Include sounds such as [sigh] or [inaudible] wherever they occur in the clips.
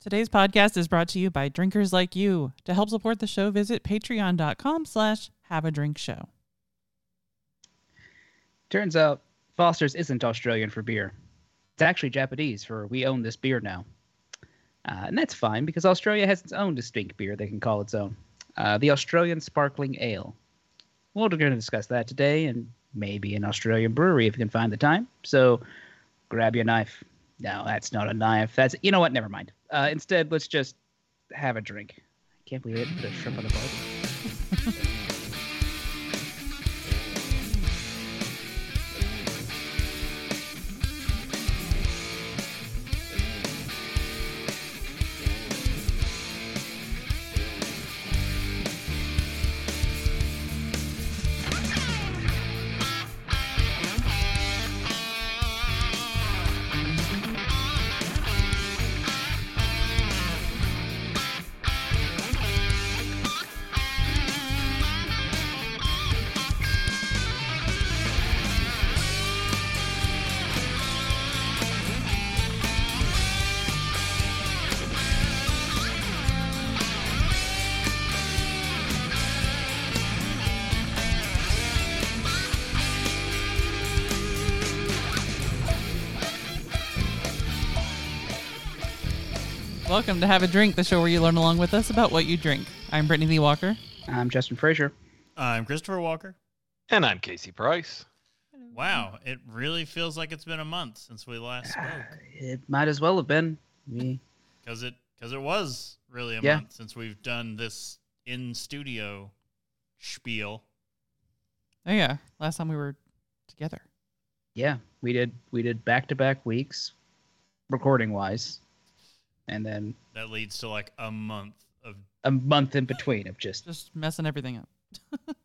Today's podcast is brought to you by drinkers like you. To help support the show, visit patreon.com slash have a drink show. Turns out Foster's isn't Australian for beer. It's actually Japanese for we own this beer now. Uh, and that's fine because Australia has its own distinct beer they can call its own. Uh, the Australian Sparkling Ale. Well, we're going to discuss that today and maybe an Australian brewery if you can find the time. So grab your knife. No, that's not a knife. That's you know what? Never mind. Uh, instead, let's just have a drink. I can't believe it. Put a shrimp on the barbie. Welcome to Have a Drink, the show where you learn along with us about what you drink. I'm Brittany Lee Walker. I'm Justin Frazier. I'm Christopher Walker. And I'm Casey Price. Wow, it really feels like it's been a month since we last ah, spoke. It might as well have been. We Because it, cause it was really a Yeah. month since we've done this in studio spiel. Oh, yeah. Last time we were together. yeah we did we did back to back weeks, recording wise, and then That leads to like a month of a month in between of just Just messing everything up. [laughs]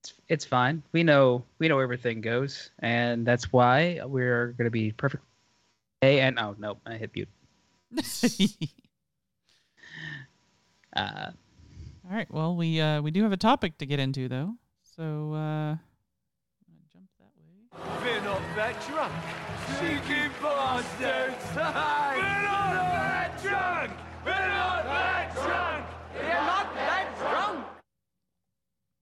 it's, it's fine. We know we know everything goes, and that's why we're gonna be perfect. Hey, and oh no, I hit mute. [laughs] Uh, All right. Well, we uh, we do have a topic to get into, though. So, uh, jump that way. We're not that drunk. Cheeky bastards.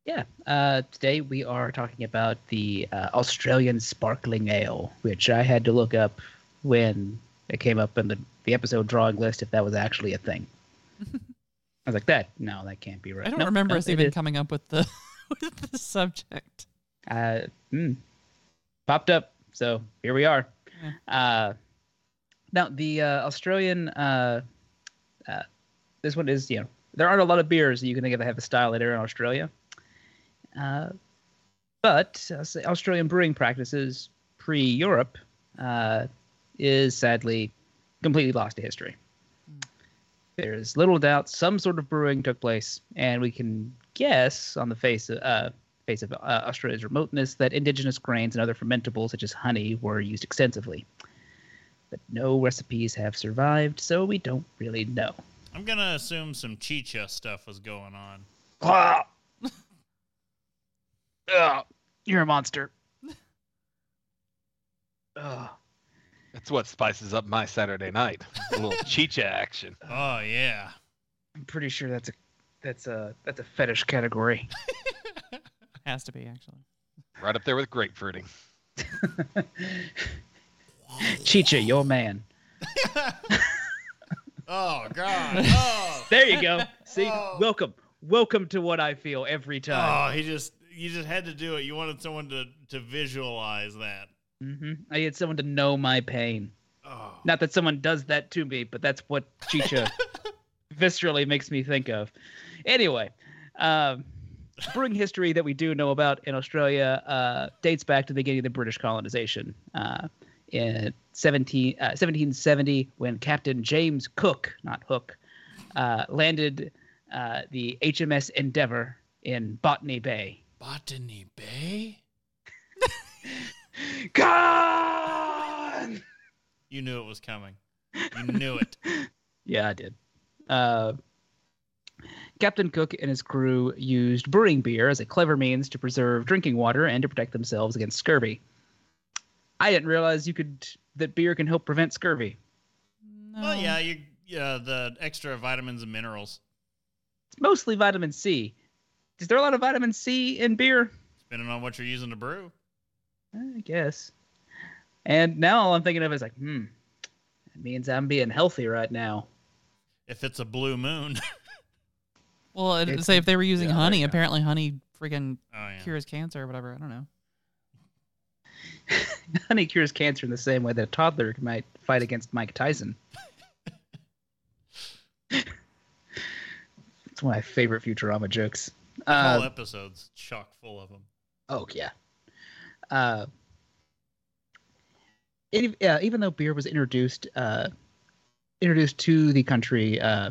Yeah, uh, today we are talking about the uh, Australian Sparkling Ale, which I had to look up when it came up in the the episode drawing list if that was actually a thing. [laughs] I was like, that no, that can't be right. I don't Nope, remember nope, us even is. coming up with the [laughs] with the subject. uh, mm, popped up. So here we are. Uh, now the uh, Australian, uh, uh, this one is you know there aren't a lot of beers that you can think of that have a style that are in Australia, uh, but uh, Australian brewing practices pre-Europe uh, is sadly completely lost to history. There's little doubt some sort of brewing took place, and we can guess on the face of, uh, face of uh, Australia's remoteness that indigenous grains and other fermentables such as honey were used extensively. But no recipes have survived, so we don't really know. I'm gonna assume some chicha stuff was going on. Ah! Ugh, you're a monster. Ugh. That's what spices up my Saturday night. A little [laughs] chicha action. Oh yeah. I'm pretty sure that's a that's a that's a fetish category. [laughs] Has to be actually. Right up there with grapefruiting. [laughs] Chicha, your man. Oh god. Oh. There you go. Oh. See, Oh. welcome, welcome to what I feel every time. Oh, he just you just had to do it. You wanted someone to to visualize that. hmm I need someone to know my pain. Oh. Not that someone does that to me, but that's what Chicha [laughs] viscerally makes me think of. Anyway, um, brewing history that we do know about in Australia uh, dates back to the beginning of the British colonization. Uh, in 17, uh, 1770, when Captain James Cook, not Hook, uh, landed uh, the HMS Endeavour in Botany Bay. Botany Bay? [laughs] Gone! You knew it was coming. You knew it. [laughs] Yeah, I did. Uh, Captain Cook and his crew used brewing beer as a clever means to preserve drinking water and to protect themselves against scurvy. I didn't realize you could that beer can help prevent scurvy. No. Well, yeah, you Yeah, the extra vitamins and minerals. It's mostly vitamin C. Is there a lot of vitamin C in beer? Depending on what you're using to brew. I guess. And now all I'm thinking of is like, hmm, that means I'm being healthy right now. If it's a blue moon. [laughs] Well, it'd It's- say if they were using yeah, honey, apparently honey freaking oh yeah. cures cancer or whatever. I don't know. [laughs] Honey cures cancer in the same way that a toddler might fight against Mike Tyson. [laughs] it's one of my favorite Futurama jokes. Whole Uh, episodes chock full of them. oh yeah. Uh, any- yeah, even though beer was introduced uh, introduced to the country uh,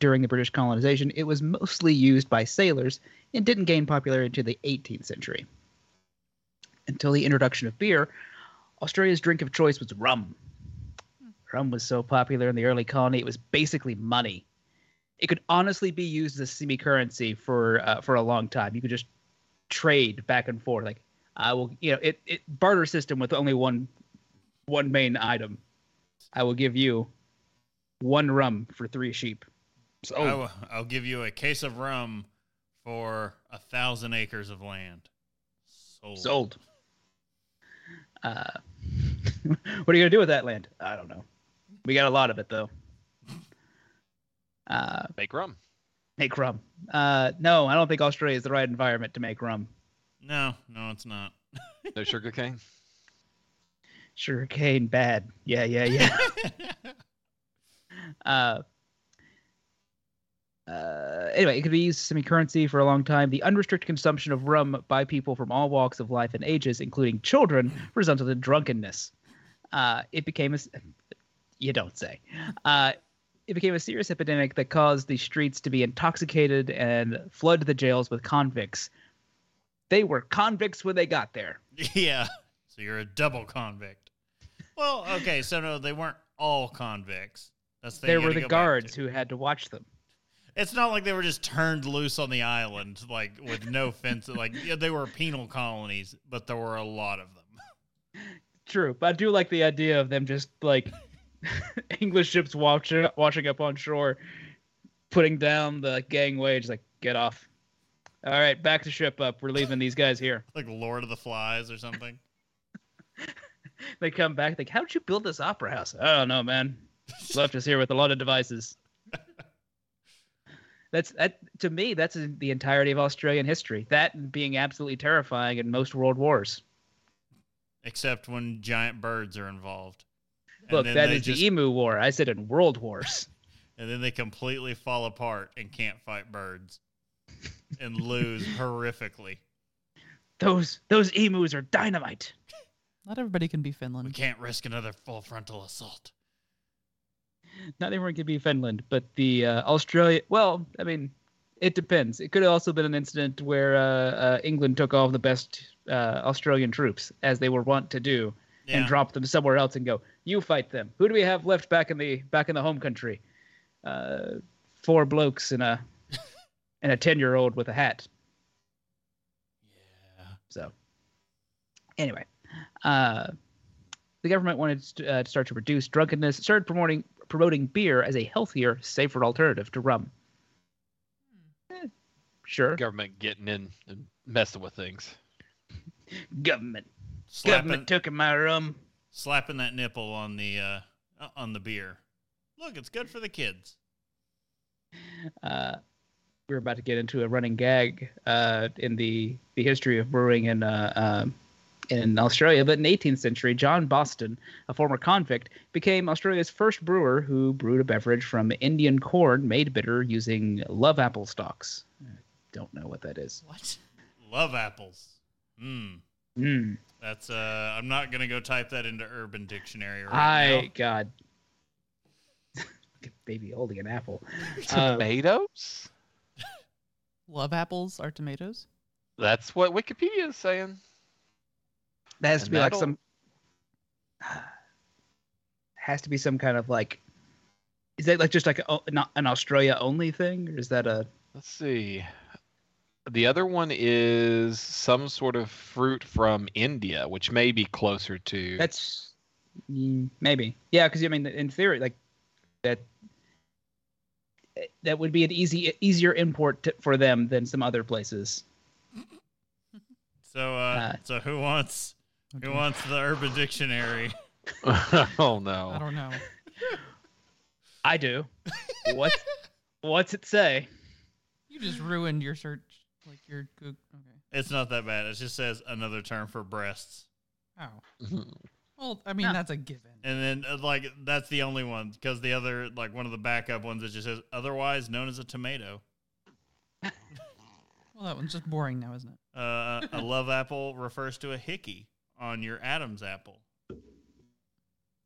during the British colonization, it was mostly used by sailors and didn't gain popularity until the 18th century. Until the introduction of beer, Australia's drink of choice was rum. Rum was so popular in the early colony, it was basically money. It could honestly be used as a semi currency for uh, for a long time. You could just trade back and forth. Like I will, you know, it, it barter system with only one one main item. I will give you one rum for three sheep. So I will, I'll give you a case of rum for a thousand acres of land. Sold. sold. Uh, [laughs] what are you gonna do with that land? I don't know. We got a lot of it though. Uh, Make rum. make rum. Uh, no, I don't think Australia is the right environment to make rum. No, no, it's not. No [laughs] sugar cane. Sugar cane, bad. Yeah, yeah, yeah. [laughs] Uh, uh, anyway, it could be used as semi-currency for a long time. The unrestricted consumption of rum by people from all walks of life and ages, including children, resulted in drunkenness. Uh, it became a you don't say. Uh, it became a serious epidemic that caused the streets to be intoxicated and flood the jails with convicts. They were convicts when they got there. [laughs] yeah. So you're a double convict. Well, okay, so no, they weren't all convicts. That's the there were the guards who had to watch them. It's not like they were just turned loose on the island, like with no fence. Like yeah, they were penal colonies, but there were a lot of them. True, but I do like the idea of them just like [laughs] English ships watching washing up on shore, putting down the gangway, just like get off. All right, back to ship up. We're leaving these guys here. [laughs] Like Lord of the Flies or something. [laughs] They come back, like, how'd you build this opera house? I don't know, man. Left us here with a lot of devices. That's that to me. That's the entirety of Australian history. That being absolutely terrifying in most world wars. Except when giant birds are involved. And Look, then that they is just- the Emu War. I said in World Wars. [laughs] and then they completely fall apart and can't fight birds and lose [laughs] horrifically. Those those emus are dynamite. [laughs] Not everybody can be Finland. We can't risk another full frontal assault. not everyone can be Finland, but the uh, Australia. Well, I mean, it depends. It could have also been an incident where uh, uh, England took all the best uh, Australian troops, as they were wont to do, Yeah. and dropped them somewhere else and go, "You fight them." Who do we have left back in the back in the home country? Uh, four blokes and a [laughs] and a ten year old with a hat. yeah. So, anyway, uh, the government wanted to, uh, to start to reduce drunkenness, started promoting promoting beer as a healthier, safer alternative to rum. Eh, sure, Government getting in and messing with things. government, Slapping, government took my rum. Slapping that nipple on the uh, on the beer. Look, it's good for the kids. Uh, we're about to get into a running gag uh, in the the history of brewing in uh, um in Australia, but in the 18th century, John Boston, a former convict, became Australia's first brewer who brewed a beverage from Indian corn made bitter using love apple stalks. I don't know what that is. What? Love apples. Hmm. Mm. That's uh. I'm not gonna go type that into Urban Dictionary right I now. God, [laughs] baby holding an apple. [laughs] Uh, Tomatoes? Love apples are tomatoes. That's what Wikipedia is saying. That has to And be like that'll- some. [sighs] Has to be some kind of like. Is that like just like a, an Australia only thing, or is that a? Let's see. The other one is some sort of fruit from India, which may be closer to. That's mm, maybe yeah, because I mean in theory like that that would be an easy easier import to, for them than some other places. So, uh, Uh, so who wants who Okay. wants the Urban Dictionary? [laughs] oh no, I don't know. I do. What what's it say? You just ruined your search, like your Goog Okay. It's not that bad. It just says another term for breasts, Oh. [laughs] Well, I mean Yeah. that's a given. and then uh, like that's the only one because the other like one of the backup ones it just says otherwise known as a tomato. [laughs] Well, that one's just boring now, isn't it? Uh, a [laughs] love apple refers to a hickey on your Adam's apple.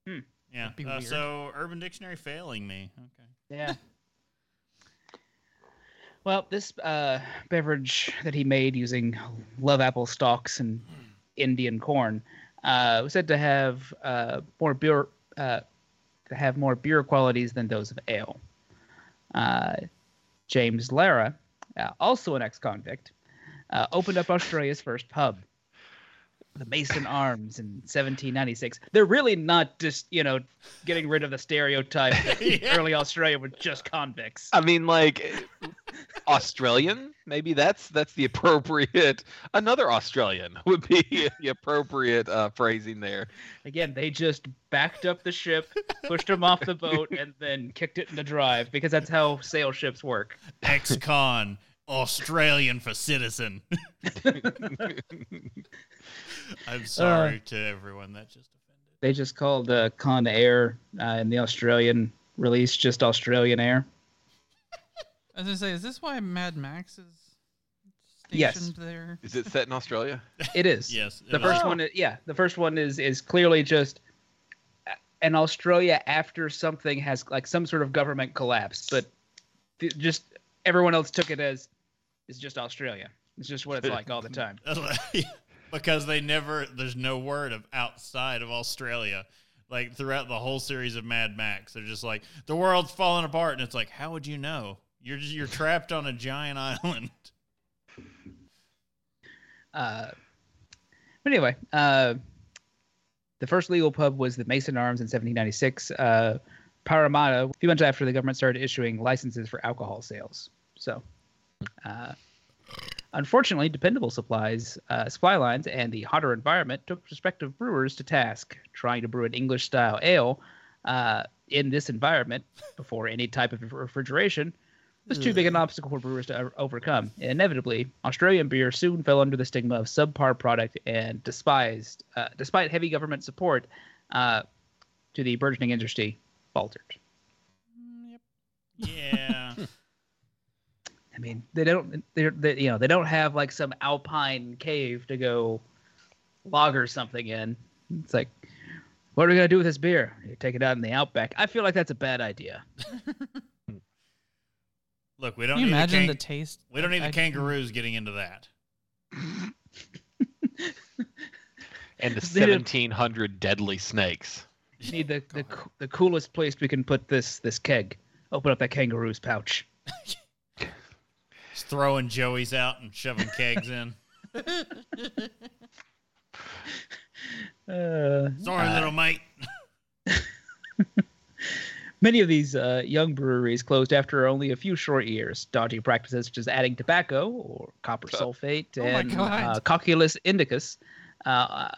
Hmm. Yeah. Uh, so Urban Dictionary failing me. Okay. Yeah. Well, this uh, beverage that he made using love apple stalks and Indian corn uh, was said to have uh, more beer uh, to have more beer qualities than those of ale. Uh, James Larra, uh, also an ex-convict, opened up Australia's first pub, the Mason Arms, in 1796. They're really not just you know getting rid of the stereotype that [laughs] Yeah. early Australia were just convicts. I mean, like Australian. Maybe that's that's the appropriate. Another Australian would be [laughs] the appropriate uh, phrasing there. Again, they just backed up the ship, pushed them off the boat, and then kicked it in the drive because that's how sail ships work. Ex-con Australian for citizen. [laughs] I'm sorry to everyone that just offended. They just called uh, Con Air uh, in the Australian release just Australian Air. As I was gonna say, is this why Mad Max is Yes. stationed there? Is it set in Australia? It is. [laughs] Yes. The it first is. one, is, yeah, the first one is is clearly just an Australia after something has like some sort of government collapse, but th- just everyone else took it as it's just Australia. It's just what it's like all the [laughs] time. [laughs] because they never there's no word of outside of Australia. Like throughout the whole series of Mad Max, they're just like the world's falling apart, and it's like, how would you know? You're just, you're trapped on a giant [laughs] island. Uh, but anyway, uh, the first legal pub was the Mason Arms in 1796. Uh, Parramatta, a few months after the government started issuing licenses for alcohol sales. So, uh, unfortunately, dependable supplies, uh, supply lines, and the hotter environment took prospective brewers to task, trying to brew an English-style ale uh, in this environment before any type of refrigeration was too big an obstacle for brewers to o- overcome. Inevitably, Australian beer soon fell under the stigma of subpar product and despised, uh, despite heavy government support uh, to the burgeoning industry, faltered. Yep. Yeah. I mean, they don't, they're, they, you know, they don't have like some alpine cave to go lager something in. It's like, what are we gonna do with this beer? You take it out in the outback. I feel like that's a bad idea. [laughs] Look, we don't Can you need imagine the, the taste? we don't need the I- kangaroos getting into that. [laughs] And the They didn't- 1700 deadly snakes. You [laughs] need the, the coo- the coolest place we can put this this keg. Open up that kangaroo's pouch. Just throwing joeys out and shoving kegs in. Uh, Sorry, uh, little mate. [laughs] Many of these uh, young breweries closed after only a few short years. Dodgy practices such as adding tobacco or copper sulfate Oh my and God. uh, cocculus indicus uh,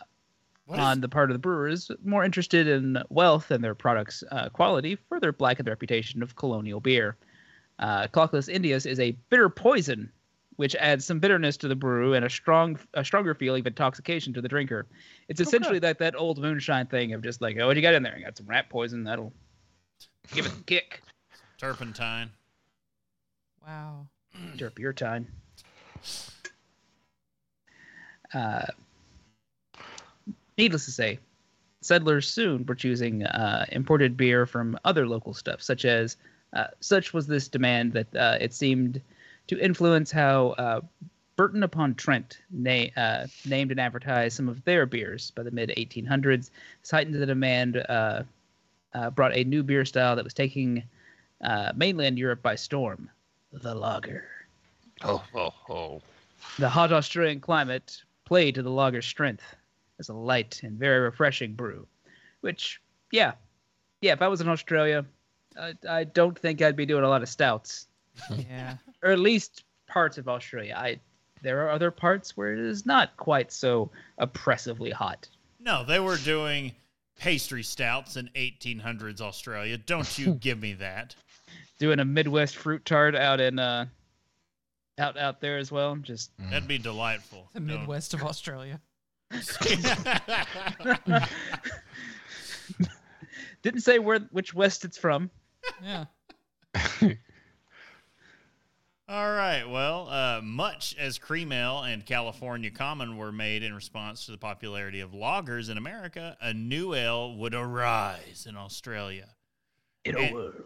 What is- on the part of the brewers more interested in wealth than their product's uh, quality further blackened the reputation of colonial beer. Uh, Cocculus indicus is a bitter poison, which adds some bitterness to the brew and a strong, a stronger feeling of intoxication to the drinker. It's essentially like that old moonshine thing of just like, oh, what you got in there? I got some rat poison. That'll give it a kick. turpentine. Wow. Derp your time. Uh, needless to say, settlers soon were choosing uh, imported beer from other local stuff, such as uh, such was this demand that uh, it seemed to influence how uh, Burton upon Trent na- uh, named and advertised some of their beers by the mid 1800s. This heightened the demand, uh, uh, brought a new beer style that was taking uh, mainland Europe by storm the lager. Oh, oh, oh. The hot Australian climate played to the lager's strength as a light and very refreshing brew. Which, yeah, yeah, if I was in Australia, I, I don't think I'd be doing a lot of stouts, Yeah. [laughs] or at least parts of Australia. I there are other parts where it is not quite so oppressively hot. No, they were doing pastry stouts in 1800s Australia. Don't you [laughs] give me that. Doing a Midwest fruit tart out in uh out out there as well. Just That'd be delightful. The Don't- Midwest of Australia. [laughs] didn't say where which west it's from. Yeah. [laughs] All right. Well, uh, much as cream ale and California Common were made in response to the popularity of lagers in America, a new ale would arise in Australia, It And- over.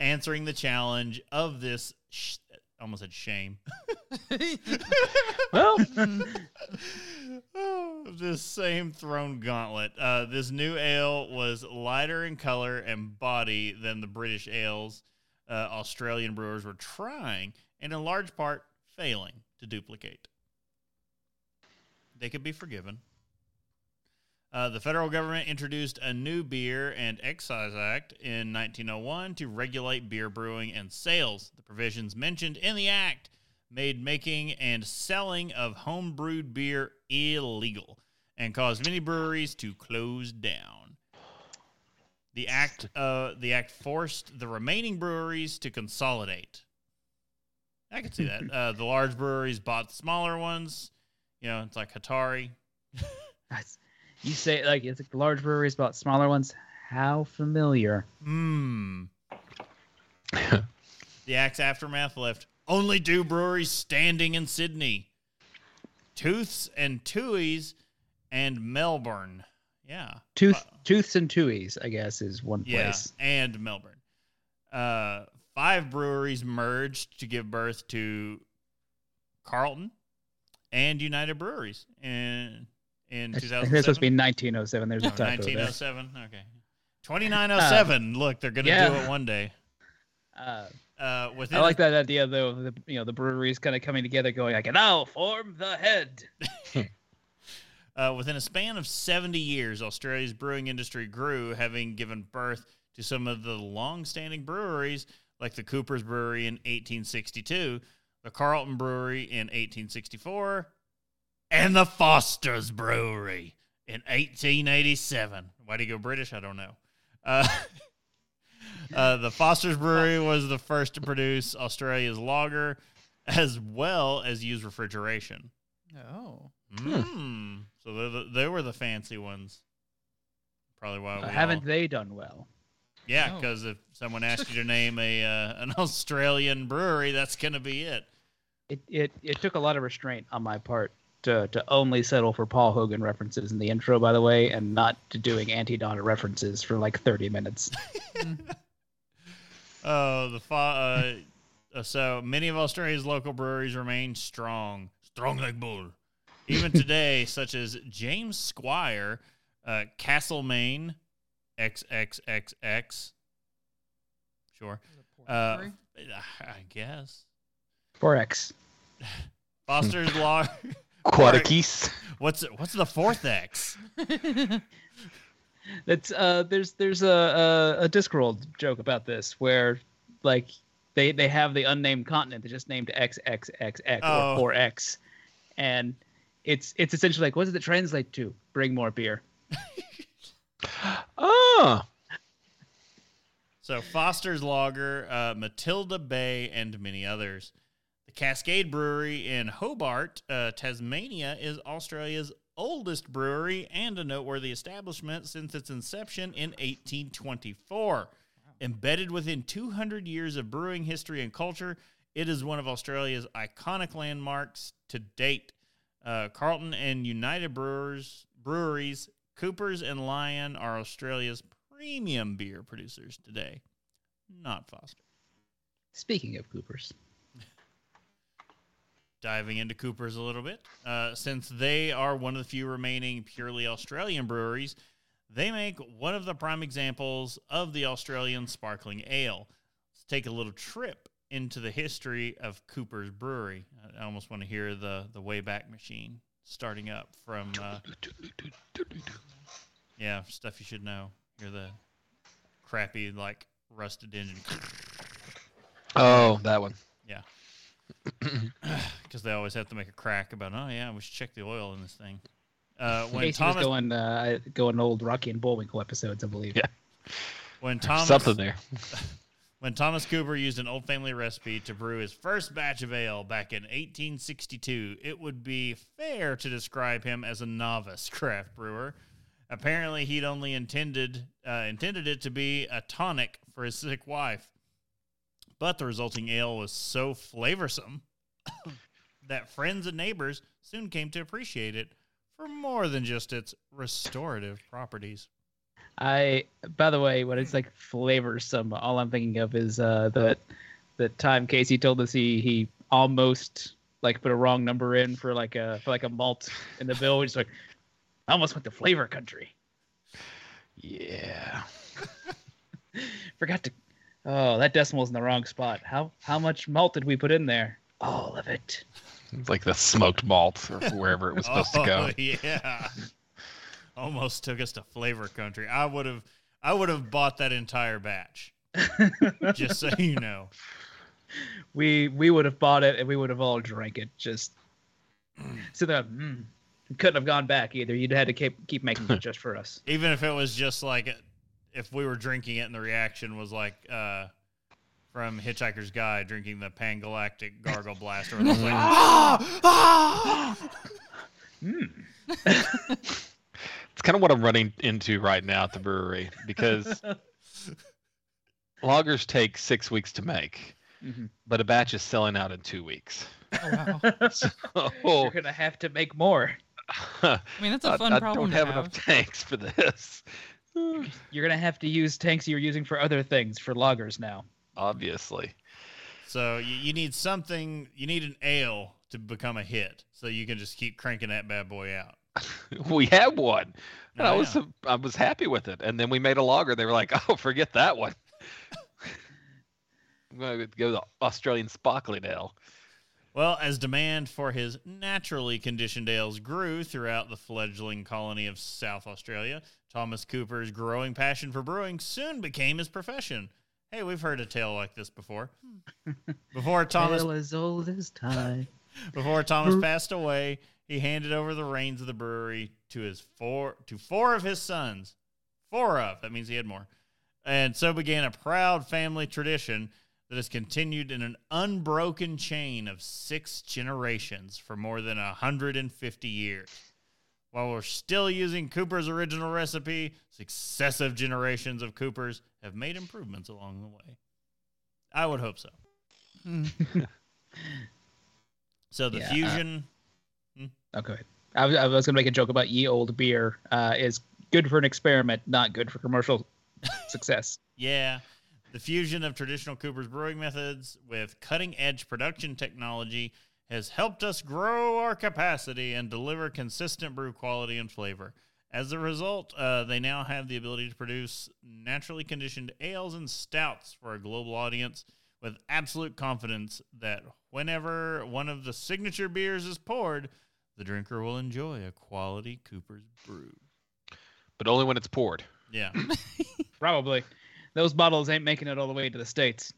answering the challenge of this. Sh- almost said shame. [laughs] Well, this same throne gauntlet. Uh, this new ale was lighter in color and body than the British ales uh, Australian brewers were trying, and in large part failing to duplicate. They could be forgiven. Uh, the federal government introduced a new beer and excise act in 1901 to regulate beer brewing and sales. The provisions mentioned in the act made making and selling of home-brewed beer illegal and caused many breweries to close down. The act, uh, the act forced the remaining breweries to consolidate. I can see that. [laughs] Uh, the large breweries bought the smaller ones. You know, it's like Hatari. that's- you say like it's like large breweries about smaller ones. How familiar? Hmm. the Axe aftermath left only two breweries standing in Sydney Tooths and Tooheys and Melbourne. Yeah. Tooth, tooths and Tooheys, I guess, is one Yeah. place. And Melbourne. Uh, five breweries merged to give birth to Carlton and United Breweries in, in I think 2007. it's supposed to be 1907. There's a Oh, typo there. 1907. Okay. 2907. Look, they're going to do it one day. Uh, Uh, I like that idea though. The you know the breweries kind of coming together, going like, "Now form the head." [laughs] Uh, within a span of 70 years, Australia's brewing industry grew, having given birth to some of the long standing breweries like the Cooper's Brewery in 1862, the Carlton Brewery in 1864, and the Foster's Brewery in 1887. Why do you go British? I don't know. Uh, [laughs] uh, the Foster's Brewery was the first to produce Australia's lager as well as use refrigeration. Oh. Mm. So they're the, they were the fancy ones. Probably why we Uh, haven't all- they done well? yeah, No. because if someone [laughs] asked you to name a uh, an Australian brewery, that's gonna be it. It, it it took a lot of restraint on my part to to only settle for Paul Hogan references in the intro, by the way, and not to doing anti Donna references for like 30 minutes. [laughs] Oh, the fa- uh, uh, so many of Australia's local breweries remain strong, strong like bull. Even [laughs] today, such as James Squire, uh, Castlemaine, XXXX. Sure, uh, Brewery? I guess 4X. [laughs] Foster's Law. Quatakis. What's what's the fourth X? [laughs] That's uh there's there's a, a a Discworld joke about this where like they they have the unnamed continent they just named X X X Oh. or 4X and it's it's essentially like what does it translate to? Bring more beer. Oh, [laughs] So Foster's Lager, uh, Matilda Bay, and many others. Cascade Brewery in Hobart, uh, Tasmania, is Australia's oldest brewery and a noteworthy establishment since its inception in 1824. Embedded within 200 years of brewing history and culture, it is one of Australia's iconic landmarks to date. Uh, Carlton and United Brewers breweries, Coopers and Lion are Australia's premium beer producers today, not Foster. Speaking of Coopers. Diving into Coopers a little bit, uh, since they are one of the few remaining purely Australian breweries, they make one of the prime examples of the Australian sparkling ale. Let's take a little trip into the history of Cooper's Brewery. I almost want to hear the the Wayback Machine starting up from uh, yeah stuff you should know. Hear the crappy like rusted engine Oh, that one. [sighs] because they always have to make a crack about. Oh yeah, we should check the oil in this thing. Uh, [laughs] when Casey was Thomas going uh, going old Rocky and Bullwinkle episodes, I believe. Yeah. when Thomas Something there. [laughs] when Thomas Cooper used an old family recipe to brew his first batch of ale back in 1862, it would be fair to describe him as a novice [laughs] craft brewer. Apparently, he'd only intended uh, intended it to be a tonic for his sick wife, but the resulting ale was so flavorsome [coughs] that friends and neighbors soon came to appreciate it for more than just its restorative properties. I, by the way, when it's like flavorsome, all I'm thinking of is uh, the the time Casey told us he he almost like put a wrong number in for like a for like a malt in the bill. He's like, I almost went to flavor country. Yeah. [laughs] Forgot to. Oh, that decimal's in the wrong spot. How how much malt did we put in there? All of it. It's like the smoked malt or [laughs] wherever it was supposed to go. Oh, yeah. Almost took us to flavor country. I would have I would have bought that entire batch. [laughs] just so you know. We we would have bought it and we would have all drank it. Just [clears throat] so that mm, couldn't have gone back either. You'd had to keep keep making it [laughs] just for us. Even if it was just like if we were drinking it and the reaction was like uh from Hitchhiker's Guide drinking the Pangalactic [laughs] Gargle Blaster. It was like, ah, ah! It's kind of what I'm running into right now at the brewery because [laughs] lagers take six weeks to make, Mhm. but a batch is selling out in two weeks. Oh, wow. [laughs] So You're gonna have to make more. I mean, that's a fun I problem I don't to have have. enough tanks for this. You're gonna have to use tanks you're using for other things for loggers now. Obviously. So you, you need something you need an ale to become a hit. So you can just keep cranking that bad boy out. [laughs] We had one. And I Oh, was yeah. I was happy with it. And then we made a lager. They were like, [laughs] "Oh, forget that one." [laughs] I'm going to go the Australian sparkling ale. Well, as demand for his naturally conditioned ales grew throughout the fledgling colony of South Australia, Thomas Cooper's growing passion for brewing soon became his profession. Hey, we've heard a tale like this before. [laughs] Before Thomas Tale as old as time. [laughs] before Thomas passed away, he handed over the reins of the brewery to his four to four of his sons. Four of that means he had more, and so began a proud family tradition that has continued in an unbroken chain of six generations for more than a hundred and fifty years. While we're still using Cooper's original recipe, successive generations of Coopers have made improvements along the way. I would hope so. Hmm. So the Yeah, uh, fusion. Okay. I was, I was gonna make a joke about ye old beer. Uh, is good for an experiment, not good for commercial [laughs] success. Yeah. The fusion of traditional Cooper's brewing methods with cutting edge production technology has helped us grow our capacity and deliver consistent brew quality and flavor. As a result, uh, they now have the ability to produce naturally conditioned ales and stouts for a global audience with absolute confidence that whenever one of the signature beers is poured, the drinker will enjoy a quality Cooper's brew. But only when it's poured. Yeah. [laughs] Probably. Those bottles ain't making it all the way to the states.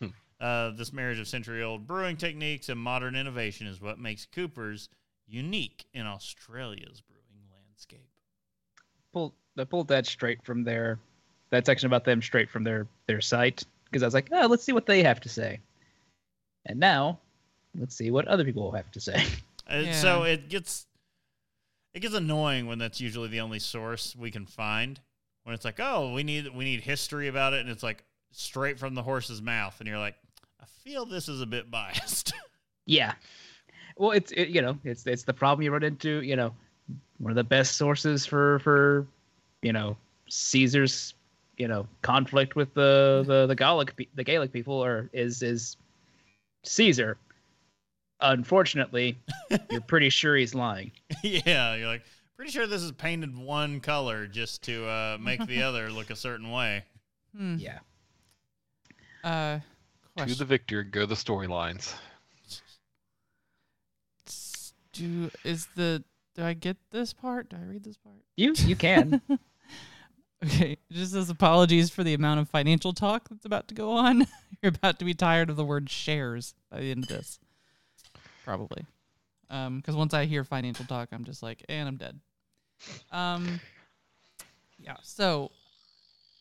[laughs] Uh, this marriage of century old brewing techniques and modern innovation is what makes Cooper's unique in Australia's brewing landscape. Pulled they pulled that straight from their that section about them straight from their their site because I was like, oh, let's see what they have to say. And now, let's see what other people have to say. [laughs] Uh, So it gets it gets annoying when that's usually the only source we can find. When it's like, oh, we need we need history about it, and it's like straight from the horse's mouth, and you're like, I feel this is a bit biased. [laughs] Yeah. Well, it's it, you know it's it's the problem you run into. You know, one of the best sources for for you know Caesar's you know conflict with the the the Gallic the Gaelic people or is is Caesar. Unfortunately, [laughs] you're pretty sure he's lying. yeah, you're like, pretty sure this is painted one color just to uh, make the [laughs] other look a certain way. Hmm. Yeah. Uh, To the victor go the storylines. Do is the do I get this part? Do I read this part? You you can. [laughs] Okay. just as apologies for the amount of financial talk that's about to go on. [laughs] You're about to be tired of the word shares by the end of this, probably. Um, because once I hear financial talk, I'm just like, and I'm dead. Um, yeah. So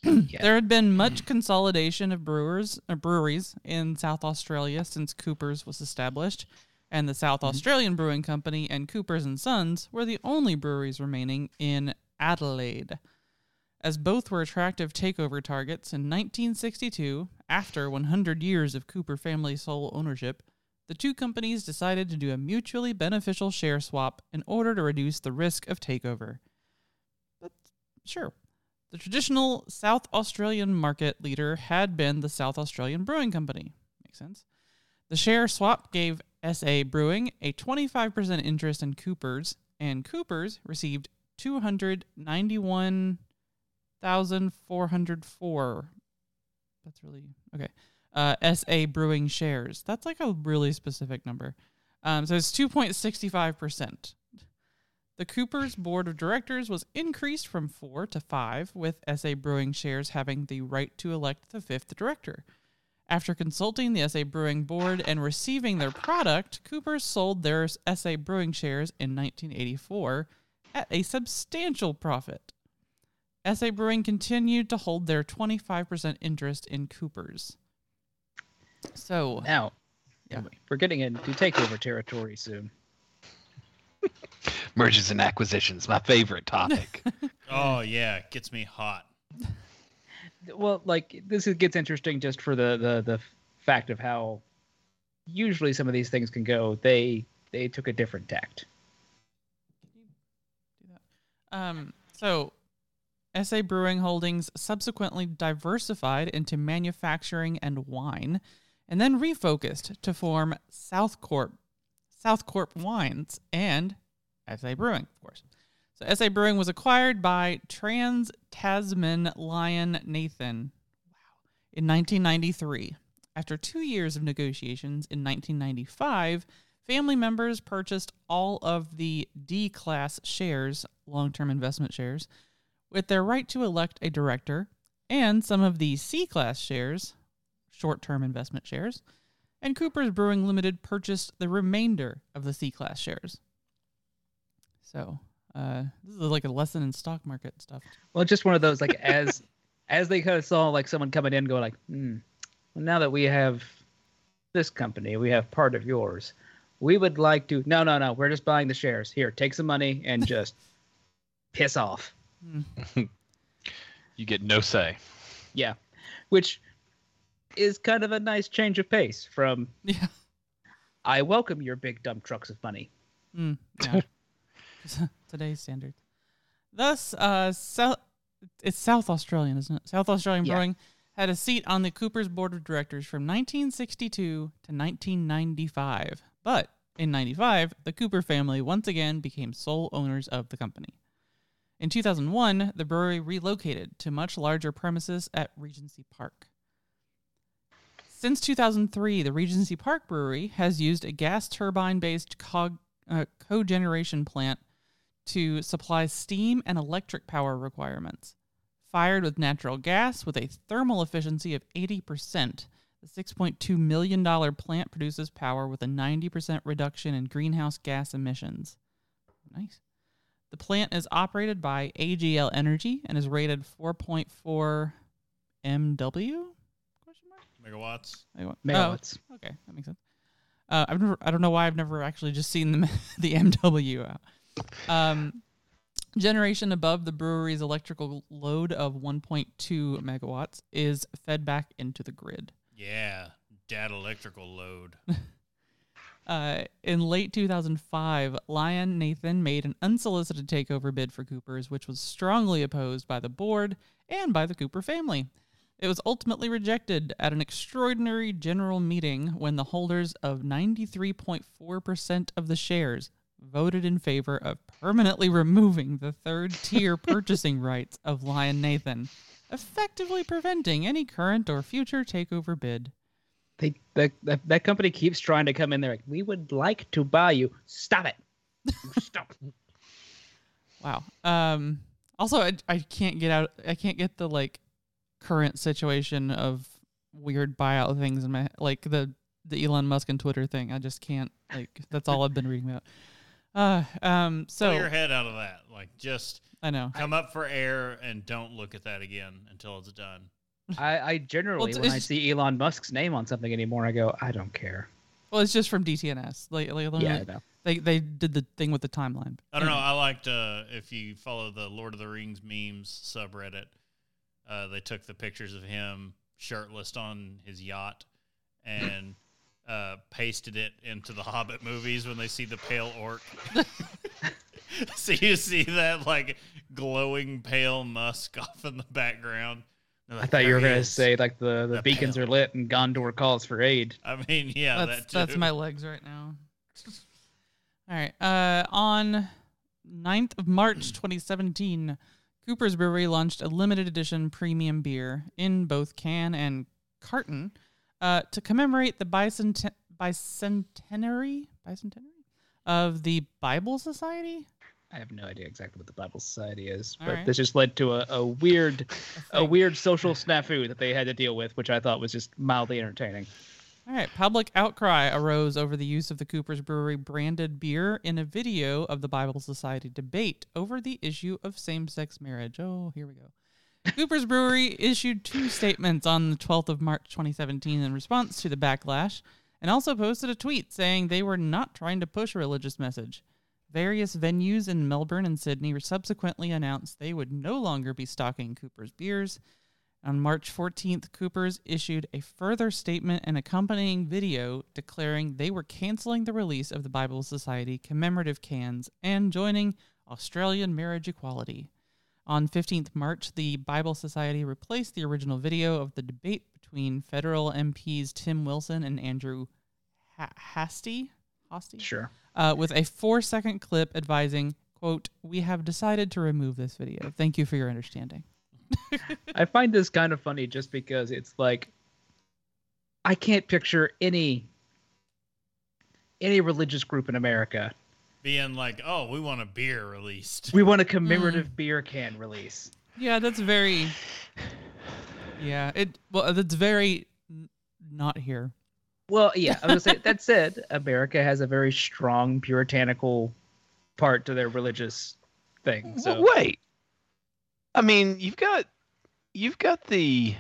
[clears throat] there had been much consolidation of brewers or breweries in South Australia since Coopers was established, and the South mm-hmm. Australian Brewing Company and Coopers and Sons were the only breweries remaining in Adelaide. As both were attractive takeover targets in 1962, after 100 years of Cooper family sole ownership, the two companies decided to do a mutually beneficial share swap in order to reduce the risk of takeover. But sure, the traditional South Australian market leader had been the South Australian Brewing Company. Makes sense. The share swap gave SA Brewing a 25% interest in Coopers, and Coopers received 291,404. That's really okay. Uh, SA Brewing shares. That's like a really specific number. Um, so it's 2.65%. The Cooper's board of directors was increased from four to five, with SA Brewing shares having the right to elect the fifth director. After consulting the SA Brewing board and receiving their product, Cooper sold their SA Brewing shares in 1984 at a substantial profit. SA Brewing continued to hold their 25% interest in Cooper's. So, Now, Yeah. we're getting into takeover territory soon. [laughs] Mergers and acquisitions, my favorite topic. [laughs] Oh yeah, gets me hot. Well, like this is, gets interesting just for the, the the fact of how usually some of these things can go. They they took a different tact. Um, so, SA Brewing Holdings subsequently diversified into manufacturing and wine, and then refocused to form Southcorp, Southcorp Wines, and SA Brewing, of course. So, SA Brewing was acquired by Trans Tasman Lion Nathan. Wow. In 1993. After two years of negotiations in 1995, family members purchased all of the D class shares, long term investment shares, with their right to elect a director, and some of the C class shares, short term investment shares, and Cooper's Brewing Limited purchased the remainder of the C class shares. So, uh, this is like a lesson in stock market stuff. Well, it's just one of those like as [laughs] as they kind of saw like someone coming in, going like, hmm, well, now that we have this company, we have part of yours. We would like to. No, no, no. We're just buying the shares. Here, take some money and [laughs] just piss off. [laughs] you get no say. Yeah, which is kind of a nice change of pace from Yeah. I welcome your big dump trucks of money. Mm, yeah. [laughs] [laughs] Today's standard. Thus, uh, South, it's South Australian, isn't it? South Australian Yeah. Brewing had a seat on the Cooper's board of directors from 1962 to 1995. But in 95, the Cooper family once again became sole owners of the company. In 2001, the brewery relocated to much larger premises at Regency Park. Since 2003, the Regency Park Brewery has used a gas turbine based uh, cogeneration plant to supply steam and electric power requirements. Fired with natural gas with a thermal efficiency of 80%, the $6.2 million plant produces power with a 90% reduction in greenhouse gas emissions. Nice. The plant is operated by AGL Energy and is rated 4.4 MW? Question mark? Megawatts. Like? Megawatts. Oh, okay, that makes sense. Uh, I've never, I don't know why I've never actually just seen the [laughs] the MW out. Um, generation above the brewery's electrical load of 1.2 megawatts is fed back into the grid. Yeah, dad electrical load. [laughs] Uh, in late 2005, Lion Nathan made an unsolicited takeover bid for Cooper's, which was strongly opposed by the board and by the Cooper family. It was ultimately rejected at an extraordinary general meeting when the holders of 93.4% of the shares voted in favor of permanently removing the third tier [laughs] purchasing rights of Lion Nathan, effectively preventing any current or future takeover bid. They that, that that company keeps trying to come in there. Like, we would like to buy you. Stop it. Stop. [laughs] Wow. Um, Also, I, I can't get out. I can't get the like current situation of weird buyout things in my like the the Elon Musk and Twitter thing. I just can't like. That's all I've been reading about. Uh, um. So Pull your head out of that. Like just I know. come up for air and don't look at that again until it's done. I, I generally, it's- when I see Elon Musk's name on something anymore, I go, I don't care. Well, it's just from DTNS. Like, like Yeah, I know. they they did the thing with the timeline. I don't know. I liked uh, if you follow the Lord of the Rings memes subreddit. Uh, they took the pictures of him shirtless on his yacht and [laughs] uh, pasted it into the Hobbit movies when they see the pale orc. [laughs] so you see that like glowing pale musk [laughs] off in the background. They're I thought you were gonna is." say like the, the The beacons pale. are lit and Gondor calls for aid. I mean, yeah, that's that too. that's my legs right now. All right. Uh, on 9th of March [clears throat] 2017, Cooper's Brewery launched a limited edition premium beer in both can and carton uh, to commemorate the bicent- bicentenary bicentenary of the Bible Society. I have no idea exactly what the Bible Society is, All but right. this just led to a, a weird [laughs] a weird social snafu that they had to deal with, which I thought was just mildly entertaining. All right. Public outcry arose over the use of the Cooper's Brewery branded beer in a video of the Bible Society debate over the issue of same sex marriage. Oh, here we go. Cooper's Brewery issued two statements on the 12th of March 2017 in response to the backlash and also posted a tweet saying they were not trying to push a religious message. Various venues in Melbourne and Sydney were subsequently announced they would no longer be stocking Cooper's beers. On March 14th, Coopers issued a further statement and accompanying video declaring they were canceling the release of the Bible Society commemorative cans and joining Australian marriage equality. On 15th March, the Bible Society replaced the original video of the debate between federal MPs Tim Wilson and Andrew ha- Hastie, Hastie? Sure. uh, with a four-second clip advising, "quote We have decided to remove this video. Thank you for your understanding." [laughs] I find this kind of funny just because it's like I can't picture any any religious group in America. being like, "Oh, we want a beer released." We want a commemorative mm. beer can release. Yeah, that's very. Yeah, it well, that's very not here. Well, yeah, I was gonna say [laughs] that said, America has a very strong puritanical part to their religious thing. So Wait. I mean, you've got you've got the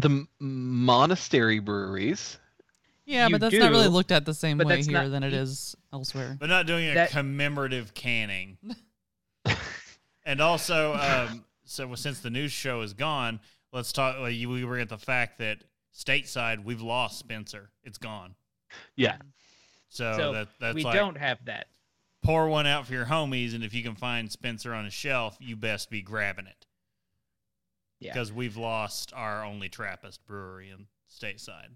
the monastery breweries. Yeah, You but that's not really looked at the same way here not- than it is elsewhere. but not doing a That- commemorative canning. [laughs] and also, um, so since the news show is gone, let's talk. Like, you- we were at the fact that stateside we've lost Spencer. It's gone. Yeah. So, so that that's we like don't have that. Pour one out for your homies, and if you can find Spencer on a shelf, you best be grabbing it Yeah. because we've lost our only Trappist brewery in stateside.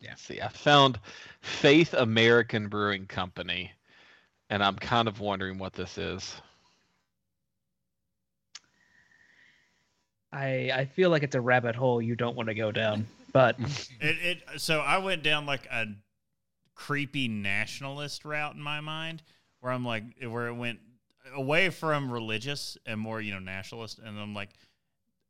Yeah. See, I found Faith American Brewing Company, and I'm kind of wondering what this is. I I feel like it's a rabbit hole you don't want to go down. But [laughs] It, it so I went down like a creepy nationalist route in my mind, where I'm like, where it went away from religious and more, you know, nationalist, and I'm like,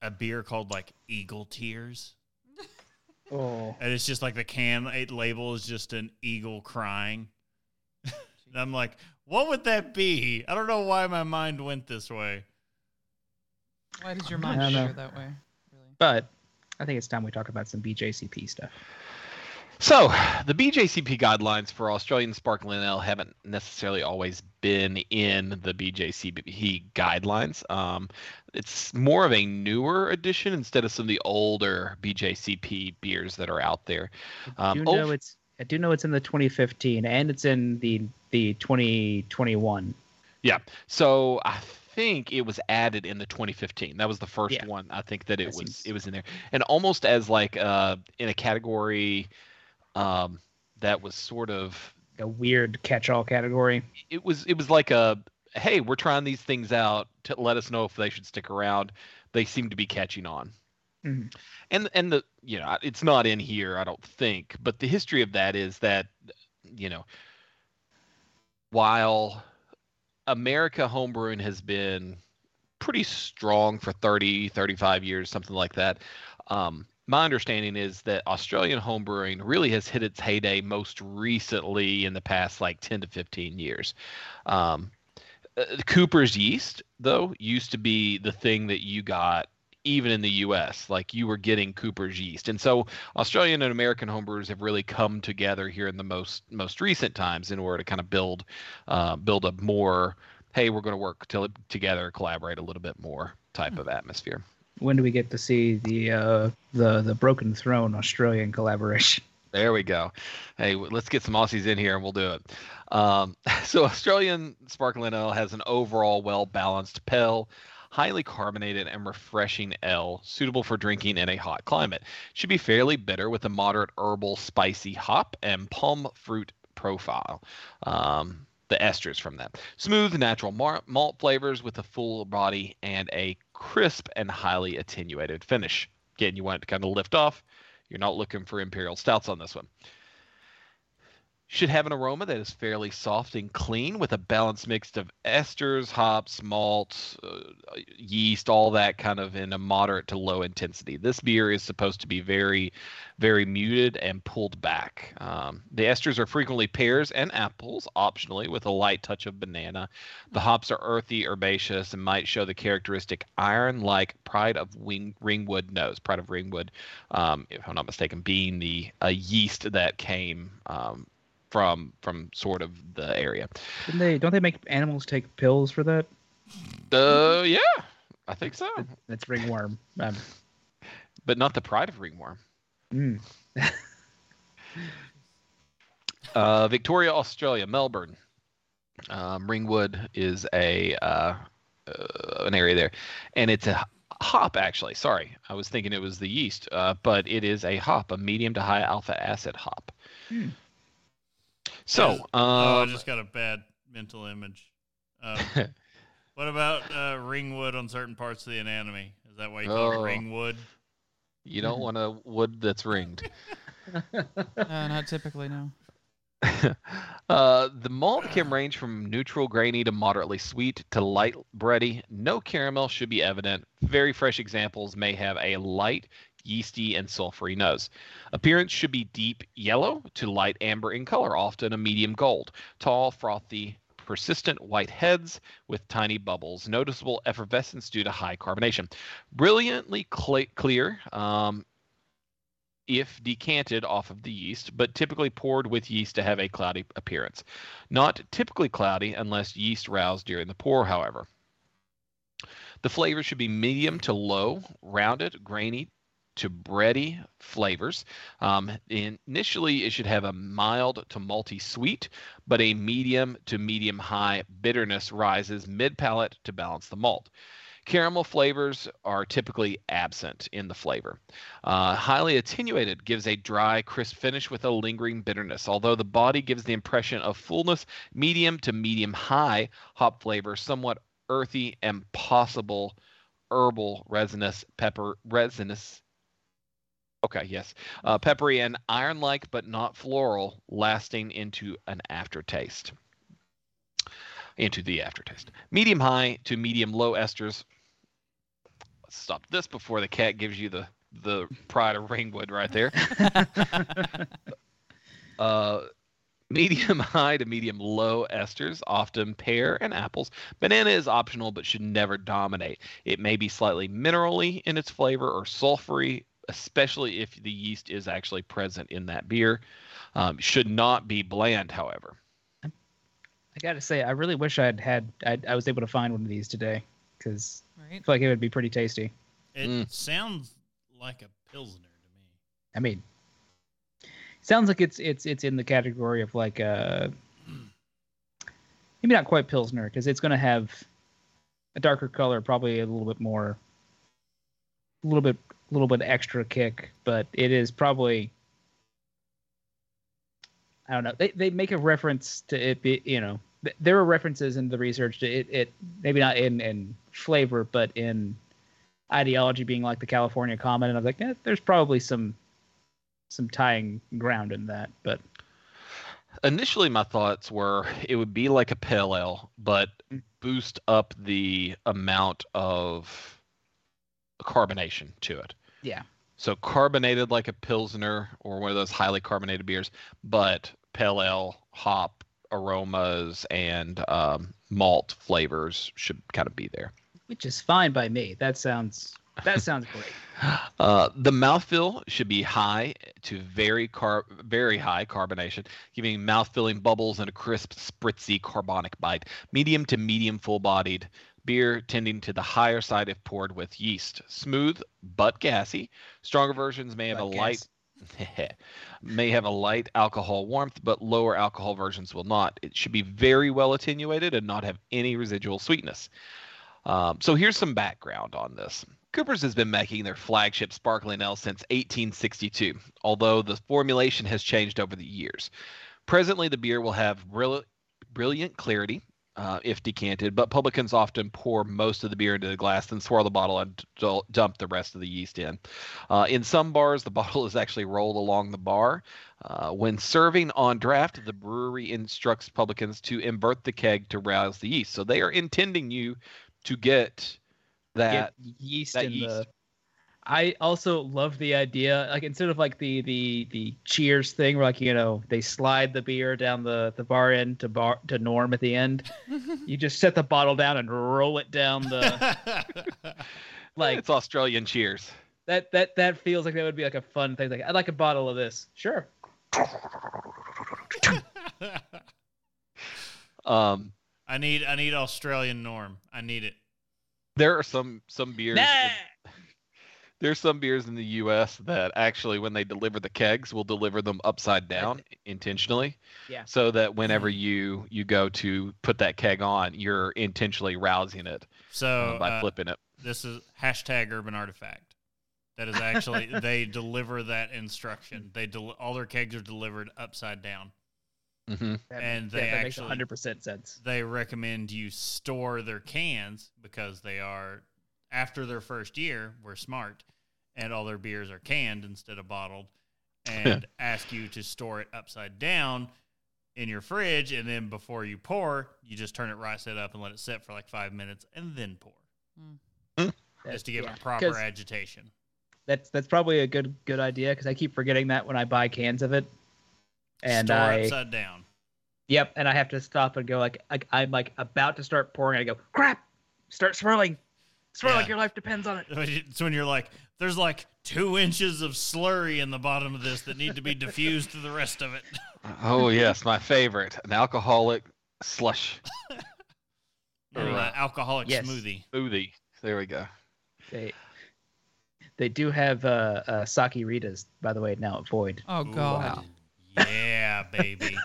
a beer called like Eagle Tears, [laughs] oh, and it's just like the can it label is just an eagle crying, [laughs] and I'm like, what would that be? I don't know why my mind went this way. Why does your mind don't go that way? Really? but I think it's time we talk about some BJCP stuff. So, the BJCP guidelines for Australian sparkling ale haven't necessarily always been in the BJCP guidelines. Um, it's more of a newer edition instead of some of the older BJCP beers that are out there. I Um, do know ov- it's I do know it's in the 2015 and it's in the the 2021. Yeah. So I think it was added in the 2015. That was the first Yeah. one. I think that it That was seems- it was in there, and almost as like uh, in a category um, that was sort of A weird catch-all category. it was it was like a hey we're trying these things out to let us know if they should stick around. They seem to be catching on. Mhm. And and the you know it's not in here I don't think, but the history of that is that you know while America homebrewing has been pretty strong for 30, 35 years, something like that. Um, my understanding is that Australian homebrewing really has hit its heyday most recently in the past like 10 to 15 years. Um, uh, Cooper's yeast, though, used to be the thing that you got even in the US. Like you were getting Cooper's yeast. And so Australian and American homebrewers have really come together here in the most most recent times in order to kind of build uh, build a more hey, we're going to work to, together, collaborate a little bit more type of atmosphere. When do we get to see the uh, the the Broken Throne Australian collaboration? [laughs] There we go. Hey, let's get some Aussies in here and we'll do it. Um, [laughs] so Australian sparkling ale has an overall well balanced pale, highly carbonated and refreshing ale, suitable for drinking in a hot climate. Should be fairly bitter with a moderate herbal, spicy hop and pome fruit profile. Um, the esters from that. Smooth, natural mar- malt flavors with a full body and a crisp and highly attenuated finish. Again, you want it to kind of lift off. You're not looking for imperial stouts on this one. Should have an aroma that is fairly soft and clean with a balanced mix of esters, hops, malts, uh, yeast, all that kind of in a moderate to low intensity. This beer is supposed to be very, very muted and pulled back. Um, the esters are frequently pears and apples, optionally, with a light touch of banana. The hops are earthy, herbaceous, and might show the characteristic iron like Pride of Wing, Ringwood nose. Pride of Ringwood, um, if I'm not mistaken, being the uh, yeast that came. Um, from from sort of the area. Didn't they? Don't they make animals take pills for that? Uh, yeah, I think so. That's ringworm. Um, But not the pride of ringworm. mm. [laughs] Uh, Victoria, Australia, Melbourne. Um, Ringwood is a uh, uh, an area there, and it's a hop actually. Sorry, I was thinking it was the yeast, uh, but it is a hop, a medium to high alpha acid hop. Hmm. So, Yes. oh, I um, just got a bad mental image. Um, [laughs] what about uh, ringwood on certain parts of the anatomy? Is that why you call Oh. it ringwood? you don't want a wood that's ringed. [laughs] Uh, not typically, no. [laughs] uh, the malt can range from neutral grainy to moderately sweet to light bready. No caramel should be evident. Very fresh examples may have a light, yeasty, and sulfury nose. Appearance should be deep yellow to light amber in color, often a medium gold. Tall, frothy, persistent white heads with tiny bubbles. Noticeable effervescence due to high carbonation. Brilliantly cl- clear. Um, if decanted off of the yeast, but typically poured with yeast to have a cloudy appearance. Not typically cloudy unless yeast roused during the pour, however. The flavor should be medium to low, rounded, grainy to bready flavors. Um, initially, it should have a mild to malty sweet, but a medium to medium high bitterness rises mid palate to balance the malt. Caramel flavors are typically absent in the flavor. Uh, highly attenuated gives a dry, crisp finish with a lingering bitterness. Although the body gives the impression of fullness, medium to medium high hop flavor, somewhat earthy and possible herbal resinous pepper resinous. Okay, yes, uh, peppery and iron-like, but not floral, lasting into an aftertaste. Into the aftertaste. Medium high to medium low esters. Let's stop this before the cat gives you the the pride of Ringwood right there. [laughs] uh, medium [laughs] high to medium low esters, often pear and apples. Banana is optional but should never dominate. It may be slightly minerally in its flavor or sulfury, especially if the yeast is actually present in that beer. Um, should not be bland, however. I gotta say, I really wish I'd had. I, I was able to find one of these today because I feel like it would be pretty tasty. It Mm. sounds like a pilsner to me. I mean, sounds like it's it's it's in the category of like a maybe not quite pilsner because it's gonna have a darker color, probably a little bit more, a little bit, a little bit extra kick, but it is probably. I don't know. They they make a reference to it be you know there are references in the research to it it maybe not in in flavor but in ideology being like the California Common and I was like eh, there's probably some some tying ground in that but initially my thoughts were it would be like a pale ale, but Mm. boost up the amount of carbonation to it. Yeah. So carbonated like a pilsner or one of those highly carbonated beers, but pale ale, hop aromas, and um, malt flavors should kind of be there. Which is fine by me. That sounds that sounds great. [laughs] Uh, the mouthfeel should be high to very car very high carbonation, giving mouth-filling bubbles and a crisp, spritzy carbonic bite. Medium to medium full-bodied beer, tending to the higher side if poured with yeast. Smooth but gassy. Stronger versions may have But a light [laughs] may have a light alcohol warmth, but lower alcohol versions will not. It should be very well attenuated and not have any residual sweetness. Um, so here's some background on this. Cooper's has been making their flagship sparkling ale since 1862, although the formulation has changed over the years. Presently, the beer will have brill- brilliant clarity uh, if decanted, but publicans often pour most of the beer into the glass, then swirl the bottle and d- dump the rest of the yeast in. Uh, in some bars, the [laughs] bottle is actually rolled along the bar. Uh, when serving on draft, the brewery instructs publicans to invert the keg to rouse the yeast. So they are intending you to get that. Get yeast that in yeast. the I also love the idea, like instead of like the the the cheers thing, where like you know they slide the beer down the the bar end to bar to norm at the end. [laughs] you just set the bottle down and roll it down the [laughs] like it's Australian cheers. that that that feels like that would be like a fun thing. Like I'd like a bottle of this. Sure. [laughs] Um, I need I need Australian norm. I need it. there are some some beers. Nah. There's some beers in the U.S. that actually, when they deliver the kegs, will deliver them upside down intentionally, Yeah. so that whenever you you go to put that keg on, you're intentionally rousing it So uh, by uh, flipping it. this is hashtag urban artifact. That is actually [laughs] they deliver that instruction. They del- all their kegs are delivered upside down. hmm That, And yeah, they that actually- hundred percent sense. They recommend you store their cans because they are after their first year. We're smart, and all their beers are canned instead of bottled, [laughs] and ask you to store it upside down in your fridge, and then before you pour, you just turn it right side up and let it sit for like five minutes, and then pour, mm. hmm. just to give Yeah, it proper 'cause agitation. That's that's probably a good good idea because I keep forgetting that when I buy cans of it. And store I upside down. Yep, and I have to stop and go like, like I'm like about to start pouring. I go, crap, start swirling, swirl Yeah. like your life depends on it. [laughs] It's when you're like, there's like two inches of slurry in the bottom of this that need to be diffused to the rest of it. [laughs] Oh yes, my favorite, an alcoholic slush [laughs] Or Right. uh, alcoholic Yes. smoothie. smoothie. There we go. They they do have uh, uh sake ritas, by the way, now at Void. Oh Ooh, god. Yeah, baby.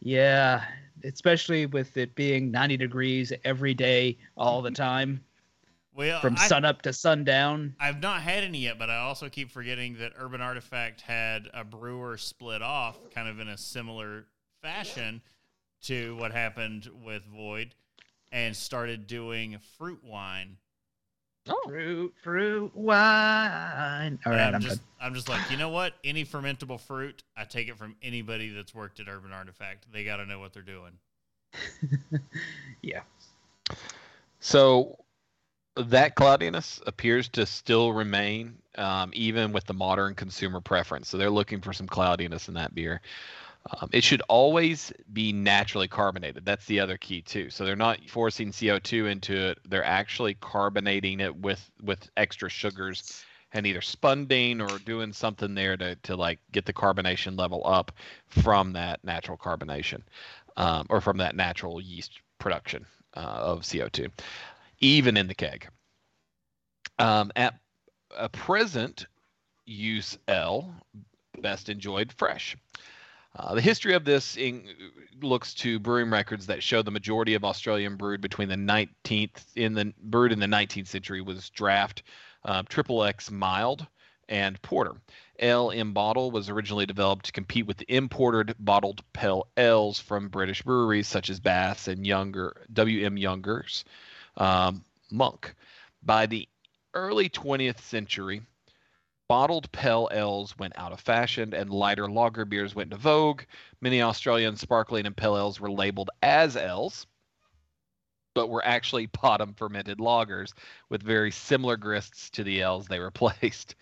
yeah, especially with it being 90 degrees every day, all the time, Well, from I, sun up to sundown. I've not had any yet, but I also keep forgetting that Urban Artifact had a brewer split off kind of in a similar fashion to what happened with Void and started doing fruit wine. Oh, Fruit, fruit, wine. All right, I'm I'm just I'm just like, you know what? Any fermentable fruit, I take it from anybody that's worked at Urban Artifact. They got to know what they're doing. [laughs] yeah. So that cloudiness appears to still remain um, even with the modern consumer preference. So they're looking for some cloudiness in that beer. Um, it should always be naturally carbonated. That's the other key too. So they're not forcing CO2 into it. They're actually carbonating it with with extra sugars and either spunding or doing something there to to like get the carbonation level up from that natural carbonation um, or from that natural yeast production uh, of CO2 even in the keg. Um, at a present use L, best enjoyed fresh. Uh, the history of this in, looks to brewing records that show the majority of Australian brewed between the 19th in the brewed in the 19th century was draft, uh, triple X mild, and porter. Ale in bottle was originally developed to compete with the imported bottled pale ales from British breweries such as Bass's and Younger W.M. Younger's um, Monk. By the early 20th century, bottled pale ales went out of fashion and lighter lager beers went into vogue, many Australian sparkling and pale ales were labeled as ales, but were actually bottom fermented lagers with very similar grists to the ales they [laughs] replaced.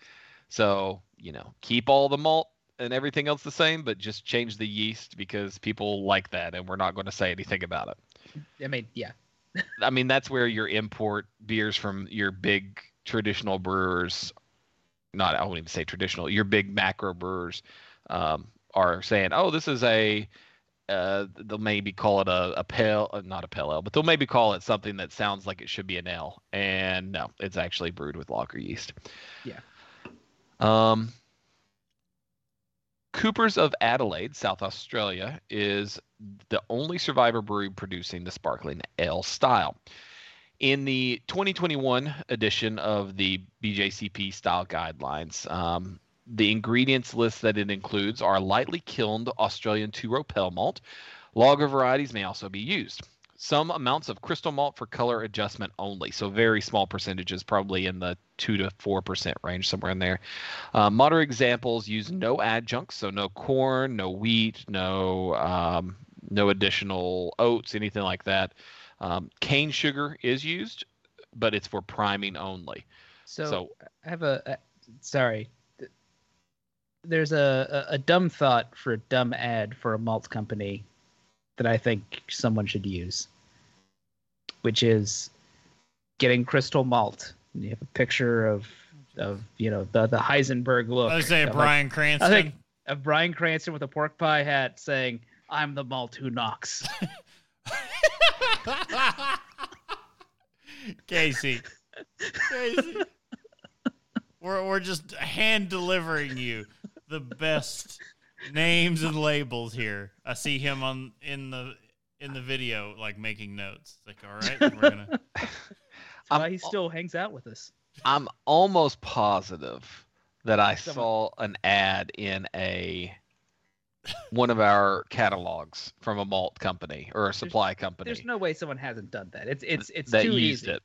So, you know, keep all the malt and everything else the same, but just change the yeast because people like that and we're not going to say anything about it. I mean, yeah. [laughs] I mean, that's where your import beers from your big traditional brewers, not I won't even say traditional, your big macro brewers, um, are saying, oh, this is a, uh, they'll maybe call it a, a pale, uh, not a pale ale, but they'll maybe call it something that sounds like it should be an ale. And no, it's actually brewed with lager yeast. Yeah. Um, Coopers of Adelaide, South Australia, is the only survivor brewery producing the sparkling ale style. In the 2021 edition of the BJCP style guidelines, um, the ingredients list that it includes are lightly kilned Australian two row pale malt. Lager varieties may also be used. Some amounts of crystal malt for color adjustment only, so very small percentages, probably in the two to four percent range, somewhere in there. Uh, moderate examples use no adjuncts, so no corn, no wheat, no um, no additional oats, anything like that. Um, cane sugar is used, but it's for priming only. So, So- I have a, a sorry. There's a, a a dumb thought for a dumb ad for a malt company that I think someone should use, which is getting crystal malt. And you have a picture of of you know the the Heisenberg look. I was saying of, like, Bryan Cranston. I think of Bryan Cranston with a pork pie hat saying, "I'm the malt who knocks." [laughs] [laughs] Casey. Casey. We're, we're just hand delivering you the best names and labels here. I see him on in the in the video like making notes. It's like, all right, we're gonna [laughs] That's why he still hangs out with us. I'm almost positive that I Someone- saw an ad in a one of our catalogs from a malt company or a supply company There's no way someone hasn't done that. It's it's it's that too used easy. it.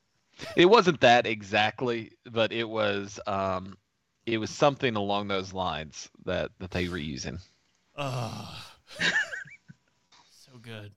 It wasn't that exactly, but it was um it was something along those lines that that they were using. Oh [laughs] so good.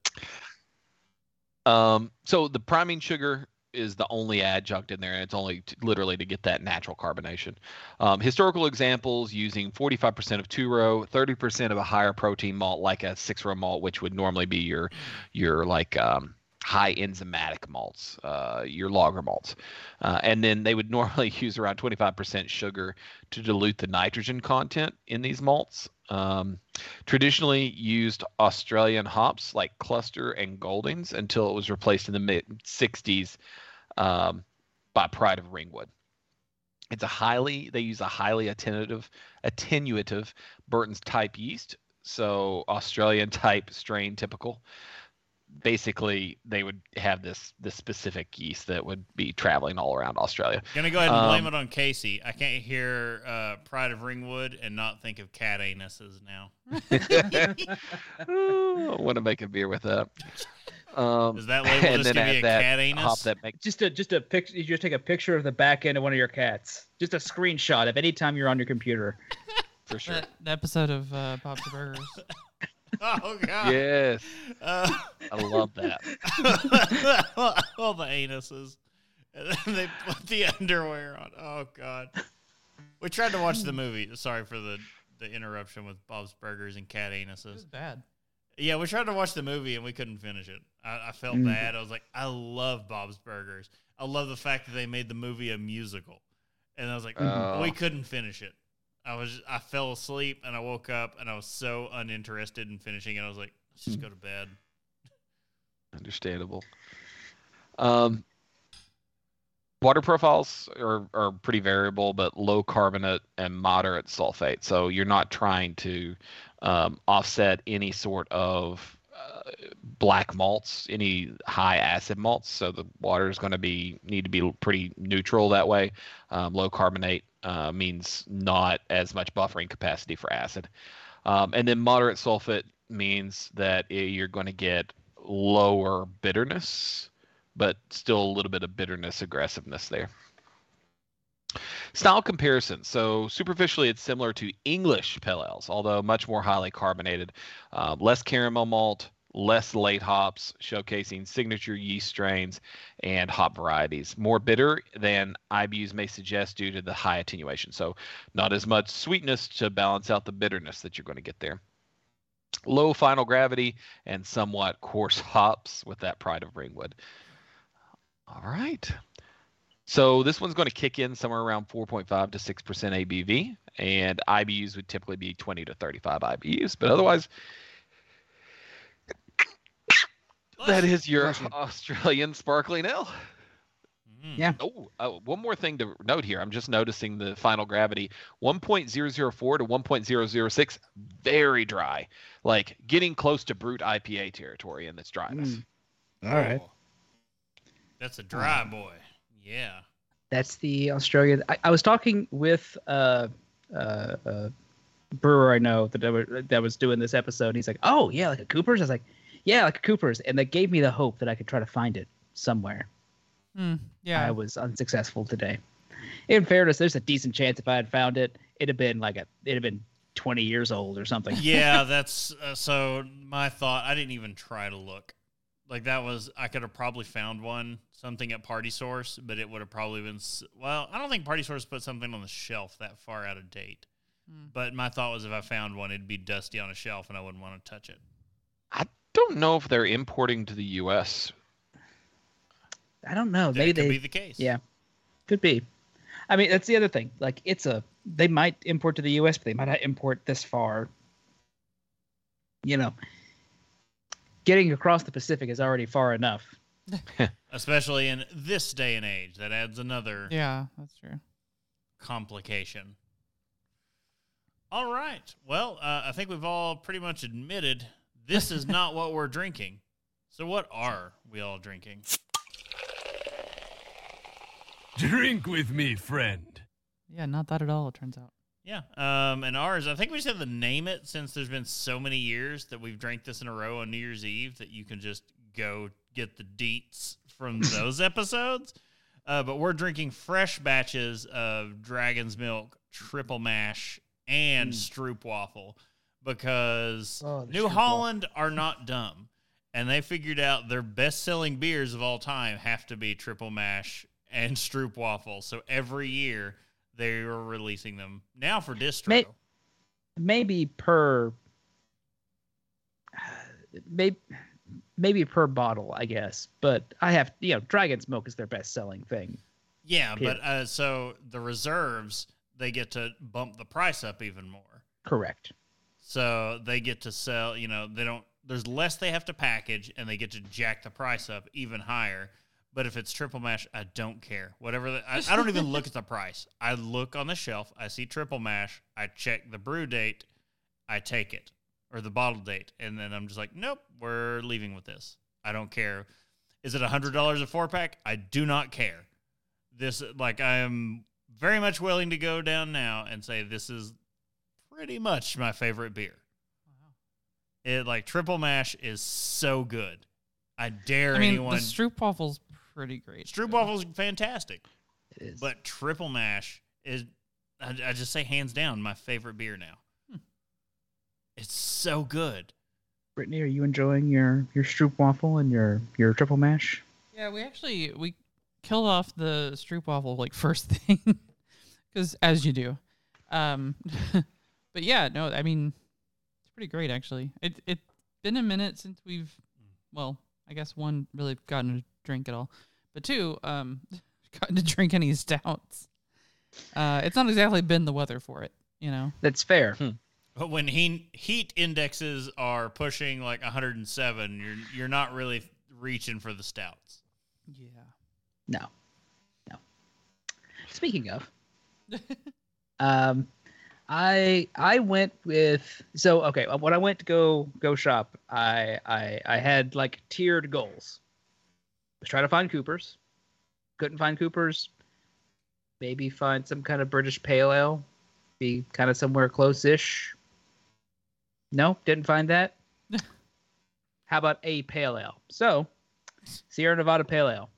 Um, so the priming sugar is the only adjunct in there, and it's only t- literally to get that natural carbonation. Um, historical examples using 45% of two row, 30% of a higher protein malt like a six row malt, which would normally be your your like um, high enzymatic malts, uh, your lager malts, uh, and then they would [laughs] normally use around 25% sugar to dilute the nitrogen content in these malts. Um, traditionally used Australian hops like Cluster and Goldings until it was replaced in the mid 60s um, by Pride of Ringwood. It's a highly they use a highly attenuative attenuative Burton's type yeast, so Australian type strain typical. Basically, they would have this this specific yeast that would be traveling all around Australia. Gonna go ahead and blame Um, it on Casey. I can't hear uh, Pride of Ringwood and not think of cat anuses now. Ooh, I want to make a beer with that. Um, Is that label just [laughs] then gonna be a that cat anus? hop that makes just a just a picture. You just take a picture of the back end of one of your cats. Just a screenshot of any time you're on your computer. for sure. That, that episode of uh, Bob's Burgers. [laughs] [laughs] Oh god. Yes, Uh, I love that. [laughs] all the anuses. And then they put the underwear on. Oh god. We tried to watch the movie. Sorry for the the interruption with Bob's Burgers and cat It was anuses. bad. Yeah, we tried to watch the movie and we couldn't finish it. I, I felt Mm. bad. I was like, I love Bob's Burgers. I love the fact that they made the movie a musical, and I was like, Oh. we couldn't finish it. I was, I fell asleep and I woke up and I was so uninterested in finishing it. I was like, let's just go to bed. Understandable. Um, water profiles are, are pretty variable, but low carbonate and moderate sulfate. So you're not trying to um, offset any sort of uh, black malts, any high acid malts. So the water is going to be need to be pretty neutral that way. Um, low carbonate uh, means not as much buffering capacity for acid. Um, and then moderate sulfate means that you're going to get lower bitterness, but still a little bit of bitterness aggressiveness there. Style comparison. So superficially, it's similar to English pale ales, although much more highly carbonated. Uh, less caramel malt, less late hops, showcasing signature yeast strains and hop varieties. More bitter than IBUs may suggest due to the high attenuation. So not as much sweetness to balance out the bitterness that you're going to get there. Low final gravity and somewhat coarse [laughs] hops with that pride of Ringwood. All right. So this one's going to kick in somewhere around 4.5 to 6% ABV, and IBUs would typically be 20 to 35 IBUs. But otherwise, that is your Bless. Australian sparkling ale. Mm. Yeah. Oh, uh, one more thing to note here. I'm just noticing the final gravity 1.004 to 1.006, very dry, like getting close to brut IPA territory in its dryness. Mm. All right. Oh. That's a dry boy. Yeah. That's the Australian. I, I was talking with uh, uh, uh, brewer I know that that was doing this episode. He's like, "Oh yeah, like a Cooper's." I was like, "Yeah, like Cooper's," and that gave me the hope that I could try to find it somewhere. Hmm, yeah. I was unsuccessful today. In fairness, there's a decent chance if I had found it, it'd have been like a, it'd have been 20 years old or something. [laughs] Yeah, [laughs] that's uh, so my thought. I didn't even try to look. Like that was I could have probably found one something at Party Source, but it would have probably been well. I don't think Party Source put something on the shelf that far out of date. Hmm. But my thought was if I found one, it'd be dusty on a shelf, and I wouldn't want to touch it. I don't know if they're importing to the U.S. I don't know. That Maybe could they be the case. Yeah. could be. I mean, that's the other thing. Like, it's a they might import to the U.S., but they might not import this far. You know, getting across the Pacific is already far enough. [laughs] especially in this day and age. That adds another yeah, that's true. complication. All right. Well, uh, I think we've all pretty much admitted this is not what we're drinking. So, what are we all drinking? Drink with me, friend. Yeah, not that at all. It turns out. Yeah. Um, and ours, I think we just have to name it since there's been so many years that we've drank this in a row on New Year's Eve that you can just go get the deets from [laughs] those episodes. Uh, but we're drinking fresh batches of Dragon's Milk, Triple Mash, and Stroop Waffle because Oh, New Stroop Holland are not dumb. And they figured out their best selling beers of all time have to be Triple Mash and Stroop Waffle. So every year they are releasing them now for distro. May- Maybe per, maybe maybe per bottle, I guess. But I have you know, Dragon's Milk is their best selling thing. yeah, period. but uh, so the reserves they get to bump the price up even more. Correct. So they get to sell, you know, they don't there's less they have to package and they get to jack the price up even higher. But if it's triple mash, I don't care. Whatever the, I, I don't even look at the price. I look on the shelf, I see triple mash, I check the brew date, I take it. Or the bottle date. And then I'm just like, nope, we're leaving with this. I don't care. Is it a hundred dollars a four pack? I do not care. This like I am very much willing to go down now and say this is pretty much my favorite beer. It like triple mash is so good. I dare I mean, anyone. the Stroop waffle's pretty great. Stroop too. waffle's fantastic, It is. but triple mash is I, I just say hands down my favorite beer now. Hmm. It's so good. Brittany, are you enjoying your your Stroop waffle and your your triple mash? Yeah, we actually we killed off the Stroop waffle like first [laughs] thing, because as you do. Um, [laughs] but yeah, no, I mean, it's pretty great actually. It it's been a minute since we've, well, I guess one really gotten a drink at all, but two, um, [laughs] gotten to drink any stouts. Uh, it's not exactly been the weather for it, you know. That's fair. But when he, heat indexes are pushing like 107, you're you're not really reaching for the stouts. Yeah. No, no. Speaking of, [laughs] um, I I went with so okay. uh, When I went to go go shop, I I I had like tiered goals. Was trying to find Coopers, couldn't find Coopers. Maybe find some kind of British pale ale, be kind of somewhere close-ish. No, didn't find that. [laughs] How about a pale ale? So, Sierra Nevada pale ale.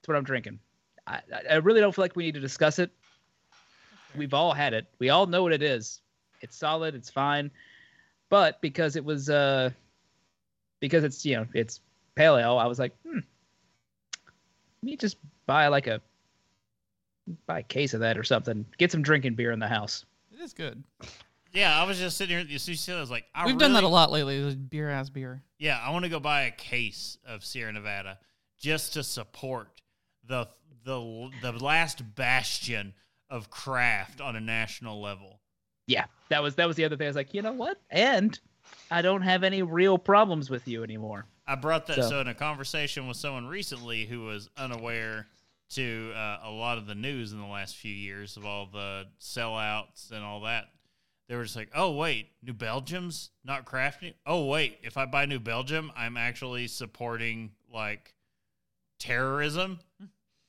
That's what I'm drinking. I, I- I really don't feel like we need to discuss it we've all had it. We all know what it is. It's solid. It's fine. But because it was uh, because it's you know it's pale ale, I was like, hmm, let me just buy like a buy a case of that or something. Get some drinking beer in the house. It is good. Yeah, I was just sitting here. You see, I was like, I We've done that a lot lately. Beer ass beer. Yeah, I want to go buy a case of Sierra Nevada just to support the the the last bastion of craft on a national level. Yeah, that was that was the other thing. I was like, you know what? And I don't have any real problems with you anymore. I brought that so, So- in a conversation with someone recently who was unaware to uh, a lot of the news in the last few years of all the sellouts and all that. They were just like, "Oh wait, New Belgium's not crafting. Oh wait, if I buy New Belgium, I'm actually supporting like terrorism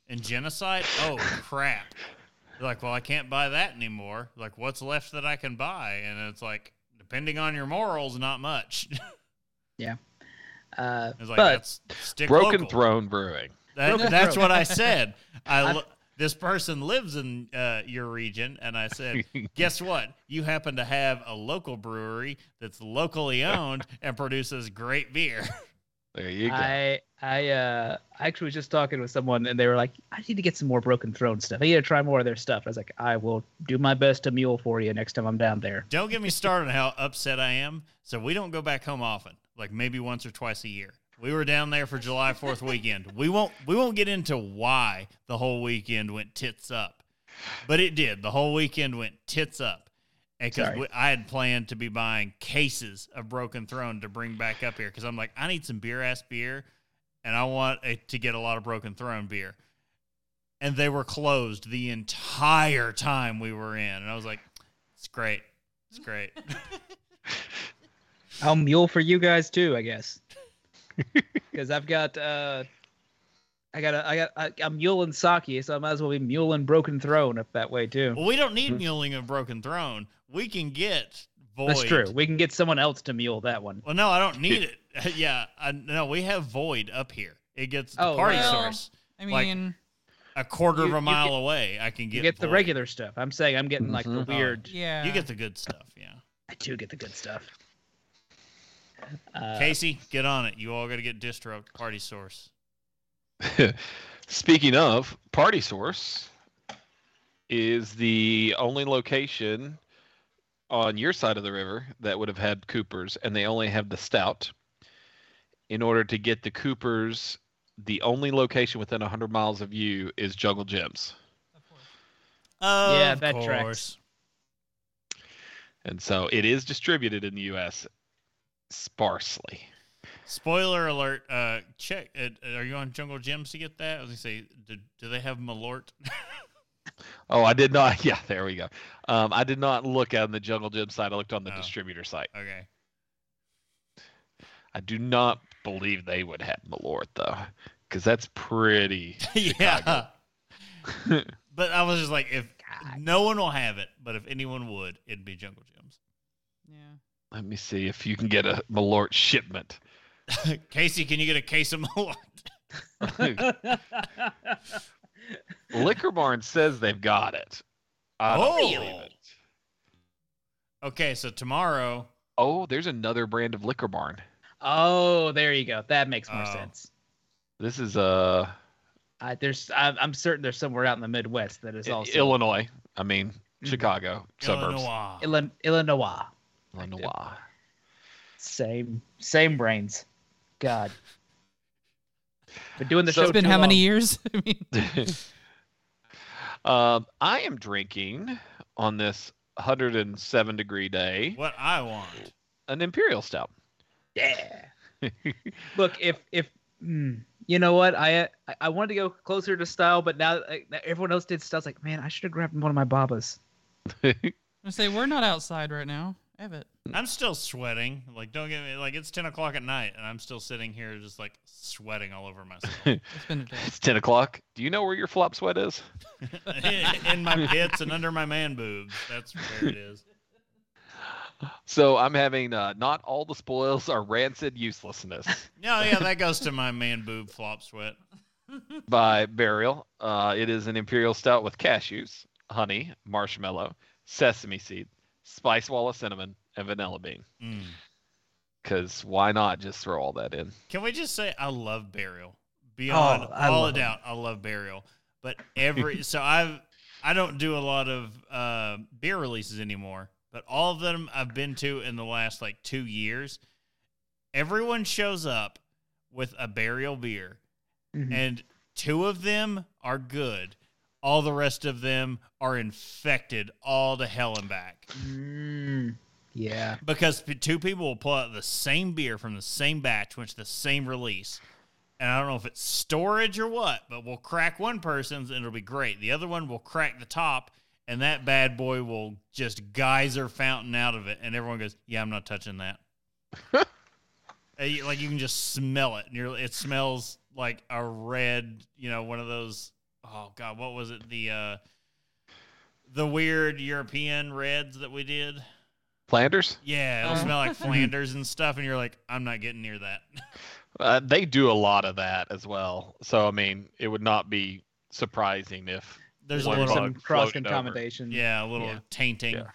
and genocide. Oh crap!" They're like, "Well, I can't buy that anymore. Like, what's left that I can buy?" And it's like, depending on your morals, not much. [laughs] Yeah. Uh, It's like but that's stick Broken local. Throne Brewing. That, Broken that's Throne. what I said. [laughs] I lo- this person lives in uh, your region, and I said, [laughs] guess what? You happen to have a local brewery that's locally owned and produces great beer. There you go. I I uh I actually was just talking with someone and they were like, I need to get some more Broken Throne stuff. I need to try more of their stuff. I was like, I will do my best to mule for you next time I'm down there. Don't get me started on how upset I am. So we don't go back home often, like maybe once or twice a year. We were down there for July Fourth weekend. We won't we won't get into why the whole weekend went tits up, but it did. The whole weekend went tits up. Because I had planned to be buying cases of Broken Throne to bring back up here. Because I'm like, I need some beer ass beer, and I want a, to get a lot of Broken Throne beer. And they were closed the entire time we were in, and I was like, it's great, it's great. [laughs] I'll mule for you guys too, I guess. [laughs] Because I've got uh I got I got I, I'm muling sake, so I might as well be muling Broken Throne up that way too. Well, we don't need muling of Broken Throne. We can get Void. That's true. We can get someone else to mule that one. Well, no, I don't need it. [laughs] yeah, I, no, we have Void up here. It gets the Oh, party well, source I Like- mean, a quarter of a mile get- away. I can get You get the regular stuff. I'm saying I'm getting like the Mhm. weird. yeah. You get the good stuff. Yeah, I do get the good stuff. Uh, Casey, get on it. You all got to get distro party source. [laughs] Speaking of, Party Source is the only location on your side of the river that would have had Coopers, and they only have the stout. In order to get the Coopers, the only location within 100 miles of you is Jungle Jim's. Yeah, Of that course. tracks. And so it is distributed in the U.S. sparsely. Spoiler alert! Uh, check. Uh, are you on Jungle Jim's to get that? I was gonna say, do, do they have Malort? [laughs] Oh, I did not. [laughs] Yeah, there we go. Um, I did not look on the Jungle Jim site. I looked on the Oh. distributor site. okay. I do not believe they would have Malort though, because that's pretty. [laughs] yeah. but I was just like, if God. no one will have it, but if anyone would, it'd be Jungle Jim's. Yeah. Let me see if you can get a Malort shipment. [laughs] Casey, can you get a case of Malort? [laughs] Liquor Barn says they've got it. I don't Oh. believe it. Okay, so tomorrow, Oh, there's another brand of Liquor Barn. oh, there you go. That makes more Oh. sense. This is uh I, there's, I'm, I'm certain there's somewhere out in the Midwest that is also Illinois. I mean Mhm. Chicago suburbs. Illinois. Illinois. Illinois. Illinois. Same, same brains. God. Been doing the So- show. It's been too how many years? [laughs] I mean, [laughs] um, I am drinking on this 107 degree day What I want. an imperial stout. Yeah. [laughs] Look, if if mm, you know what, I I- I wanted to go closer to style, but now like, now everyone else did style. I was like, man, I should have grabbed one of my babas. I say we're not outside right now. Have it. I'm still sweating. Like, don't get me like it's ten o'clock at night, and I'm still sitting here just like sweating all over myself [laughs] It's been a day. It's 10 o'clock. Do you know where your flop sweat is? [laughs] in my [laughs] pits and under my man boobs. That's where it is. So I'm having uh, not all the spoils are rancid uselessness No, yeah, that goes to my man boob flop sweat. by Burial. Uh, it is an imperial stout with cashews, honey, marshmallow, sesame seed, spice wall of cinnamon, and vanilla bean. Mm. Because why not just throw all that in? Can we just say I love burial beyond Oh, I all love a doubt? I love burial, but every [laughs] so I've I don't do a lot of uh, beer releases anymore, but all of them I've been to in the last like two years. Everyone shows up with a burial beer, Mhm. and two of them are good. All the rest of them are infected all to hell and back Mm, yeah. because two people will pull out the same beer from the same batch, which the same release. And I don't know if it's storage or what, but we'll crack one person's and it'll be great. The other one will crack the top, and that bad boy will just geyser fountain out of it, and everyone goes, "Yeah, I'm not touching that." [laughs] Like you can just smell it. And you're, it smells like a red, you know, one of those. Oh God, what was it? The uh, the weird European reds that we did. Flanders? Yeah, it'll Oh. smell like [laughs] Flanders and stuff, and you're like, I'm not getting near that. [laughs] Uh, they do a lot of that as well. So I mean, it would not be surprising if There's a little, some cross floating contamination. yeah, a little Yeah. tainting. Yeah.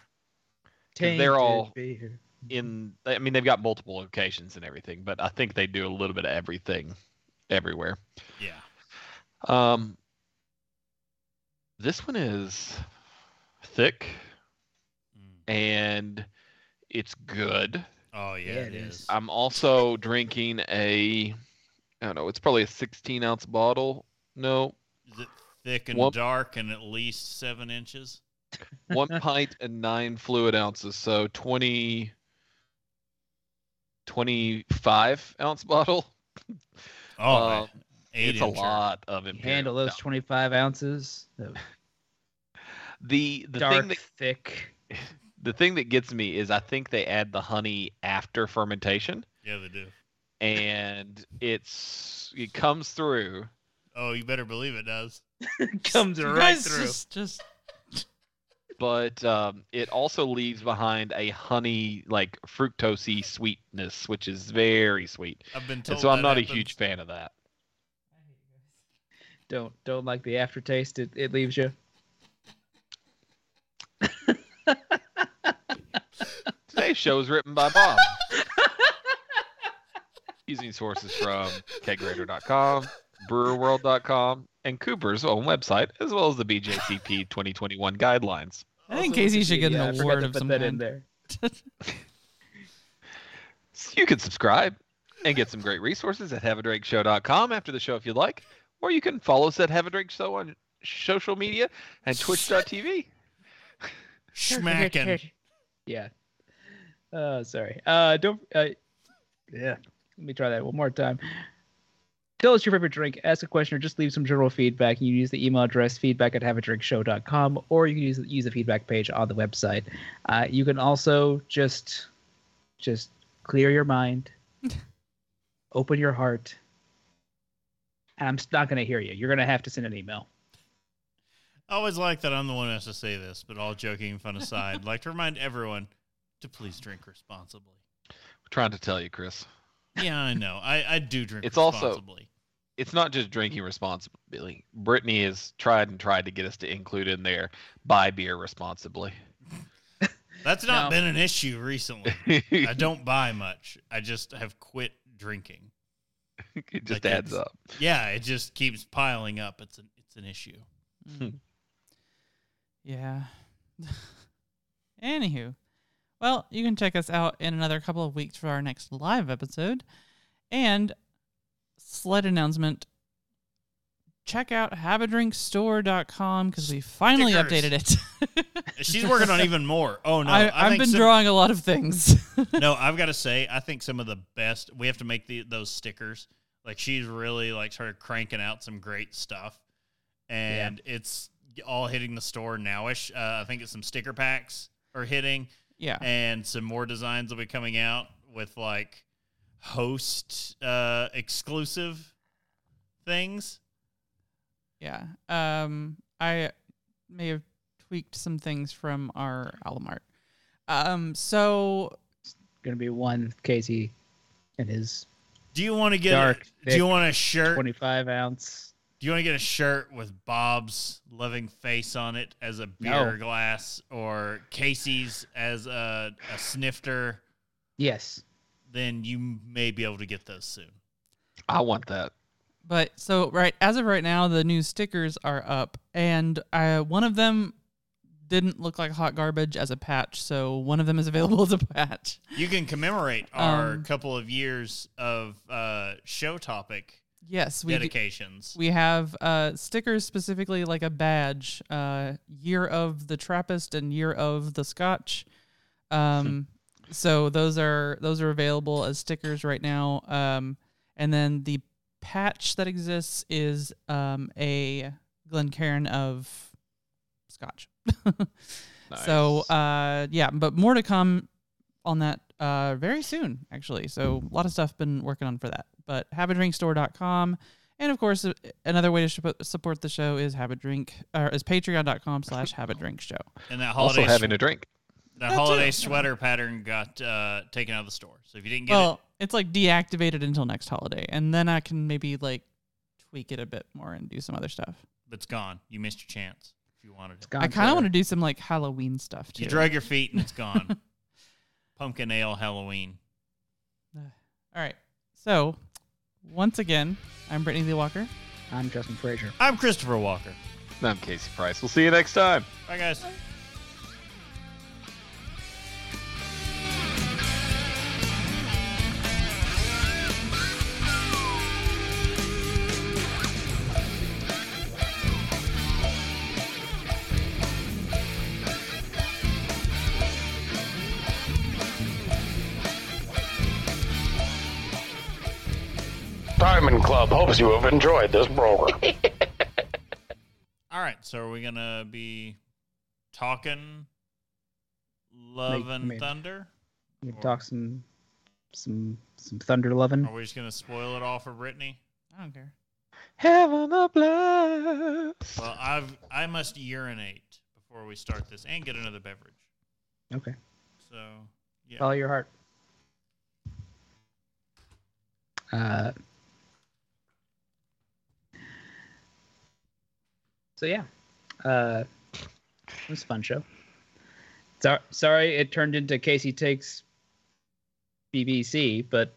Tainted they're all- beer. in. I mean, they've got multiple locations and everything, but I think they do a little bit of everything, everywhere. Yeah. Um, this one is thick Mm. and it's good. Oh yeah, Yeah, it it is. is. I'm also drinking a, I don't know, it's probably a 16 ounce bottle. No, Is it thick and One- dark and at least seven inches? [laughs] one pint and nine fluid ounces, so 20, 25 ounce bottle. Oh, [laughs] Uh, man. Eight it's a incher. lot of You imperial. handle those stout. 25 ounces. [laughs] The the dark, thing that thick. [laughs] the thing that gets me is I think they add the honey after fermentation, Yeah, they do. and it's it comes through. Oh, you better believe it does. [laughs] Comes You right guys through. Just, just but um, it also leaves behind a honey like fructosey sweetness, which is very sweet. I've been told. And so I'm that not a huge fan of that. Don't don't like the aftertaste it, it leaves you. [laughs] Today's show is written by Bob. [laughs] Using sources from kegerator.com, brewerworld.com, and Cooper's own website, as well as the BJCP 2021 guidelines. I think Casey should get an forgot award to of put some that in there. So [laughs] you can subscribe and get some great resources at haveadrinkshow.com after the show if you'd like, or you can follow us at Have a Drink Show on social media and twitch.tv. Schmacking. [laughs] [laughs] yeah. Uh, sorry. Uh, don't. Uh, yeah. Let me try that one more time. Tell us your favorite drink, ask a question, or just leave some general feedback. You can use the email address feedback at haveadrinkshow.com, or you can use, use the feedback page on the website. Uh, you can also just just clear your mind, [laughs] open your heart, and I'm not going to hear you. You're going to have to send an email. I always like that I'm the one who has to say this, but all joking and fun aside, I'd [laughs] like to remind everyone to please drink responsibly. We're trying to tell you, Chris. Yeah, I know. I, I do drink It's also- responsibly. It's not just drinking responsibly. Brittany has tried and tried to get us to include in there buy beer responsibly. [laughs] That's not No. been an issue recently. [laughs] I don't buy much. I just have quit drinking. [laughs] it just Like adds up. Yeah, it just keeps piling up. It's an it's an issue. Mm. yeah. [laughs] Anywho, well, you can check us out in another couple of weeks for our next live episode. And slight announcement check out haveadrinkstore.com because we finally Stickers. updated it. [laughs] She's working on even more. Oh no, I, think been some- drawing a lot of things. [laughs] no, I've got to say, I think some of the best. We have to make the those stickers. Like she's really like started cranking out some great stuff, and it's all hitting the store nowish. Uh, I think it's some sticker packs are hitting, yeah. and some more designs will be coming out with like host uh, exclusive things. Yeah. Um, I may have tweaked some things from our Alamart. Um, so it's Going to be one Casey and his Do you want to get? Dark, a, do you want a shirt? 25 ounce. Do Do you want to get a shirt with Bob's loving face on it as a beer No. glass or Casey's as a, a snifter? Yes. Then you may be able to get those soon. I want that. But so right as of right now, the new stickers are up, and uh, one of them didn't look like hot garbage as a patch, so one of them is [laughs] available as a patch. You can commemorate our Um, couple of years of uh, show topic Yes, we do- dedications. we have uh, stickers specifically like a badge, uh, year of the Trappist and year of the Scotch. Um, [laughs] so those are those are available as stickers right now. Um, and then the patch that exists is um, a Glencairn of Scotch. [laughs] So uh, yeah, but more to come on that uh, very soon, actually. So a lot of stuff been working on for that. But haveadrinkstore.com. And of course, another way to support the show is haveadrink or is patreon.com slash haveadrinkshow. and that holiday also having a drink. That That holiday too. sweater pattern got uh, taken out of the store. So if you didn't get it Well, it's like deactivated until next holiday. And then I can maybe like tweak it a bit more and do some other stuff. it, it's gone. You missed your chance if you wanted it. Gone I kind of want to do some like Halloween stuff too. You drag your feet and it's [laughs] gone. Pumpkin ale Halloween. All right. So once again, I'm Brittany Lee Walker. I'm Justin Frazier. I'm Christopher Walker. I'm Casey Price. We'll see you next time. Bye, guys. Diamond Club hopes you have enjoyed this program. [laughs] All right. So are we gonna be talking love Make- and make- thunder? We can talk some some some thunder loving. Are we just gonna spoil it all for Brittany? I don't care. Having a blast. Well, I've I must urinate before we start this and get another beverage. Okay. So yeah. Follow your heart. Uh, so yeah, uh, it was a fun show. So, sorry it turned into Casey takes BBC, but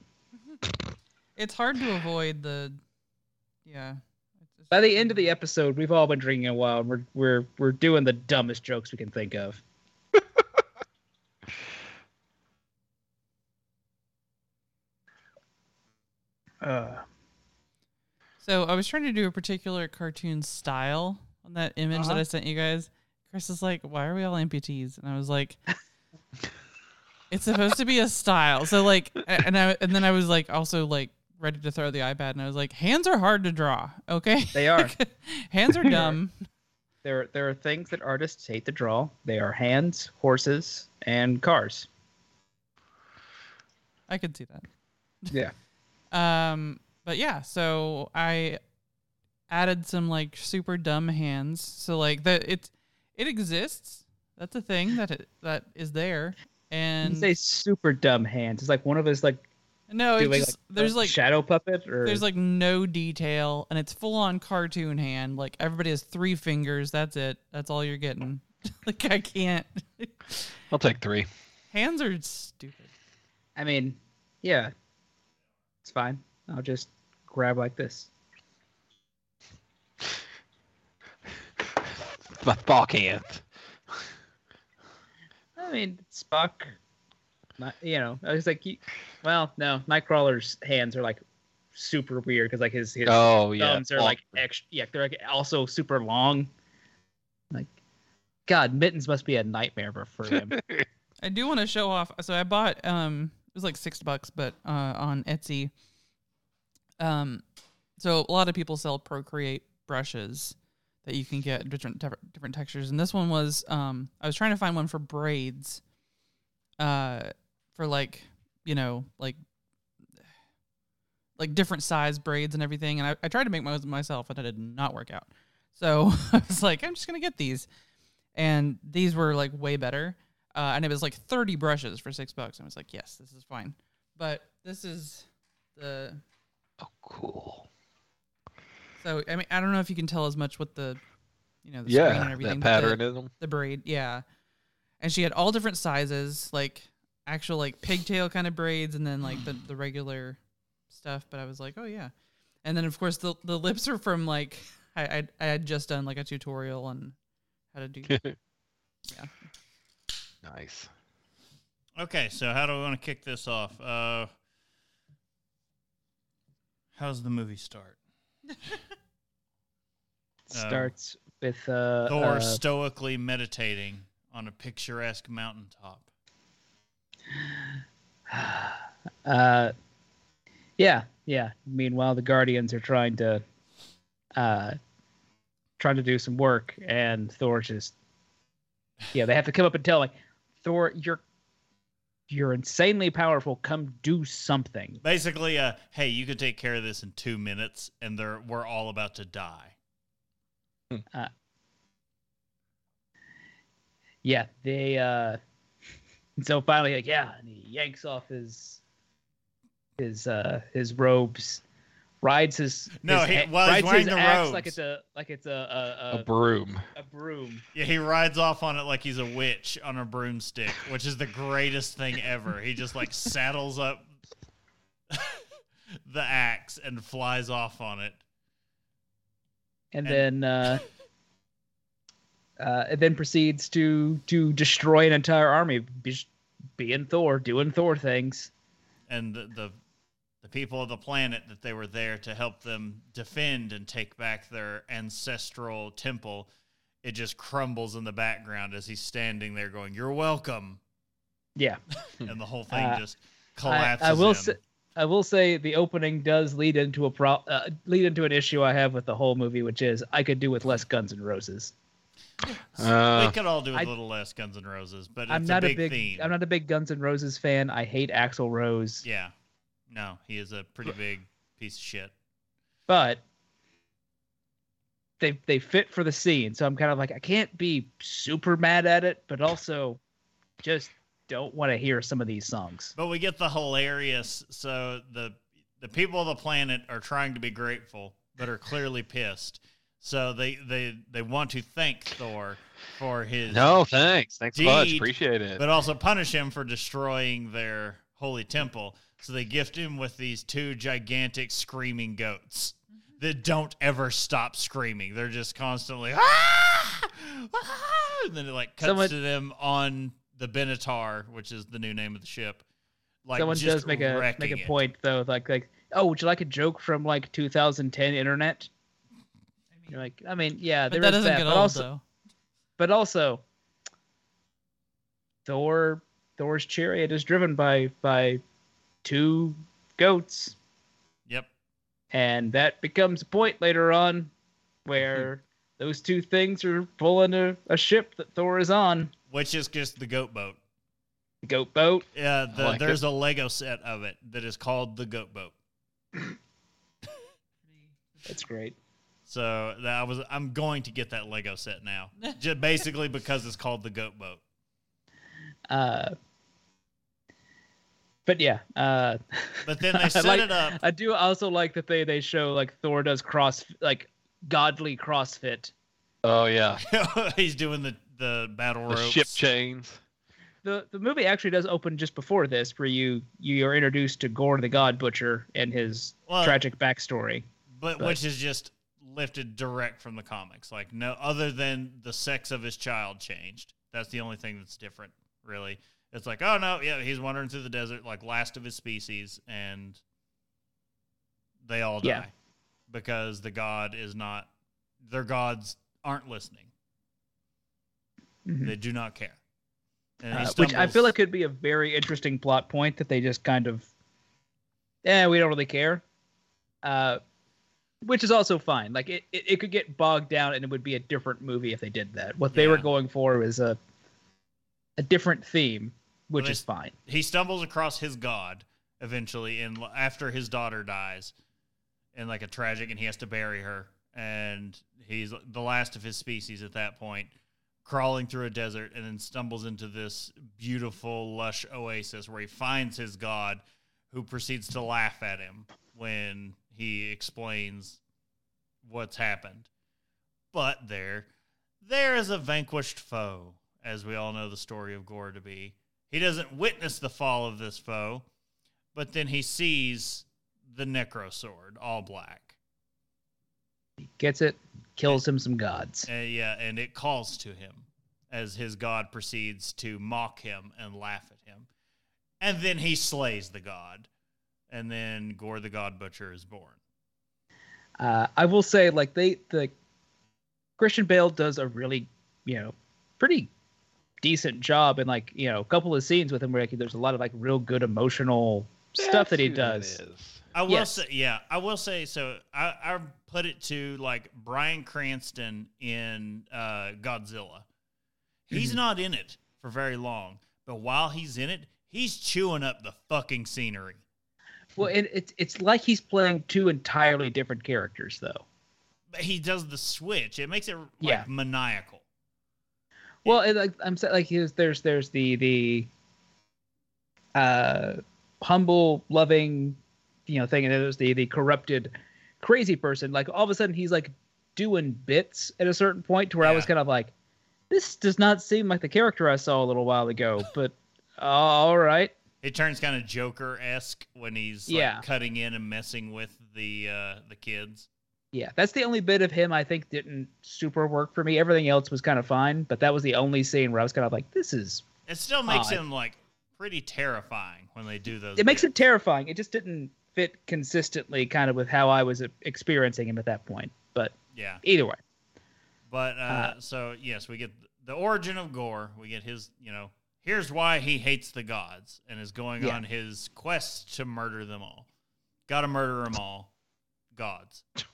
[laughs] It's hard to avoid the, yeah. It's- it's by the end of the episode, we've all been drinking a while, and we're we're we're doing the dumbest jokes we can think of. [laughs] uh, So I was trying to do a particular cartoon style on that image that Uh-huh. I sent you guys. Chris is like, "Why are we all amputees?" And I was like, [laughs] "It's supposed to be a style." So like, and I and then I was like, also like ready to throw the iPad, and I was like, "Hands are hard to draw." Okay, They are. [laughs] Hands are are. dumb. there there are things that artists hate to draw. They are hands, horses, and cars. I could see that. Yeah. [laughs] Um, but yeah, so I added some like super dumb hands. So like that it it exists. That's a thing that it, that is there. You And say super dumb hands. It's like one of those like no, it's doing just, like there's like shadow puppet or there's like no detail and it's full on cartoon hand. Like everybody has three fingers. That's it. That's all you're getting. [laughs] like I can't. I'll take three. Hands are stupid. I mean, yeah, it's fine. I'll just grab like this. The fuck hand. I mean, Spock. Not, you know, I was like, he, well, no, Nightcrawler's hands are like super weird because like his his Oh yeah. thumbs are like extra. Yeah, they're like also super long. Like, God, mittens must be a nightmare for- for him. [laughs] I do want to show off. So I bought um it was like six bucks, but uh on Etsy. Um, so a lot of people sell Procreate brushes that you can get different different textures, and this one was um I was trying to find one for braids, uh, for like you know like like different size braids and everything, and I, I tried to make my myself, and it did not work out. So [laughs] I was like, I'm just gonna get these, and these were like way better. Uh, and it was like 30 brushes for six bucks. And I was like, yes, this is fine. But this is the Oh, cool. So I mean, I don't know if you can tell as much with the, you know, the screen Yeah, and everything. that but the- pattern in them. the braid, yeah. And she had all different sizes, like actual like pigtail kind of braids, and then like the the regular stuff. But I was like, oh yeah. And then of course the the lips are from like I I, I had just done like a tutorial on how to do. [laughs] yeah. Nice. Okay, so how do we want to kick this off? Uh, how's the movie start? [laughs] Starts with uh, Thor uh, stoically meditating on a picturesque mountaintop. [sighs] Uh, yeah, yeah. Meanwhile, the Guardians are trying to, uh, trying to do some work, and Thor just, yeah, they have to come up and tell like, Thor, you're, you're insanely powerful. Come do something. Basically, uh, hey, you could take care of this in two minutes, and they're we're all about to die. Yeah, they. uh [laughs] So finally, like, yeah, and he yanks off his, his, uh his robes, rides his. No, his he- ha- while he's rides wearing his the axe robes. like it's a like it's a a, A a, broom. a broom. Yeah, he rides off on it like he's a witch on a broomstick, which is the greatest thing ever. He just like [laughs] saddles up [laughs] the axe and flies off on it. and And- then uh, uh, and then proceeds to to destroy an entire army, be- being Thor, doing Thor things. and the, the the people of the planet that they were there to help them defend and take back their ancestral temple it just crumbles in the background as he's standing there going you're welcome Yeah, [laughs] and the whole thing Uh, just I, collapses I will say. I will say the opening does lead into a pro uh, lead into an issue I have with the whole movie, which is I could do with less Guns and Roses. Uh, we could all do with I- a little less guns and roses but it's I'm not a a big, big, theme I'm not a big Guns and Roses fan. I hate Axl Rose, yeah no he is a pretty big piece of shit but they they fit for the scene. So I'm kind of like I can't be super mad at it, but also just don't want to hear some of these songs. But we get the hilarious. So the the people of the planet are trying to be grateful, but are clearly pissed. So they they they want to thank Thor for his no, thanks. Thanks much. Appreciate it. but also punish him for destroying their holy temple. So they gift him with these two gigantic screaming goats that don't ever stop screaming. They're just constantly ah! Ah! and then it like cuts Someone- to them on the Benatar, which is the new name of the ship. Like Someone just does make a make a it. point though, like like oh, would you like a joke from like 2010 internet? You're like, I mean, yeah, But there that is doesn't that, get but old also, though. but also, Thor Thor's chariot is driven by by two goats, Yep. and that becomes a point later on where [laughs] those two things are pulling a, a ship that Thor is on, Which is just the goat boat. the goat boat. Yeah, the, like there's a Lego set of it that is called the goat boat. [laughs] That's great. So that I was I'm going to get that Lego set now. [laughs] just basically because it's called the goat boat. Uh, but yeah, uh, But then [laughs] they I set like- it up. I do also like that they they show like Thor does cross like godly CrossFit. oh yeah, [laughs] He's doing the the battle the ropes. ship chains. The the movie actually does open just before this, where you you are introduced to Gorr the God Butcher and his Well, tragic backstory. but, but- which is just lifted direct from the comics. Like no other than the sex of his child changed. That's the only thing that's different, really. It's like, oh no, yeah, he's wandering through the desert like last of his species, and they all die Yeah. because the god is not. Their gods aren't listening. Mhm. They do not care. And Uh, which I feel like could be a very interesting plot point that they just kind of, yeah, we don't really care. Uh, which is also fine. Like it, it, it could get bogged down, and it would be a different movie if they did that. What they were going for is a a different theme, which Well, is fine. he stumbles across his god eventually and after his daughter dies in like a tragic and he has to bury her and he's the last of his species at that point crawling through a desert and then stumbles into this beautiful lush oasis where he finds his god who proceeds to laugh at him when he explains what's happened. But there, there is a vanquished foe, as we all know the story of Gorr to be. He doesn't witness the fall of this foe, but then he sees the Necro Sword, all black. Gets it, kills him some gods. Uh, yeah, and it calls to him as his god proceeds to mock him and laugh at him. And then he slays the god. And then Gorr the God Butcher is born. Uh, I will say, like they, the Christian Bale does a really, you know, pretty decent job in like you know a couple of scenes with him where like, there's a lot of like real good emotional stuff that he does. I will Yes. say, yeah, I will say. So I, I put it to like Bryan Cranston in uh, Godzilla. He's Mhm. not in it for very long, but while he's in it, he's chewing up the fucking scenery. Well, it, it's it's like he's playing two entirely different characters, though. But he does the switch. It makes it like Yeah. maniacal. Well, it, like I'm saying, like there's there's there's the the uh humble, loving, you know, thing, and then there's the the corrupted, crazy person. Like all of a sudden, he's like doing bits at a certain point to where I was kind of like, this does not seem like the character I saw a little while ago. [laughs] But all right, It turns kind of Joker esque when he's like, Yeah. cutting in and messing with the uh, the kids. Yeah, that's the only bit of him I think didn't super work for me. Everything else was kind of fine, but that was the only scene where I was kind of like, this is. It still makes Odd. him like pretty terrifying when they do those. It makes it bits. terrifying. It just didn't fit consistently, kind of with how I was experiencing him at that point. But yeah. either way, But uh, so yes, we get the origin of Gorr. We get his, you know, here's why he hates the gods and is going Yeah. on his quest to murder them all. Got to murder them all, gods. [laughs]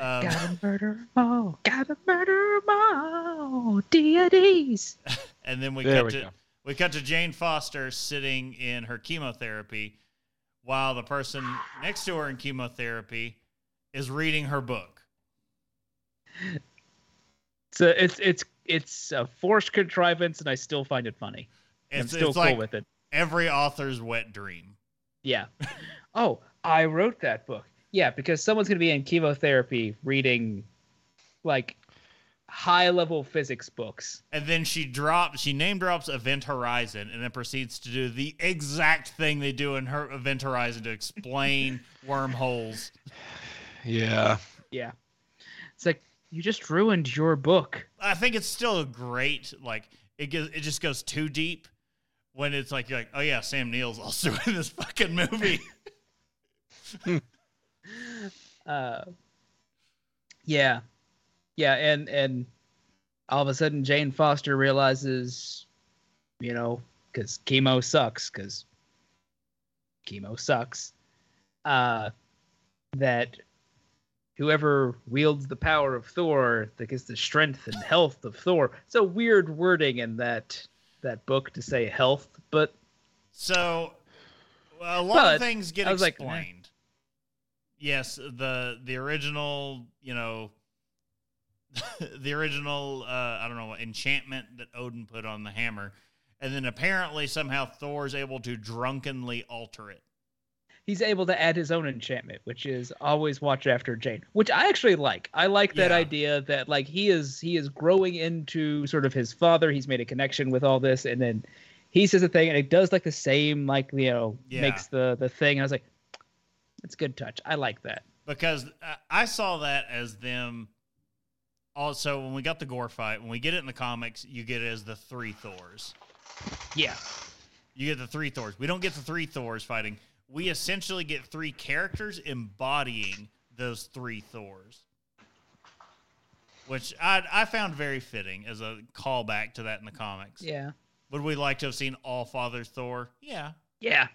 Um, gotta [laughs] murder 'em all, gotta murder 'em all, deities. [laughs] and then we There cut we to go. we cut to Jane Foster sitting in her chemotherapy, while the person next to her in chemotherapy is reading her book. So it's it's it's a forced contrivance, and I still find it funny. I'm It's, still it's cool like with it. every author's wet dream. Yeah. [laughs] oh, I wrote that book. Yeah, because someone's gonna be in chemotherapy reading, like, high level physics books. And then she drops, she name drops Event Horizon, and then proceeds to do the exact thing they do in her Event Horizon to explain [laughs] wormholes. Yeah. Yeah. It's like you just ruined your book. I think it's still a great, like it goes, it just goes too deep when it's like you're like, oh yeah, Sam Neill's also [laughs] in this fucking movie. [laughs] uh yeah. Yeah and and all of a sudden jane foster realizes you know because chemo sucks because chemo sucks uh that whoever wields the power of thor that gets the strength and health of thor. It's a weird wording in that that book to say health but So well, a lot But of things get was like, explained. Yes, the the original, you know, [laughs] the original uh, I don't know what enchantment that Odin put on the hammer, and then apparently somehow Thor's able to drunkenly alter it. he's able to add his own enchantment, which is always watch after Jane, which I actually like. I like that Yeah. idea that like he is he is growing into sort of his father. He's made a connection with all this, and then he says a thing, and it does like the same like you know Yeah. makes the the thing. And I was like, it's a good touch. I like that. because I- I saw that as them. Also, when we got the Gorr fight, when we get it in the comics, you get it as the three Thors. Yeah, You get the three Thors. We don't get the three Thors fighting. We essentially get three characters embodying those three Thors, which I I found very fitting as a callback to that in the comics. yeah, Would we like to have seen All Father Thor? Yeah, yeah.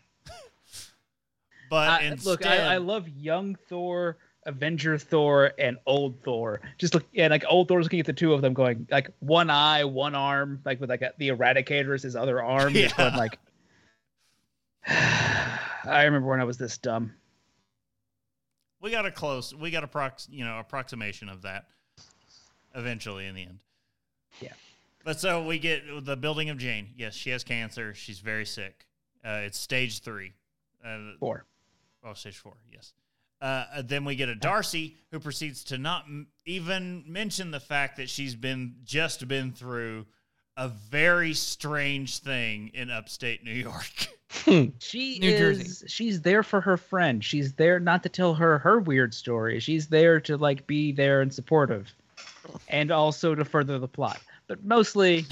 But I- instead, look, I, I love young Thor. Avenger Thor and old Thor. Just look, yeah, like old Thor's looking at the two of them, going like one eye, one arm, like with like a, the Eradicator as his other arm. just Yeah. going like, [sighs] I remember when I was this dumb. we got a close, we got a prox, you know, approximation of that eventually in the end. Yeah. But so we get the building of Jane. Yes, she has cancer. She's very sick. Uh, it's stage three. Uh, Four. Oh, stage four, yes. Uh, then we get a Darcy who proceeds to not m- even mention the fact that she's been just been through a very strange thing in upstate New York. [laughs] She New is. Jersey. She's there for her friend. She's there not to tell her her weird story. She's there to like be there and supportive, and also to further the plot. But mostly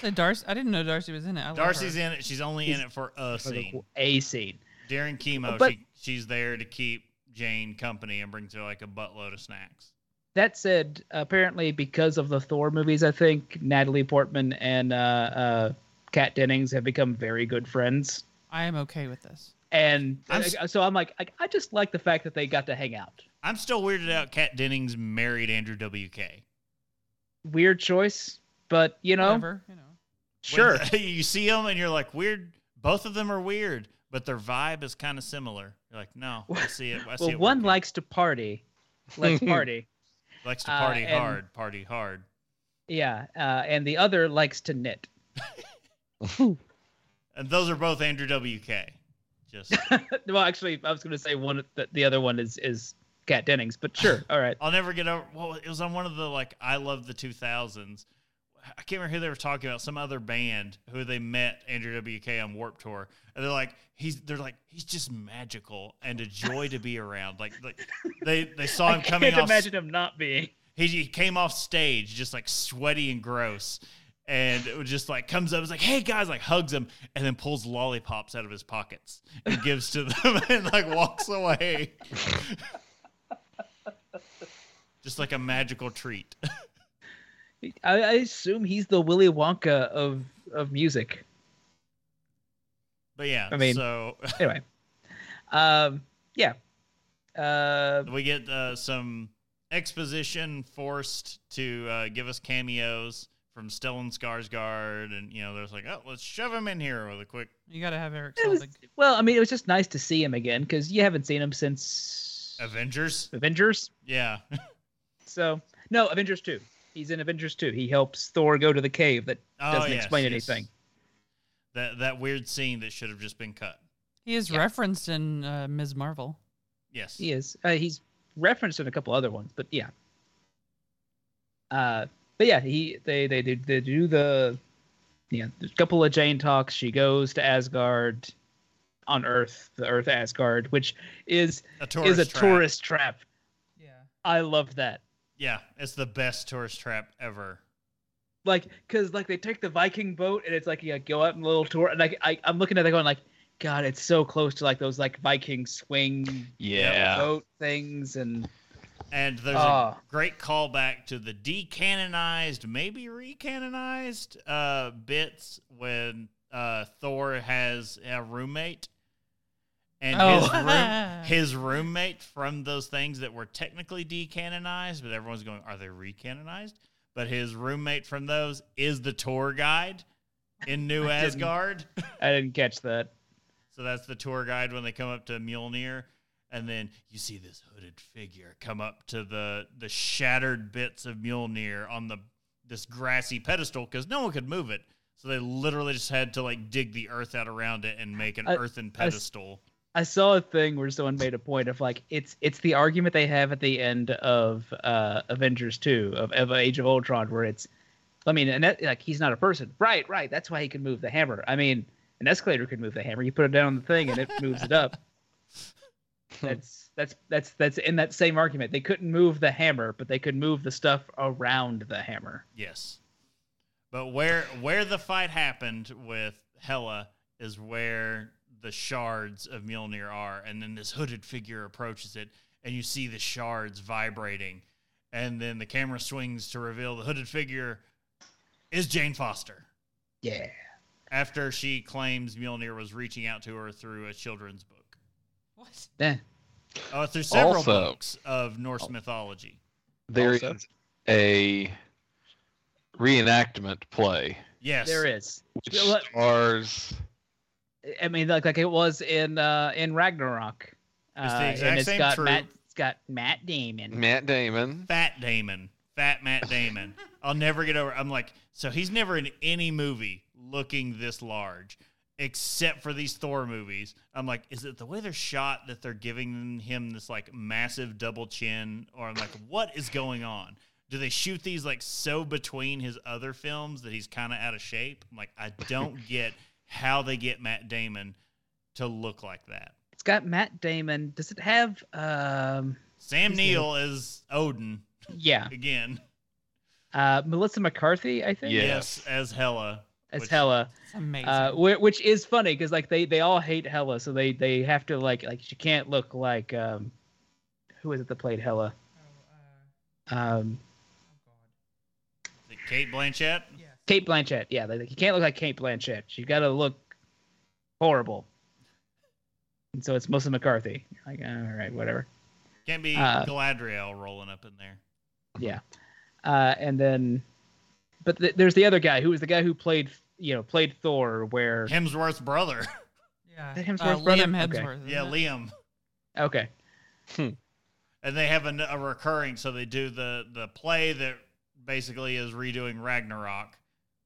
So [laughs] Darcy, I didn't know Darcy was in it. I love Darcy's her. in it. She's only in it for a for the scene. a scene. During chemo, But- she, she's there to keep Jane company and brings her like a buttload of snacks. That said, apparently because of the Thor movies, I think Natalie Portman and uh, uh, Kat Dennings have become very good friends. I am okay with this. And I'm uh, s- so I'm like, I, I just like the fact that they got to hang out. I'm still weirded out. Kat Dennings married Andrew WK. Weird choice, but you know, Whatever, you know. sure. When [laughs] you see them and you're like, weird. Both of them are weird, but their vibe is kind of similar. You're like, no, I see it. I see well, it one working. likes to party. Let's [laughs] party. likes to uh, party and- hard, party hard. Yeah, uh, and the other likes to knit. [laughs] And those are both Andrew WK. Just [laughs] well, actually, I was going to say one. The, the other one is is Kat Dennings, but sure, all right. I'll never get over. Well, it was on one of the like I love the 2000s. I can't remember who they were talking about. Some other band who they met Andrew WK on Warped Tour, and they're like, he's they're like he's just magical and a joy to be around. Like like they they saw him I coming can't off. imagine him not being. He, he came off stage just like sweaty and gross. And it was just like comes up, it's like, hey guys, like hugs them, and then pulls lollipops out of his pockets and [laughs] gives to them [laughs] and like walks away. [laughs] just like a magical treat. I, I assume he's the Willy Wonka of of music. But yeah, I mean- so [laughs] Anyway, um, yeah. Uh, we get uh, some exposition forced to uh, give us cameos from Stellan Skarsgård, and you know, there's like, oh, let's shove him in here with a quick. You got to have Eric was, well, I mean, it was just nice to see him again because you haven't seen him since Avengers, Avengers. yeah, [laughs] So no, Avengers two. He's in Avengers two. He helps Thor go to the cave that Oh, doesn't yes, explain yes. anything. That that weird scene that should have just been cut. He is Yeah. referenced in uh, Ms. Marvel. Yes. He is. Uh, he's referenced in a couple other ones, but yeah. Uh, but yeah, he they they do they do the yeah there's a couple of Jane talks. She goes to Asgard on Earth, the Earth Asgard, which is A tourist is a trap. tourist trap. Yeah. I love that. Yeah, it's the best tourist trap ever. Like, cause like they take the Viking boat and it's like you go up on a little tour, and like I, I'm looking at it going like, God, it's so close to like those like Viking swing Yeah. boat things, and And there's Ah. a great callback to the decanonized, maybe recanonized uh, bits when uh, Thor has a roommate. And Oh. his, [laughs] room, his roommate from those things that were technically decanonized, but everyone's going, are they recanonized? But his roommate from those is the tour guide in New [laughs] I didn't- Asgard. [laughs] I didn't catch that. So that's the tour guide when they come up to Mjolnir, and then you see this hooded figure come up to the the shattered bits of Mjolnir on the this grassy pedestal because no one could move it. So they literally just had to like dig the earth out around it and make an earthen pedestal. I saw a thing where someone made a point of like it's it's the argument they have at the end of uh Avengers 2 of, of Age of Ultron where it's I mean and that, like he's not a person. Right, right. That's why he can move the hammer. I mean, an escalator could move the hammer. You put it down on the thing and it moves it up. [laughs] That's that's that's that's in that same argument. They couldn't move the hammer, but they could move the stuff around the hammer. Yes, but where where the fight happened with Hela is where the shards of Mjolnir are, and then this hooded figure approaches it, and you see the shards vibrating, and then the camera swings to reveal the hooded figure is Jane Foster. Yeah. After she claims Mjolnir was reaching out to her through a children's book, What? Eh. oh, through several Also- books of Norse mythology. There is Also- a reenactment play Yes, There is. which Well, stars I mean, like like it was in uh, in Ragnarok. It's the Uh, exact and it's same got troop. Matt. It's got Matt Damon. Matt Damon. Fat Damon. Fat Matt Damon. [laughs] I'll never get over. I'm like, so he's never in any movie looking this large. except for these Thor movies. I'm like, is it the way they're shot that they're giving him this like massive double chin, or I'm like, what is going on? Do they shoot these like so between his other films that he's kind of out of shape? I'm like, I don't [laughs] get how they get Matt Damon to look like that. It's got Matt Damon. Does it have um Sam Who's Neill is Odin yeah. again. Uh Melissa McCarthy, I think. Yeah. Yes, as Hela. As which- Hela. It's amazing. Uh which is funny because like they they all hate Hela, so they they have to like like she can't look like um who is it that played Hela? Oh Um Is it Cate Blanchett. Cate Blanchett. Yeah, like you can't look like Cate Blanchett. She's got to look horrible. And so it's Melissa McCarthy. Like, all right, whatever. Can't be Uh, Galadriel rolling up in there. Yeah. Uh, and then, but th- there's the other guy who was the guy who played, you know, played Thor. Where Hemsworth's brother. [laughs] yeah. that Hemsworth's uh, brother? Liam Okay. Hemsworth. isn't yeah, it? Liam. okay, And they have a, a recurring, so they do the the play that basically is redoing Ragnarok,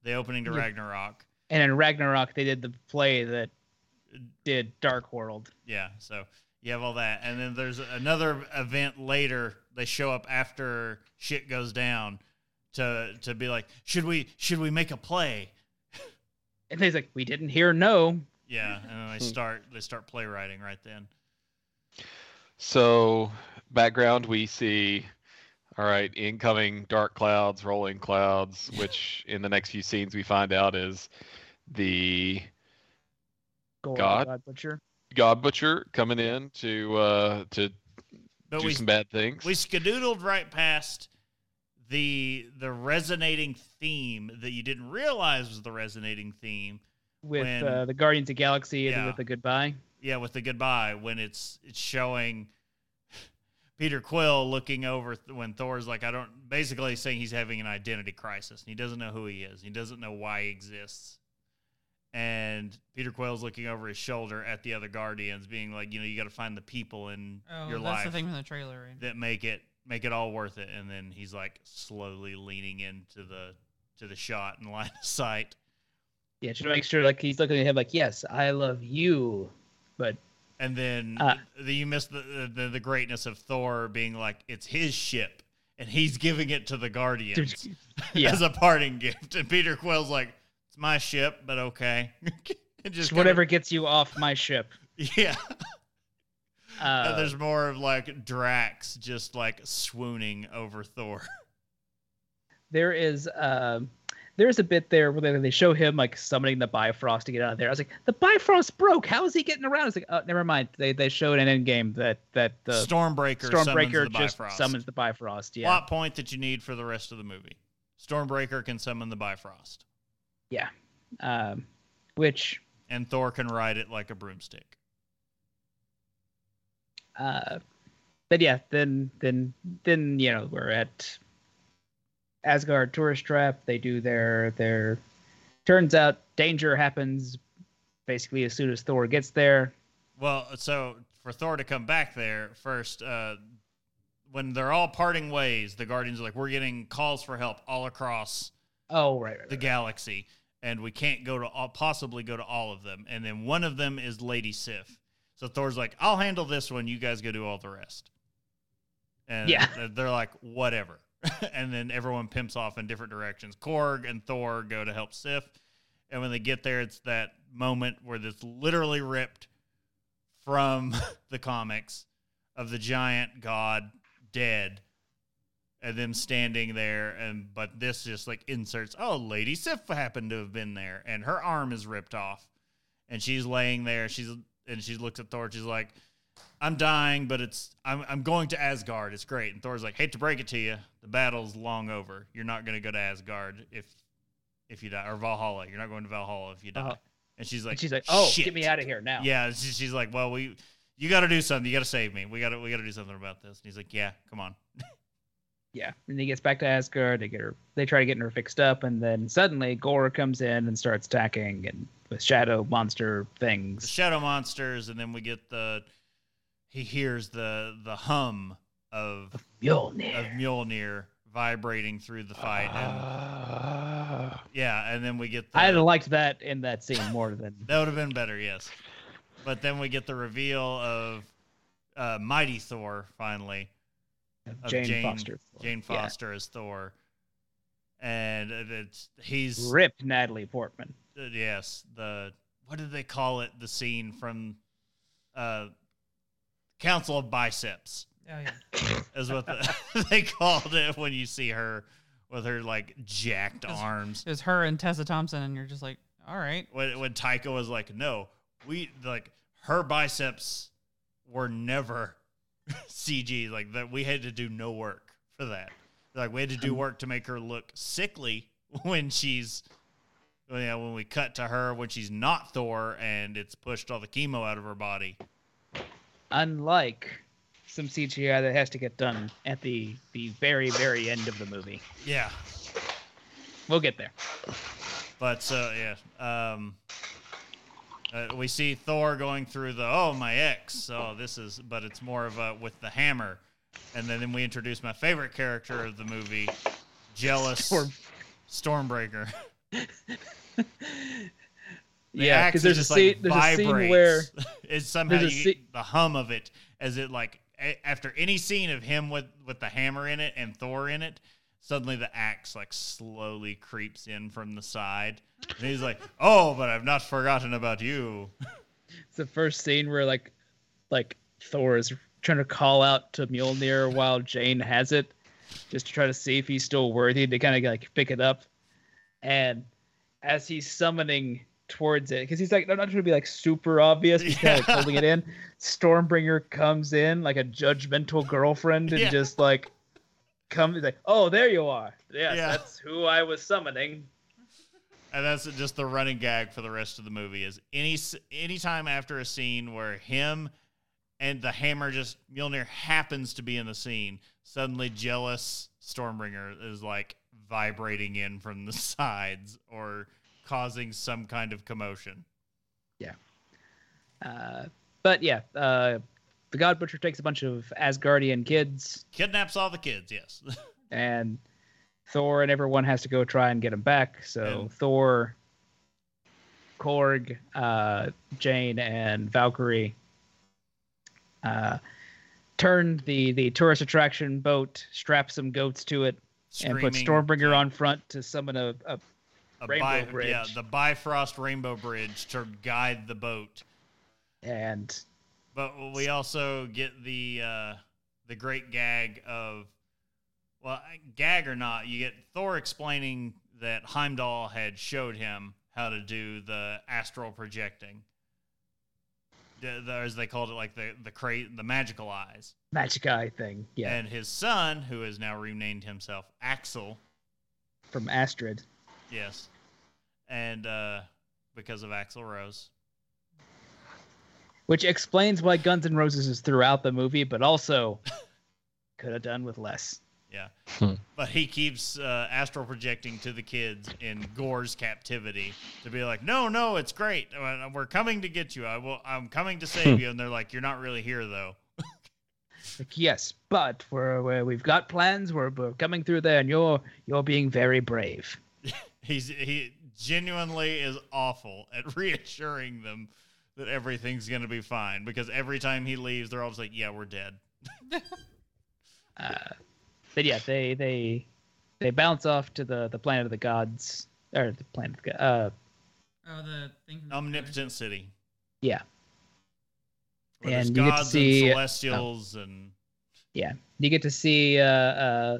the opening to Yeah. Ragnarok. and in Ragnarok they did the play that did Dark World. Yeah, so you have all that, and then there's another event later. They show up after shit goes down to to be like, should we should we make a play? [laughs] And he's like, we didn't hear no. Yeah, and then they hmm. start they start playwriting right then. So, background, we see, all right, incoming dark clouds, rolling clouds, which in the next few scenes we find out is the Gorr, God? Butcher. God Butcher coming in to uh, to But do we some bad things. we skedoodled right past the the resonating theme that you didn't realize was the resonating theme. with When- uh, the Guardians of the Galaxy and with the goodbye. Yeah, with the goodbye when it's it's showing Peter Quill looking over th- when Thor's like I don't basically saying he's having an identity crisis and he doesn't know who he is. He doesn't know why he exists. And Peter Quill's looking over his shoulder at the other Guardians being like, you know, you got to find the people in Oh, your that's life the thing from the trailer, right? that make it make it all worth it and then he's like slowly leaning into the to the shot and [laughs] line of sight Yeah, just to make sure like he's looking at him like, yes, I love you, but and then Uh, the, you miss the, the the greatness of Thor being like it's his ship and he's giving it to the Guardians [laughs] yeah, as a parting gift. And Peter Quill's like it's my ship but okay. [laughs] Just kinda- whatever gets you off my ship. [laughs] yeah. Uh, and there's more of like Drax just like swooning over Thor. There is um there's a bit there where they, show him like summoning the Bifrost to get out of there. I was like, the Bifrost broke. How is he getting around? It's like, oh, never mind. They they showed in Endgame that that the Stormbreaker, Stormbreaker summons the just Bifrost. summons the Bifrost. Yeah, plot point that you need for the rest of the movie. Stormbreaker can summon the Bifrost, Yeah, um, which and Thor can ride it like a broomstick. uh, but yeah, then then then you know we're at Asgard tourist trap. They do their their. Turns out danger happens basically as soon as Thor gets there. Well, so for Thor to come back there first, uh, when they're all parting ways, the Guardians are like, "We're getting calls for help all across Oh right, right, the right. galaxy, and we can't go to all, possibly go to all of them." And then one of them is Lady Sif. So Thor's like, "I'll handle this one. You guys go do all the rest." And Yeah. they're like, "Whatever." [laughs] and then everyone pimps off in different directions. Korg and Thor go to help Sif, and when they get there, it's that moment where it's literally ripped from [laughs] the comics of the giant god dead and them standing there. And but this just like inserts oh lady sif happened to have been there and her arm is ripped off. And she's laying there. She's and she looks at thor. She's like i'm dying but it's i'm, I'm going to asgard it's great and thor's like hate to break it to you the battle's long over you're not going to go to asgard if if you die or valhalla you're not going to valhalla if you die Uh-huh. and she's like and she's like, "Oh, "Shit." get me out of here now." yeah, she's like, "Well, we, you got to do something. You got to save me. We got to, we got to do something about this." And he's like, "Yeah, come on." [laughs] yeah. And he gets back to Asgard. They get her. They try to get her fixed up, and then suddenly Gorr comes in and starts attacking and with shadow monster things. The things. shadow monsters, and then we get the, he hears the the hum of of Mjolnir. Mjolnir vibrating through the fight, and Ah. Yeah, and then we get the, I'd have liked that in that scene more than [laughs] that would have been better, yes. But then we get the reveal of uh, Mighty Thor finally. of Jane, Foster. Jane Yeah. Foster as Thor, and it's he's Rip Natalie Portman. uh, yes the what did they call it the scene from uh Council of Biceps Oh yeah. [laughs] is what the, [laughs] they called it when you see her with her like jacked It's- arms. It was her and Tessa Thompson, and you're just like, all right. When when Taika was like, no, we like her biceps were never [laughs] CG like that. We had to do no work for that. Like we had to do um, work to make her look sickly when she's. Yeah, when we cut to her when she's not Thor and it's pushed all the chemo out of her body. Unlike some CGI that has to get done at the the very very end of the movie. Yeah, We'll get there. But so yeah, um, uh, we see Thor going through the oh my ex. So this is, but it's more of a with the hammer, and then, then we introduce my favorite character of the movie, jealous Storm- Stormbreaker. [laughs] The yeah, because there's a just, scene. like, there's a scene where [laughs] it's somehow you get the hum of it as it like a- after any scene of him with with the hammer in it and Thor in it, suddenly the axe like slowly creeps in from the side, and he's like, [laughs] "Oh, but I've not forgotten about you." [laughs] it's the first scene where like like Thor is trying to call out to Mjolnir while Jane has it, just to try to see if he's still worthy to kind of like pick it up, and as he's summoning towards it, because he's like I'm not trying to be like super obvious, he's kind of Yeah. holding it in. Stormbringer comes in like a judgmental girlfriend and Yeah. just like comes like, oh there you are, yes, Yeah. that's who I was summoning. And that's just the running gag for the rest of the movie is any s- anytime after a scene where him and the hammer just Mjolnir happens to be in the scene, suddenly jealous Stormbringer is like vibrating in from the [laughs] sides or causing some kind of commotion. Yeah. Uh, but yeah, uh, the God Butcher takes a bunch of Asgardian kids, Kidnaps all the kids, yes. [laughs] and Thor and everyone has to go try and get him back. So And- Thor, Korg, uh, Jane, and Valkyrie uh, turn the the tourist attraction boat, strap some goats to it, and put Stormbringer yeah, on front to summon a, a a Rainbow bi- Bridge. Yeah, the Bifrost Rainbow Bridge to guide the boat. and But we also get the uh, the great gag of well, gag or not, you get Thor explaining that Heimdall had showed him how to do the astral projecting, the, the, as they called it, like the the cra- the magical eyes. magic eye thing. Yeah, And his son, who has now renamed himself Axl, from Astrid. yes, and uh, because of Axl Rose, which explains why Guns N' Roses is throughout the movie, but also [laughs] could have done with less. Yeah. Hmm. But he keeps uh, astral projecting to the kids in Gorr's captivity to be like, no, no, it's great. Uh, We're coming to get you. I will. I'm coming to save you. And they're like, you're not really here though. [laughs] Like, yes, but we're, we're we've got plans. We're, we're coming through there, and you're you're being very brave. [laughs] He's he genuinely is awful at [laughs] reassuring them that everything's gonna be fine because every time he leaves, they're always like, yeah, we're dead. [laughs] Uh, but yeah, they they they bounce off to the the planet of the gods or the planet of the, uh Oh, the thing. from the Omnipotent city. yeah Where there's And you get to gods see- and celestials and yeah you get to see uh uh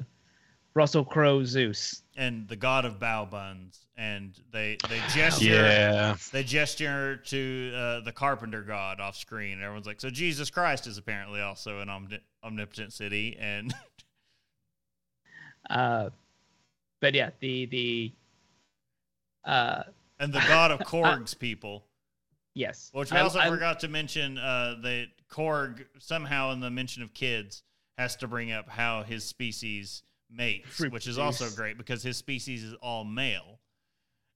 Russell Crowe Zeus. and the god of bow buns, and they they gesture. Yeah. they gesture to uh, the carpenter god off screen. and Everyone's like, so Jesus Christ is apparently also an omni- omnipotent city, and [laughs] Uh, but yeah, the the uh and the god of [laughs] Korg's people. yes, Which we I- also I- forgot to mention uh, that Korg somehow in the mention of kids has to bring up how his species mates, which is also great because his species is all male,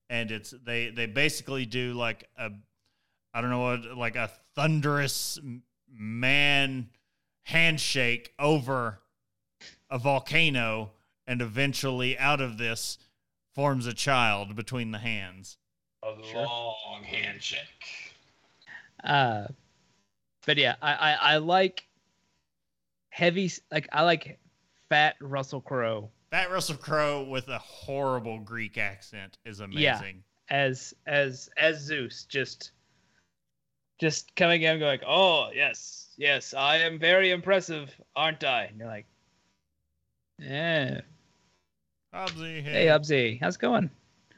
and it's they they basically do like a I don't know what like a thunderous man handshake over a volcano, and eventually out of this forms a child between the hands. A long handshake. Uh, but yeah, I, I I like heavy like I like fat Russell Crowe Fat Russell Crowe with a horrible Greek accent is amazing. Yeah. as as as Zeus just just coming in going oh yes yes I am very impressive aren't I? And you're like yeah. Hobbsy, hey. Ubsy how's it going?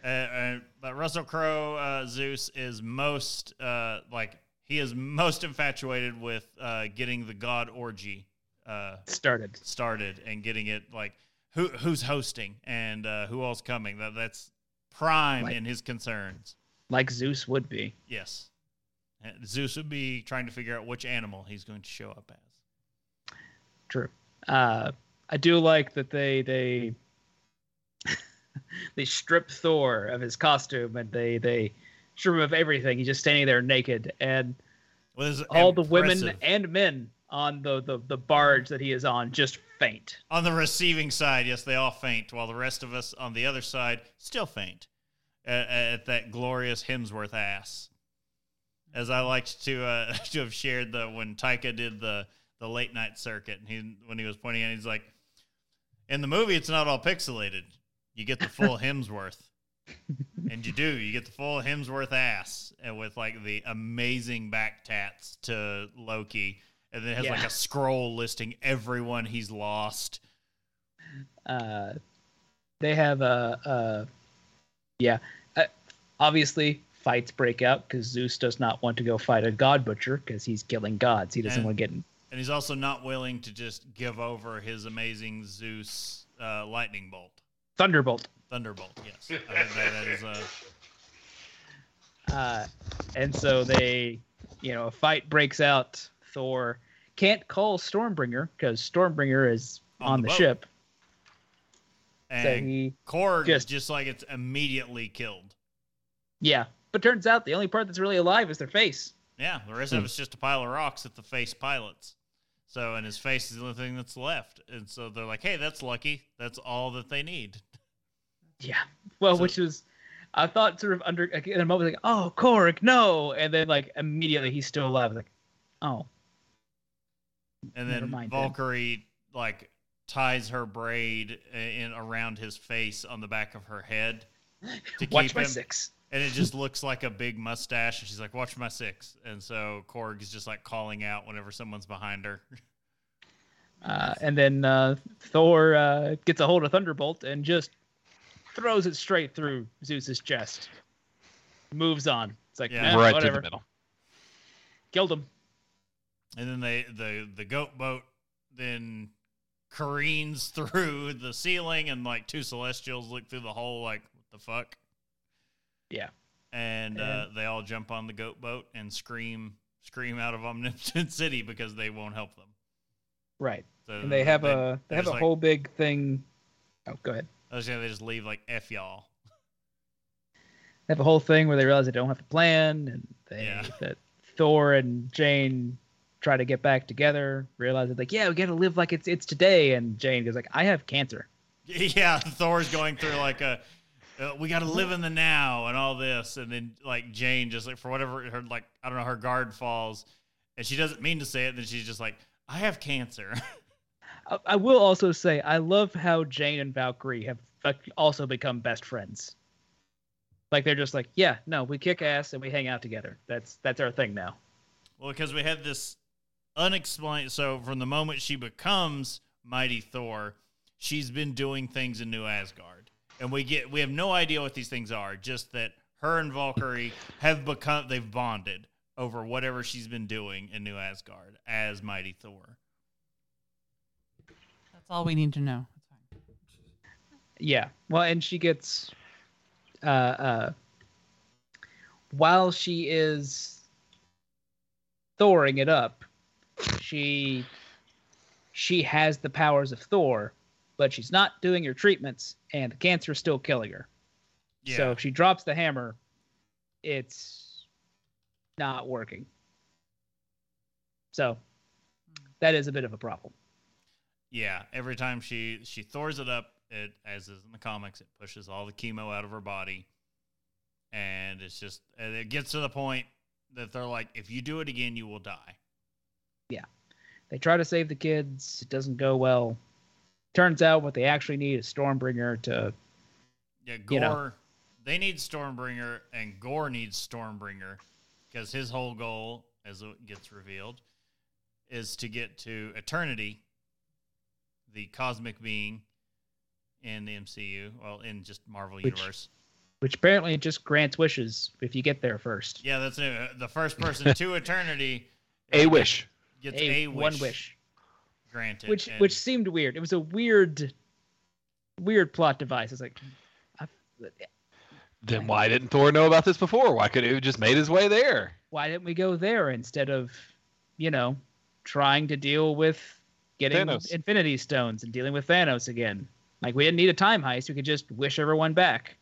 Uh, uh, but Russell Crowe, uh, Zeus is most uh, like he is most infatuated with uh, getting the god orgy uh, started. started and getting it like who who's hosting and uh, who else coming. That that's prime Like- in his concerns. like Zeus would be Yes, Zeus would be trying to figure out which animal he's going to show up as. True. Uh, I do like that they they [laughs] they strip Thor of his costume and they they strip him of everything. He's just standing there naked, and Well, all the women and men on the, the the barge that he is on just faint. on the receiving side, yes, they all faint, while the rest of us on the other side still faint at, at that glorious Hemsworth ass. As I liked to uh, [laughs] to have shared the when Taika did the the late night circuit, and he when he was pointing at, he's like, in the movie, it's not all pixelated. You get the full [laughs] Hemsworth, and you do. You get the full Hemsworth ass, and with like the amazing back tats to Loki, and then it has like a scroll listing everyone he's lost. Uh, they have a uh, uh, yeah. Uh, obviously, fights break out because Zeus does not want to go fight a god butcher because he's killing gods. He doesn't And- want to get in. And he's also not willing to just give over his amazing Zeus uh, lightning bolt, Thunderbolt. thunderbolt. Yes, I think that, that is a Uh, and so they, you know, a fight breaks out. Thor can't call Stormbringer because Stormbringer is On on, the the, ship. So and he, Korg just- just like it's immediately killed. yeah. But turns out the only part that's really alive is their face. Yeah, the rest Hmm. of it's just a pile of rocks that the face pilots. So, and his face is the only thing that's left. And so they're like, hey, that's lucky. That's all that they need. Yeah. Well, So- which was, I thought sort of under in a moment like, oh, Korg, no, and then like immediately he's still alive. Like, oh, And then mind then. Valkyrie, like, ties her braid in around his face on the back of her head to watch keep my him. six. And it just looks like a big mustache. And she's like, watch my six. And so Korg is just like calling out whenever someone's behind her. [laughs] Uh, and then uh, Thor uh, gets a hold of Thunderbolt and just throws it straight through Zeus's chest. Moves on. It's like, Yeah. "Eh, right whatever. through the middle. Killed him. And then they the the goat boat then careens [laughs] through the ceiling and like two celestials look through the hole like what the fuck? Yeah. And, uh, they all jump on the goat boat and scream scream out of Omnipotent [laughs] City because they won't help them. Right. So And they have a they have a like- whole big thing. Oh, go ahead. I was gonna they just leave like F y'all. They have a whole thing where they realize they don't have to plan, and they Yeah. that Thor and Jane try to get back together. Realize that like, yeah, we got to live like it's it's today. And Jane goes like, I have cancer. [laughs] Yeah, Thor's going through like a uh, we got to live in the now and all this, and then like Jane just like for whatever her like I don't know her guard falls, and she doesn't mean to say it, then she's just like I have cancer. [laughs] I, I will also say I love how Jane and Valkyrie have also become best friends. Like they're just like, yeah, no, we kick ass and we hang out together. That's that's our thing now. well, because we had this unexplained. So from the moment she becomes Mighty Thor, she's been doing things in New Asgard, and we get we have no idea what these things are. Just that her and Valkyrie have become they've bonded over whatever she's been doing in New Asgard as Mighty Thor. That's all we need to know. That's fine. Yeah. Well, and she gets uh uh while she is thoring it up, she she has the powers of Thor, but she's not doing her treatments and the cancer is still killing her. So if she drops the hammer, it's not working. So that is a bit of a problem. Yeah, every time she she thors it up, it as is in the comics, it pushes all the chemo out of her body, and it's just and it gets to the point that they're like, if you do it again, you will die. Yeah, they try to save the kids. It doesn't go well. Turns out what they actually need is Stormbringer to. Yeah, Gorr. You know. They need Stormbringer, and Gorr needs Stormbringer because his whole goal, as it gets revealed, is to get to Eternity, the cosmic being in the MCU, well, in just Marvel Which- universe. Which apparently just grants wishes if you get there first. Yeah, that's it. The first person [laughs] to Eternity A wish. Gets A, a, wish one wish, granted. which and- which seemed weird. It was a weird, weird plot device. It's like, I, Then why didn't Thor know about this before? Why could he have just made his way there? why didn't we go there instead of, you know, trying to deal with getting Thanos. Infinity Stones and dealing with Thanos again? Like we didn't need a time heist. We could just wish everyone back.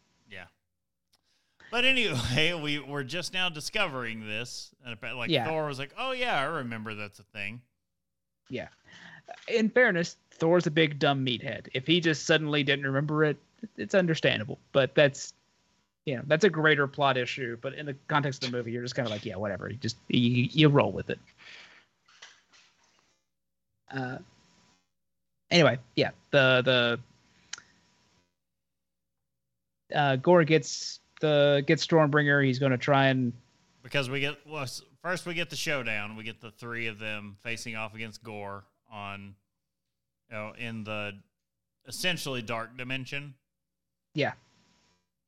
But anyway, [laughs] we were just now discovering this, and like Yeah. Thor was like, "Oh yeah, I remember that's a thing." Yeah. In fairness, Thor's a big dumb meathead. If he just suddenly didn't remember it, it's understandable. But that's you know, that's a greater plot issue. But in the context of the movie, you're just kind of like, yeah, whatever. You just you, you roll with it. Uh anyway, yeah, the the uh Gorr gets the get Stormbringer, he's gonna try and because we get well, first we get the showdown. We get the three of them facing off against Gorr on, you know, in the essentially dark dimension. yeah.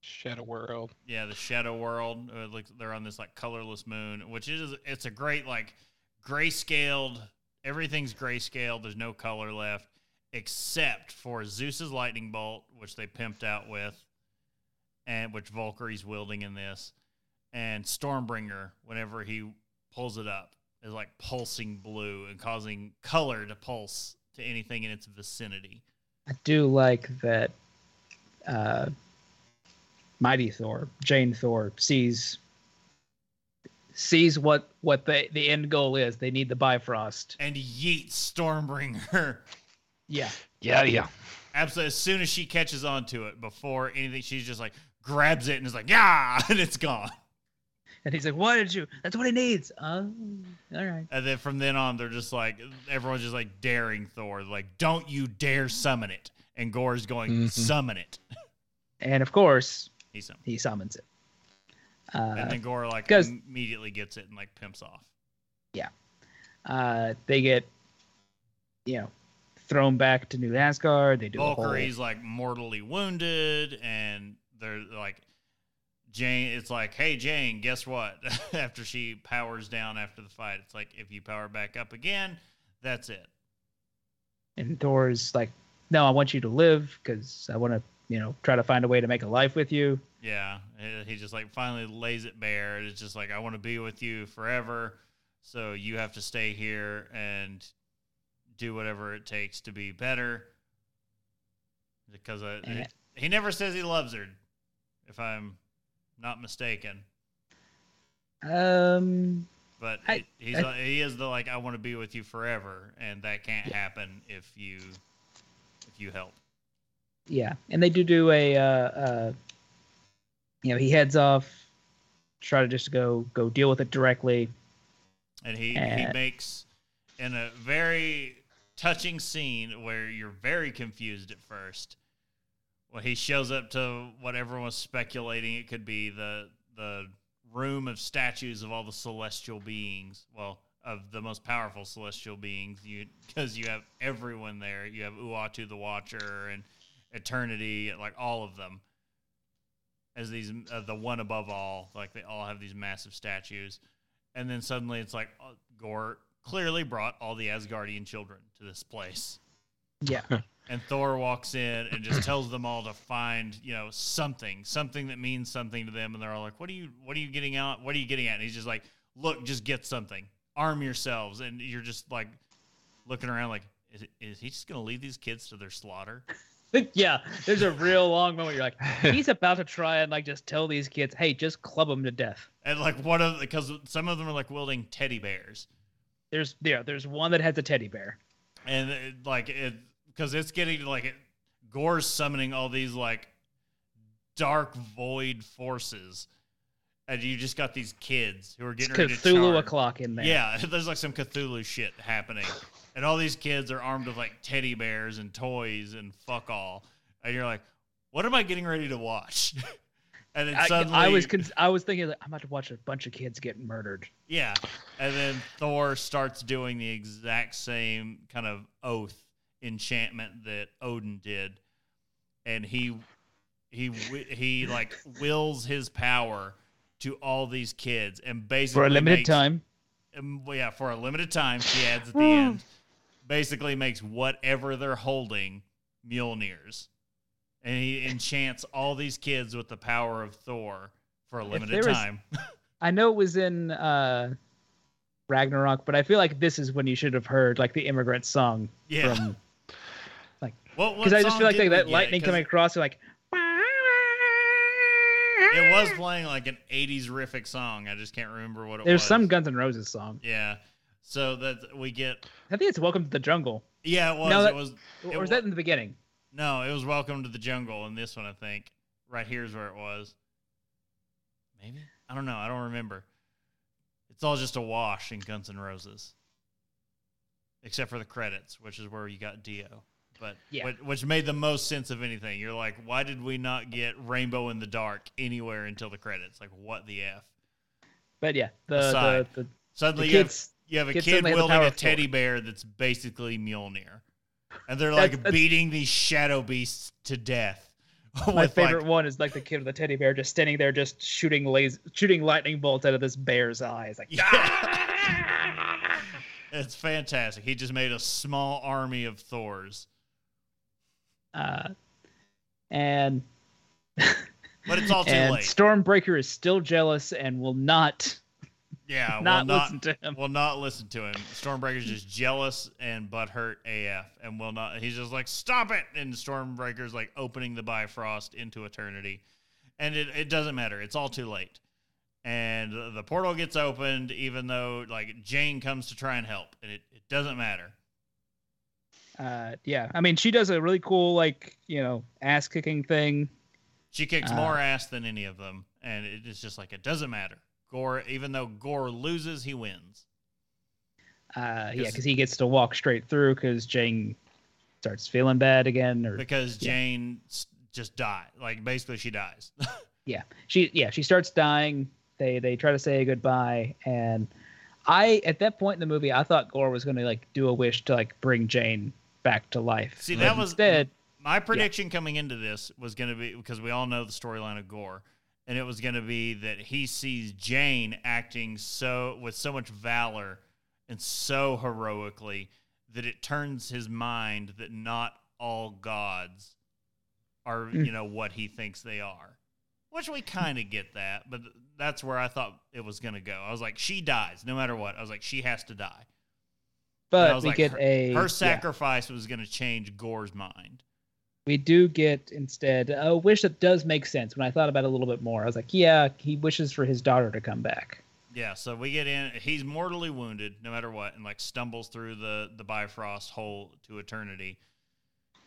Shadow World. Yeah, the shadow world. Uh, like they're on this like colorless moon, which is it's a great like grayscaled. Everything's grayscaled. There's no color left except for Zeus's lightning bolt, which they pimped out with, and which Valkyrie's wielding in this, and Stormbringer whenever he pulls it up is like pulsing blue and causing color to pulse to anything in its vicinity. I do like that uh Mighty Thor, Jane Thor sees sees what what the the end goal is. They need the Bifrost. And yeet Stormbringer. Yeah. Yeah, yeah. Absolutely. As soon as she catches on to it, before anything, she's just like grabs it and is like, yeah, [laughs] and it's gone. And he's like, "Why did you? That's what he needs." Oh, all right. And then from then on, they're just like, everyone's just like daring Thor, like, don't you dare summon it. And Gorr's going, Mhm. summon it. [laughs] And of course, He summons. he summons it. and Uh, then Gorr like 'cause- immediately gets it and like pimps off. Yeah, uh, they get, you know, thrown back to New Asgard. They do a whole. Valkyrie's like mortally wounded, and they're like, Jane, it's like, hey, Jane, guess what? [laughs] after she powers down after the fight, it's like, if you power back up again, that's it. And Thor's like, "No, I want you to live because I want to, you know, try to find a way to make a life with you." Yeah, he- just like finally lays it bare. It's just like I want to be with you forever, so you have to stay here and do whatever it takes to be better. Because I, Eh. he never says he loves her, if I'm not mistaken. Um, But I- he, he's I- he is the like I want to be with you forever, and that can't happen if you if you help. yeah, and they do do a, uh, uh, you know, he heads off, try to just go go deal with it directly. and he he Uh, makes in a very touching scene where you're very confused at first when he shows up to what everyone was speculating it could be the the room of statues of all the celestial beings. Well of the most powerful celestial beings you because you have everyone there. You have uatu the watcher and eternity like all of them. As these uh, the one above all like they all have these massive statues. And then suddenly it's like uh, clearly brought all the Asgardian children to this place. Yeah, [laughs] And Thor walks in and just tells them all to find, you know, something, something that means something to them. And they're all like, "What are you? What are you getting out? What are you getting at?" And he's just like, "Look, just get something. Arm yourselves." And you're just like looking around, like, "Is, is he just gonna leave these kids to their slaughter?" [laughs] yeah. There's a real long moment. You're like, he's about to try and like just tell these kids, "Hey, just club them to death." And like one of because some of them are like wielding teddy bears. There's yeah, there's one that has a teddy bear. and it, like it because it's getting like it, Gorr's summoning all these like dark void forces, and you just got these kids who are It's getting ready to Cthulhu charge. o'clock in there. Yeah, [laughs] there's like some Cthulhu shit happening. And all these kids are armed with like teddy bears and toys and fuck all. And you're like, what am I getting ready to watch? [laughs] and then I, suddenly I was cons- I was thinking like I'm about to watch a bunch of kids get murdered. Yeah. And then Thor starts doing the exact same kind of oath enchantment that Odin did. And he he he like wills his power to all these kids and basically For a limited makes- time. um, well, yeah, for a limited time, he adds at the end, basically makes whatever they're holding Mjolnirs. And he enchants all these kids with the power of Thor for a limited there was- time. [laughs] I know it was in uh, Ragnarok, but I feel like this is when you should have heard like the immigrant song Yeah. from [laughs] What because I just feel like like, that lightning coming across like It was playing like an 80s riffic song. I just can't remember what it There's was. There's some Guns N' Roses song. Yeah. So that we get. I think it's Welcome to the Jungle. Yeah, it was. No, that- it was. it Or was wa- that in the beginning? No, it was Welcome to the Jungle in this one, I think. Right here's where it was. Maybe? I don't know. I don't remember. It's all just a wash in Guns N' Roses. Except for the credits, which is where you got Dio. But Yeah. which, made the most sense of anything. You're like, why did we not get Rainbow in the Dark anywhere until the credits? Like, what the F? But yeah, the the, the Suddenly The you, have, you have a kid wielding a teddy bear that's basically Mjolnir. And they're like that's- beating these shadow beasts to death. [laughs] my favorite like, one is like the kid with the teddy bear just standing there, just shooting laser, shooting lightning bolts out of this bear's eyes. Like, Yeah. Ah! [laughs] it's fantastic. He just made a small army of Thors. Uh, and [laughs] But it's all too and late. Stormbreaker is still jealous and will not Yeah, [laughs] not will not listen to him. will not listen to him. Stormbreaker's just jealous and butthurt AF, and will not. He's just like, "Stop it!" And Stormbreaker's like opening the Bifrost into eternity, and it it doesn't matter. It's all too late, and the- the portal gets opened, even though like Jane comes to try and help, and it, it doesn't matter. Uh, yeah, I mean, she does a really cool, like, you know, ass kicking thing. She kicks Uh, more ass than any of them, and it is just like it doesn't matter. Gorr, even though Gorr loses, he wins. Uh, yeah, Because- he gets to walk straight through because Jane starts feeling bad again, or because Yeah. Jane just died. Like basically, she dies. [laughs] yeah, she yeah she starts dying. They they try to say goodbye, and I at that point in the movie I thought Gorr was going to like do a wish to like bring Jane back to life. See, But that was- instead. My prediction coming into this was going to be because we all know the storyline of Gorr, and it was going to be that he sees Jane acting so with so much valor and so heroically that it turns his mind that not all gods are Mm. you know what he thinks they are. Which we kind of get that, but that's where I thought it was going to go. I was like, she dies no matter what. I was like, she has to die. But we like, get her, a her yeah, sacrifice was going to change Gorr's mind. we do get instead a wish that does make sense. When I thought about it a little bit more, I was like, yeah, he wishes for his daughter to come back. Yeah, so we get in. He's mortally wounded, no matter what, and like stumbles through the the Bifrost hole to eternity.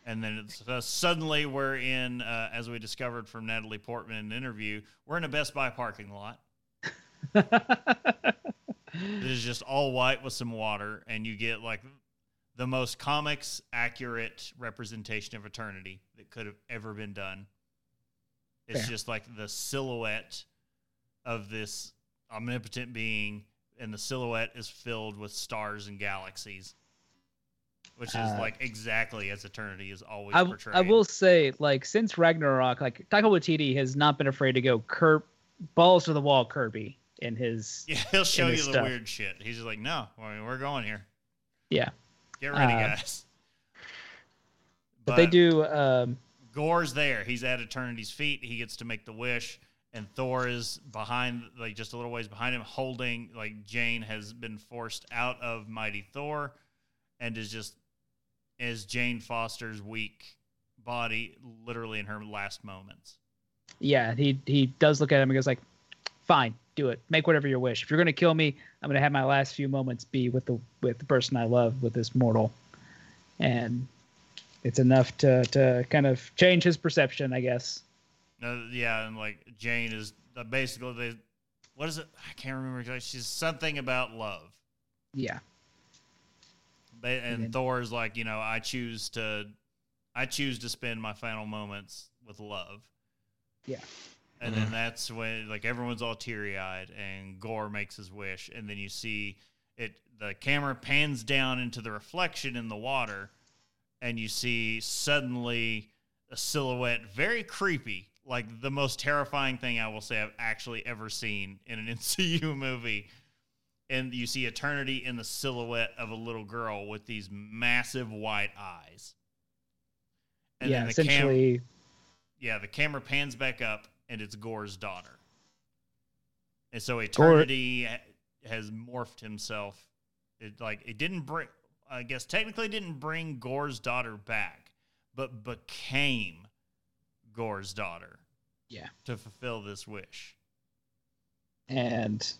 And then it's uh, suddenly we're in, uh, as we discovered from Natalie Portman in an interview, we're in a Best Buy parking lot. [laughs] It is just all white with some water, and you get like the most comics accurate representation of eternity that could have ever been done. It's Fair. just like the silhouette of this omnipotent being, and the silhouette is filled with stars and galaxies, which is Uh, like exactly as eternity is always I, portrayed. I will say, like, since Ragnarok, like Taika Waititi has not been afraid to go Kirk balls to the wall Kirby in his [laughs] Yeah, he'll show you the stuff. weird shit. He's just like, no, I mean, we're going here. yeah. Get ready, Uh, guys. But, they do um Gorr's there. He's at Eternity's feet. He gets to make the wish, and Thor is behind, like just a little ways behind him, holding like Jane has been forced out of Mighty Thor, and is just is Jane Foster's weak body, literally in her last moments. yeah, he he does look at him and goes like, "Fine, do it. Make whatever your wish. If you're gonna kill me, I'm gonna have my last few moments be with the with the person I love, with this mortal." And it's enough to to kind of change his perception, I guess. No, yeah, and like Jane is basically they, what is it? I can't remember. exactly. She's something about love. Yeah. Ba- And then- Thor's like, you know, I choose to, I choose to spend my final moments with love. Yeah. And then mm-hmm. that's when like everyone's all teary eyed, and Gorr makes his wish, and then you see it. The camera pans down into the reflection in the water, and you see suddenly a silhouette, very creepy, like the most terrifying thing I will say I've actually ever seen in an [laughs] MCU movie. And you see eternity in the silhouette of a little girl with these massive white eyes. And yeah, then the cam- essentially yeah, the camera pans back up and it's Gorr's daughter. And so Eternity ha- has morphed himself. It like it didn't bring I guess technically didn't bring Gorr's daughter back, but became Gorr's daughter Yeah. to fulfill this wish. and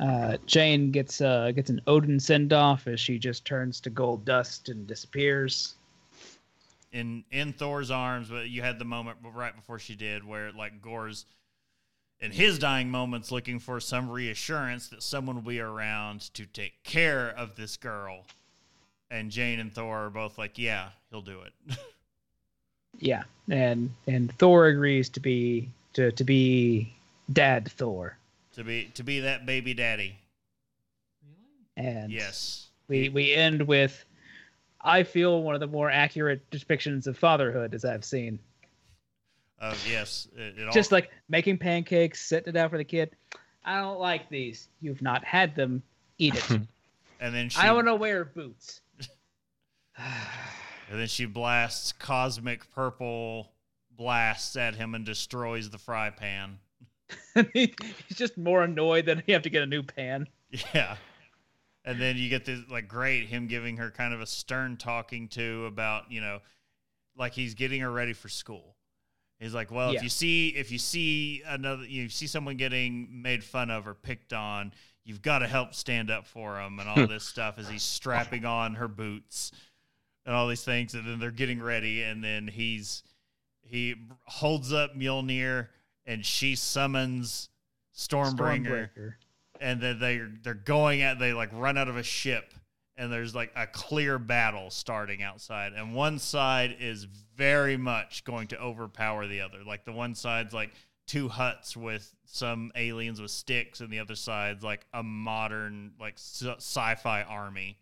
uh, Jane gets uh, gets an Odin send off as she just turns to gold dust and disappears. In in Thor's arms, but you had the moment right before she did where like Gorr's in his dying moments looking for some reassurance that someone will be around to take care of this girl. And Jane and Thor are both like, "Yeah, he'll do it." [laughs] Yeah, and and Thor agrees to be to to be Dad Thor, to be to be that baby daddy. Really? And Yes. we we end with, I feel one of the more accurate depictions of fatherhood as I've seen. Uh, yes. It, it all, Just like making pancakes, setting it out for the kid. I don't like these. You've not had them. Eat it. [laughs] and then she I want to wear boots. [sighs] and then she blasts cosmic purple blasts at him and destroys the fry pan. [laughs] He's just more annoyed that he have to get a new pan. [laughs] Yeah. And then you get this like great him giving her kind of a stern talking to about, you know, like he's getting her ready for school. He's like, "Well, Yeah. if you see if you see another you see someone getting made fun of or picked on, you've got to help stand up for them and all [laughs] this stuff as he's strapping on her boots and all these things and then they're getting ready and then he's he holds up Mjolnir and she summons Stormbringer Stormbreaker. And then they're they're going at they like run out of a ship and there's like a clear battle starting outside and one side is very much going to overpower the other like the one side's like two huts with some aliens with sticks and the other side's like a modern like sci- sci-fi army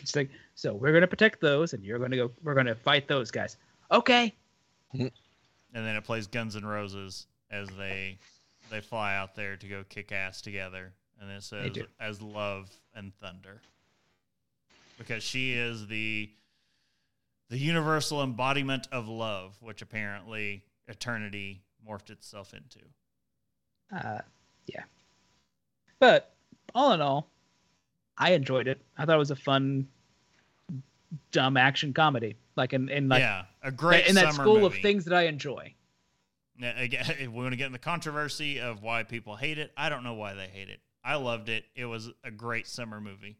it's like, so we're gonna protect those, and you're gonna go. We're gonna fight those guys. Okay. Hmm. and then it plays Guns and Roses as they they fly out there to go kick ass together, and it says as love and thunder, because she is the the universal embodiment of love, which apparently eternity morphed itself into. Uh, yeah. But all in all, I enjoyed it. I thought it was a fun, dumb action comedy. Like in, in like yeah, a great in that school of things that I enjoy. Now, Again, [laughs] if we want to get in the controversy of why people hate it. I don't know why they hate it. I loved it. It was a great summer movie.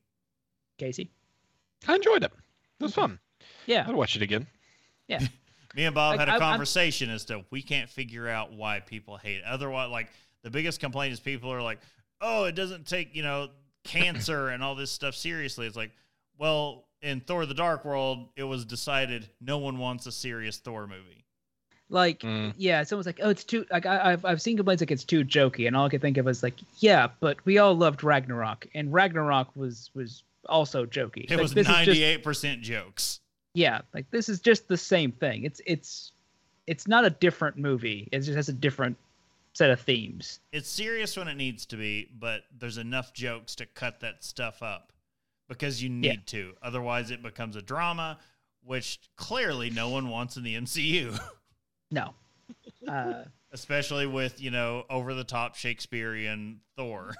Casey. I enjoyed it. It was mm-hmm. fun. Yeah. I'd watch it again. Yeah. [laughs] Me and Bob Like, had a I'm- I'm- conversation as to we can't figure out why people hate it. Otherwise, like the biggest complaint is people are like, "Oh, it doesn't take you know cancer and all this stuff seriously." It's like, well, in Thor: The Dark World, it was decided no one wants a serious Thor movie. Like, Mm. yeah, someone's like, oh, it's too. Like, I, I've I've seen complaints like it's too jokey, and all I could think of was like, yeah, but we all loved Ragnarok, and Ragnarok was was also jokey. It Like, was this is just- ninety-eight percent jokes. yeah like this is just the same thing it's it's it's not a different movie it just has a different set of themes It's serious when it needs to be, but there's enough jokes to cut that stuff up because you need Yeah. to. Otherwise, it becomes a drama, which clearly no one wants in the MCU. [laughs] no uh [laughs] especially with you know over the top Shakespearean Thor.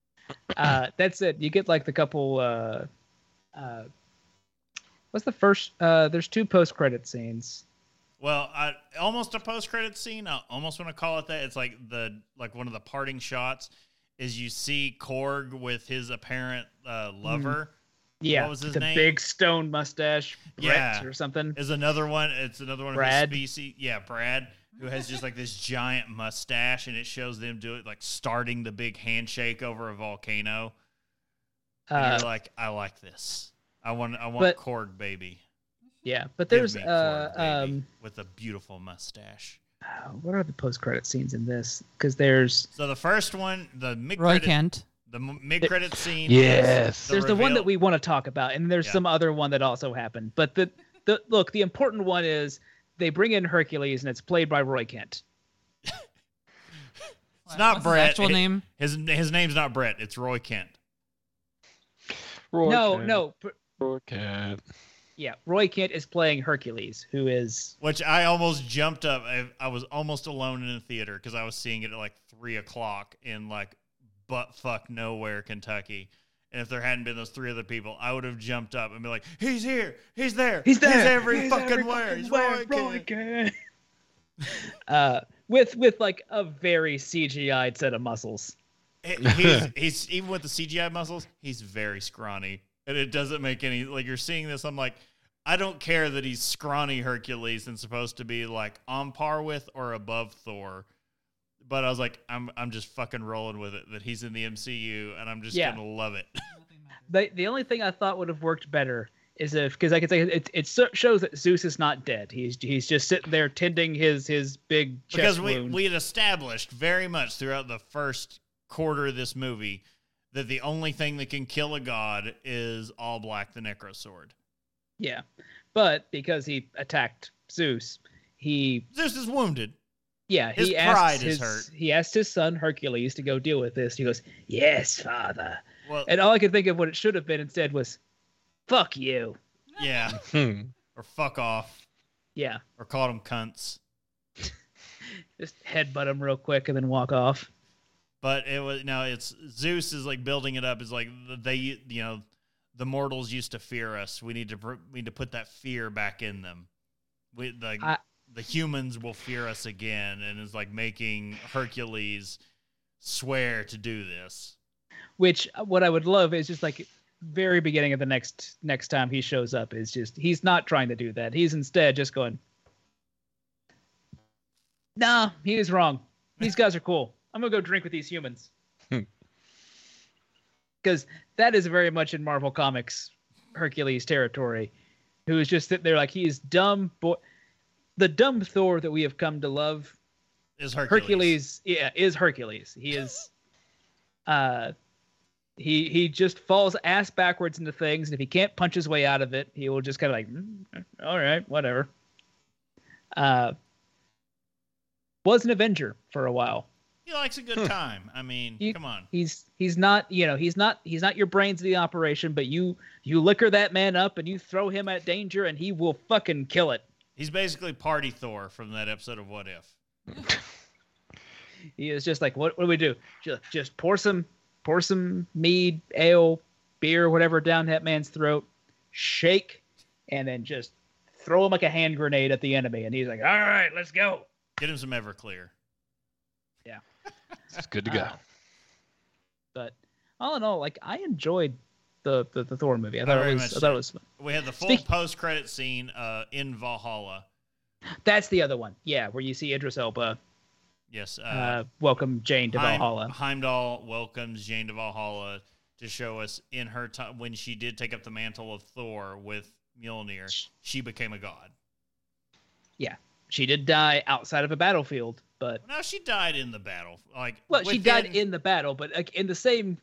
[laughs] uh that's it you get like the couple uh uh what's the first uh there's two post credit scenes well, I almost a post credit scene. I almost want to call it that. It's like the like one of the parting shots is you see Korg with his apparent uh, lover Yeah, What was his the name? big stone mustache, Brett Yeah. or something. Is another one. It's another one Brad? of his species. Yeah, Brad, who has just like this giant mustache, and it shows them do it like starting the big handshake over a volcano. And Uh, you're like, I like this. I want, I want but- Korg baby. yeah, but there's me uh Korg, baby, um with a beautiful mustache. what are the post credit scenes in this? Because there's So the first one, the mid Roy credit, Kent. The mid credit scene. Yes. is there's the one that we want to talk about, and there's Yeah. some other one that also happened. But the the look, the important one is they bring in Hercules, and it's played by Roy Kent. [laughs] It's not What's his Brett. actual It- name? His his name's not Brett. It's Roy Kent. Roy no, Kent, no, pr- Roy Kent. yeah, Roy Kent is playing Hercules, who is Which I almost jumped up. I, I was almost alone in the theater because I was seeing it at like three o'clock in like butt fuck nowhere, Kentucky. And if there hadn't been those three other people, I would have jumped up and be like, "He's here! He's there! he's there, He's every He's fucking every where! fucking He's where, Roy Kent." Kent." uh, with with like a very CGI'd set of muscles. He- He's [laughs] he's even with the CGI muscles, he's very scrawny, and it doesn't make any like you're seeing this. I'm like, I don't care that he's scrawny Hercules and supposed to be like on par with or above Thor, but I was like, I'm I'm just fucking rolling with it that he's in the MCU, and I'm just Yeah. gonna love it. [laughs] The the only thing I thought would have worked better is if because I could say it it shows that Zeus is not dead. He's he's just sitting there tending his his big chest because we wound. we had established very much throughout the first quarter of this movie that the only thing that can kill a god is All Black the Necro Sword. yeah, but because he attacked Zeus, he Zeus is wounded. Yeah His he pride asked is his hurt. he asked his son Hercules to go deal with this. He goes, "Yes, father." Well, And all I could think of what it should have been instead was, "Fuck you." yeah, Hmm. or fuck off, Yeah, or call them cunts. [laughs] just headbutt him real quick and then walk off. But it was now it's Zeus is like building it up. Is like they you know the mortals used to fear us. We need to we need to put that fear back in them. We like I- the humans will fear us again, and is like making Hercules swear to do this. Which uh, what I would love is just like very beginning of the next next time he shows up is just he's not trying to do that. He's instead just going, Nah, he was wrong. These guys are cool. I'm gonna go drink with these humans. Hmm. Because that is very much in Marvel Comics Hercules territory, who is just sitting there like he's dumb boy. The dumb Thor that we have come to love Is Hercules? Hercules, yeah, is Hercules. He is uh he he just falls ass backwards into things and if he can't punch his way out of it, he will just kind of like "Mm, all right, whatever. Uh was an Avenger for a while. He likes a good time. I mean, He- come on. He's he's not, you know, he's not he's not your brains of the operation, but you you liquor that man up and you throw him at danger and he will fucking kill it. He's basically Party Thor from that episode of What If. He is just like, what, what do we do? Just, just pour some, pour some mead, ale, beer, whatever down that man's throat, shake, and then just throw him like a hand grenade at the enemy. And he's like, all right, let's go. Get him some Everclear. Yeah, [laughs] it's good to go. Uh, But all in all, like I enjoyed the the, the Thor movie. I thought it was, I thought it was fun. We had the full Speak- post-credit scene uh, in Valhalla. That's the other one. Yeah, where you see Idris Elba Yes. Uh, uh, welcome Jane to Heim- Valhalla. Heimdall welcomes Jane to Valhalla to show us in her time when she did take up the mantle of Thor with Mjolnir, she became a god. Yeah, she did die outside of a battlefield, but Now she died in the battle. Like Well, she died in the battle, but like in the same,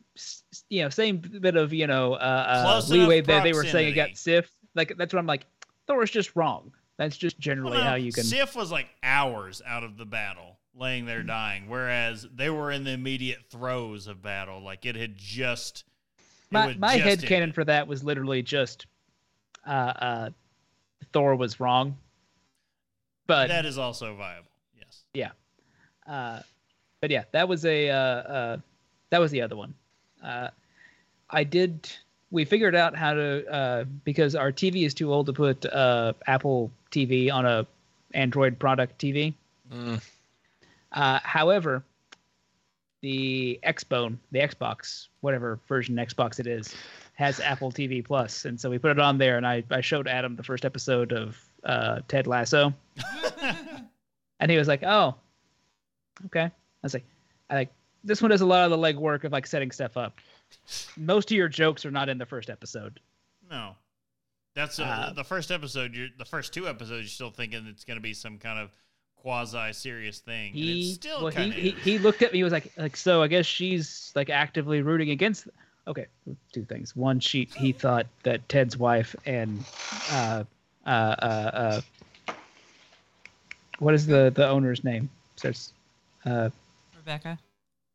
you know, same bit of you know uh, uh, leeway that they were saying got. Sif. Like that's what I'm like. Thor's just wrong. That's just generally Well, no, how you can. Sif was like hours out of the battle, laying there dying, whereas they were in the immediate throes of battle. Like it had just. it my my just head canon for that was literally just, uh, uh, Thor was wrong. But That is also viable. Yes. Uh, but yeah, that was a uh, uh, that was the other one. Uh, I did. We figured out how to uh, because our TV is too old to put uh, Apple TV on a Android product TV. Mm. Uh, however, the Xbone, the Xbox, whatever version Xbox it is, has Apple TV Plus, and so we put it on there, and I I showed Adam the first episode of uh, Ted Lasso, [laughs] and he was like, "Oh, okay." I was like, "I like this one does a lot of the legwork of like setting stuff up. Most of your jokes are not in the first episode." No, that's uh, Uh, the first episode. You're the first two episodes. You're still thinking it's going to be some kind of quasi serious thing. and he it's still well, he, he he looked at me he was like like so I guess she's like actively rooting against okay two things one she he thought that Ted's wife and uh uh uh, uh what is the the owner's name starts uh Rebecca.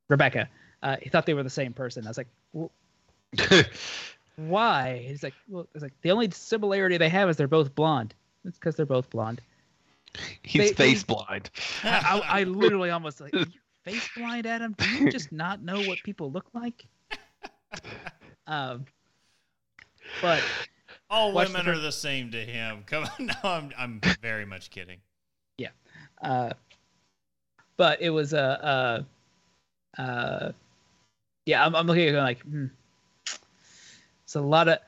Rebecca uh he thought they were the same person I was like well, [laughs] why he's like well it's like the only similarity they have is they're both blonde it's because they're both blonde He's They- they- face blind. I, I, I literally almost like face blind, Adam. Do you just not know what people look like? [laughs] Um, but All watch the women are the same to him. Come on, [laughs] no, I'm I'm very much kidding. Yeah. Uh, but it was a uh, uh, yeah. I'm, I'm looking at it going like, hmm. It's a lot of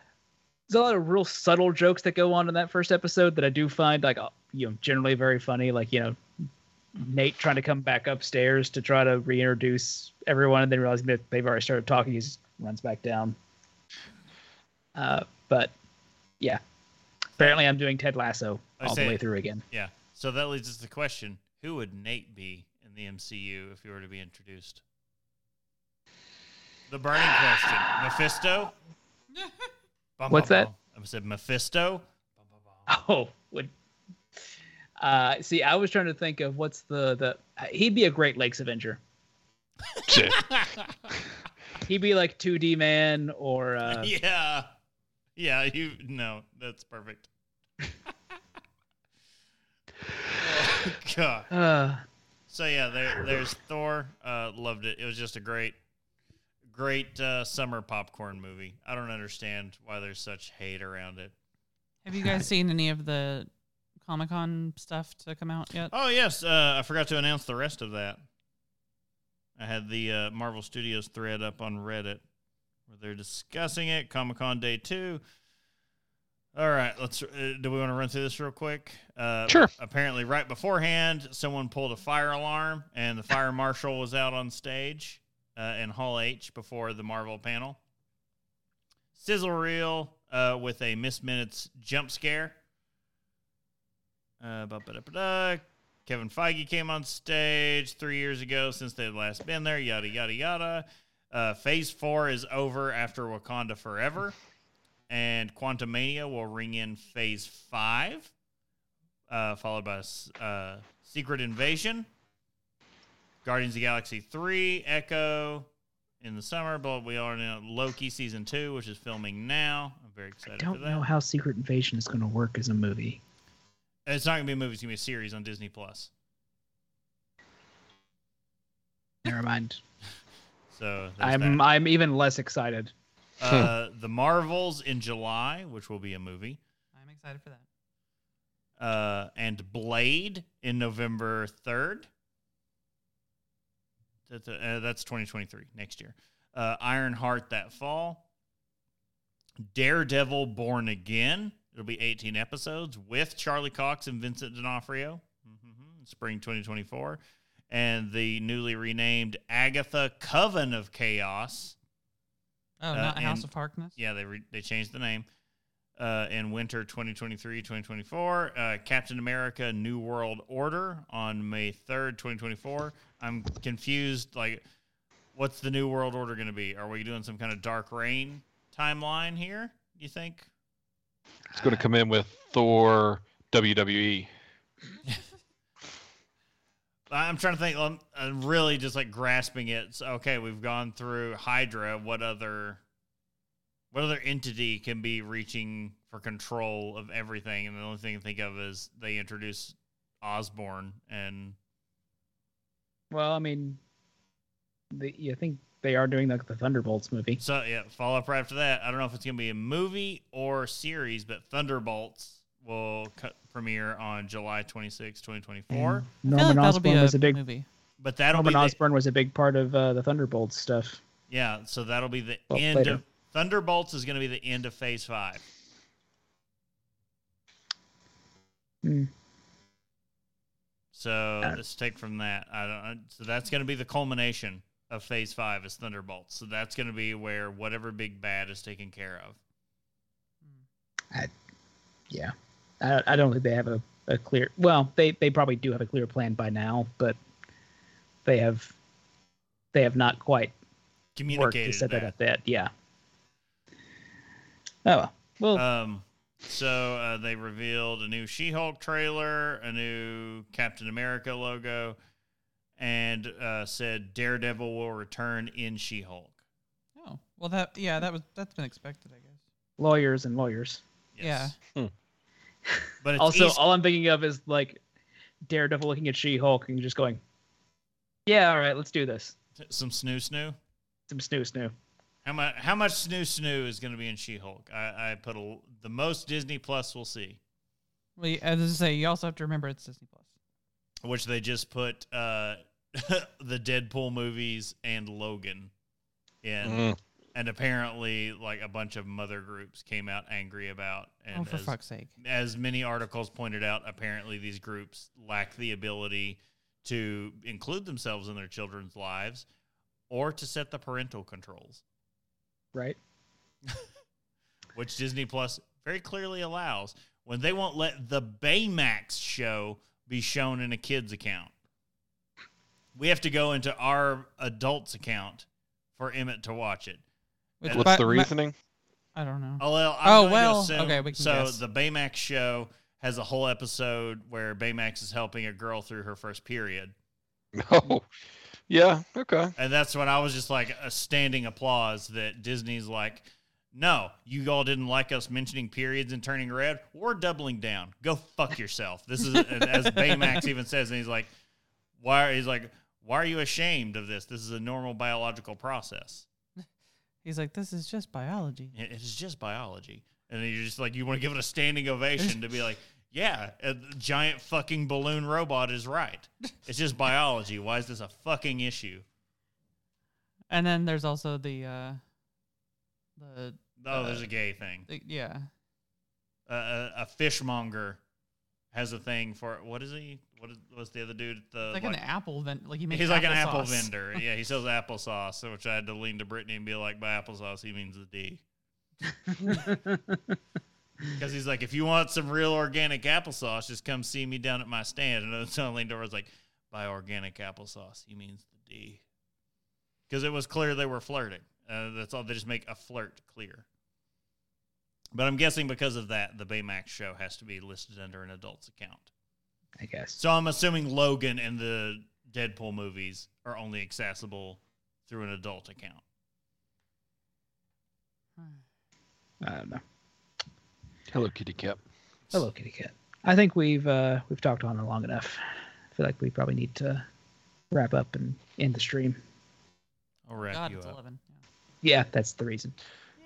there's a lot of real subtle jokes that go on in that first episode that I do find like uh, you know generally very funny. Like you know Nate trying to come back upstairs to try to reintroduce everyone, and then realizing that they've already started talking, he just runs back down. Uh, but yeah, apparently I'm doing Ted Lasso I all say- the way through again. Yeah. So that leads us to the question: Who would Nate be the MCU if he were to be introduced? The burning question: [laughs] Mephisto. Bum, What's bum, that? bum. I said Mephisto. Bum, bum, bum. Oh, would uh see I was trying to think of what's the the he'd be a Great Lakes Avenger. [laughs] He'd be like 2D man or uh [laughs] yeah. Yeah. You no. That's perfect. oh, God. uh So yeah, there, there's Thor. Uh, loved it. It was just a great, great uh, summer popcorn movie. I don't understand why there's such hate around it. Have you guys [laughs] seen any of the Comic Con stuff to come out yet? Oh yes, uh, I forgot to announce the rest of that. I had the uh, Marvel Studios thread up on Reddit where they're discussing it. Comic Con Day Two. All right, let's. Uh, do we want to run through this real quick? Uh, Sure. Apparently, right beforehand, someone pulled a fire alarm, and the fire marshal was out on stage uh, in Hall H before the Marvel panel. Sizzle reel uh, with a Miss Minutes jump scare. Uh. Kevin Feige came on stage three years ago since they had last been there. Yada yada yada. Uh, phase four is over after Wakanda Forever, and Quantumania will ring in Phase five, uh, followed by uh, Secret Invasion, Guardians of the Galaxy three, Echo in the summer. But we are in Loki season two, which is filming now. I'm very excited for don't know how Secret Invasion is going to work as a movie. It's not gonna be a movie; it's gonna be a series on Disney Plus. Never mind. [laughs] So I'm. I'm even less excited. Uh, the Marvels in July, which will be a movie, I'm excited for that. uh, and Blade in November third. That's, uh, that's 2023 next year. Uh, Ironheart that fall. Daredevil Born Again. It'll be 18 episodes with Charlie Cox and Vincent D'Onofrio. hmm Spring 2024. And the newly renamed Agatha Coven of Chaos. Oh, Uh, not House of Harkness. Yeah, they re- they changed the name. Uh, in winter 2023 2024. Uh, Captain America New World Order on May 3rd, 2024. I'm confused. Like, what's the New World Order going to be? Are we doing some kind of Dark Reign timeline here? You think? It's going to come in with Thor. WWE. [laughs] I'm trying to think. I'm, I'm really just like grasping it. So, okay, we've gone through Hydra. What other, what other entity can be reaching for control of everything? And the only thing I think of is they introduce Osborn, and Well, I mean, the, you think they are doing like the Thunderbolts movie? so yeah, follow up right after that. I don't know if it's gonna be a movie or series, but Thunderbolts will cut, premiere on July 26, 2024. And I feel Norman like Osborn a was a big movie. but that'll Norman be the, Osborn was a big part of uh, the Thunderbolts stuff. yeah. So that'll be the Well, end later. of Thunderbolts is going to be the end of Phase Five. Hmm. So Uh, let's take from that. I don't. So that's going to be the culmination of Phase Five is Thunderbolts. So that's going to be where whatever big bad is taken care of. Yeah, I, I don't think they have a, a clear. Well, they they probably do have a clear plan by now, but they have they have not quite worked to Communicated set that that. up. That yeah. Oh well, well Um, so uh, they revealed a new She-Hulk trailer, a new Captain America logo, and uh, said Daredevil will return in She-Hulk. Oh, well, that yeah, that was that's been expected, I guess. lawyers and lawyers. Yes. Hmm. But it's also, easy- all I'm thinking of is like Daredevil looking at She-Hulk and just going, "Yeah, all right, let's do this." some snoo snoo. Some snoo snoo. How much? How much snoo snoo is going to be in She-Hulk? I, I put a, the most Disney Plus we'll see, Well, as I say, you also have to remember it's Disney Plus. which they just put uh, [laughs] the Deadpool movies and Logan in, Mm. And apparently like a bunch of mother groups came out angry about. And oh, for as, fuck's sake! as many articles pointed out, apparently these groups lack the ability to include themselves in their children's lives or to set the parental controls, Right. [laughs] which Disney Plus very clearly allows when they won't let the Baymax show be shown in a kid's account. We have to go into our adults account for Emmett to watch it. Which What's What's by- the reasoning? I don't know. Oh, well, I'm Oh, well, assume- okay, we can so guess. the Baymax show has a whole episode where Baymax is helping a girl through her first period. [laughs] Oh, yeah. Okay. And that's when I was just like a standing applause that Disney's like, no, you all didn't like us mentioning periods and turning red. We're doubling down. Go fuck yourself. This is [laughs] as Baymax even says, and he's like, why? He's like, why are you ashamed of this? This is a normal biological process. He's like, this is just biology. It's just biology. And then you're just like, you want to give it a standing ovation to be like, yeah, a giant fucking balloon robot is right. It's just biology. Why is this a fucking issue? And then there's also the uh the, Oh, there's a gay thing. the yeah. a, a, a fishmonger has a thing for what is he? What is what's the other dude? At the It's like, an apple vent like he makes he's like an apple vendor. [laughs] Yeah, he sells applesauce, which I had to lean to Brittany and be like, by applesauce he means the D. [laughs] Because he's like, if you want some real organic applesauce, just come see me down at my stand. And so I leaned over, I was like, by organic applesauce, he means the D. Because it was clear they were flirting. Uh, that's all. They just make a flirt clear. But I'm guessing because of that, the Baymax show has to be listed under an adult's account. I guess. So I'm assuming Logan and the Deadpool movies are only accessible through an adult account. I don't know. Hello, Kitty Cat. Hello, Kitty Cat. I think we've uh, we've talked on it long enough. I feel like we probably need to wrap up and end the stream. I'll wrap God, you it's up. eleven. Yeah, that's the reason.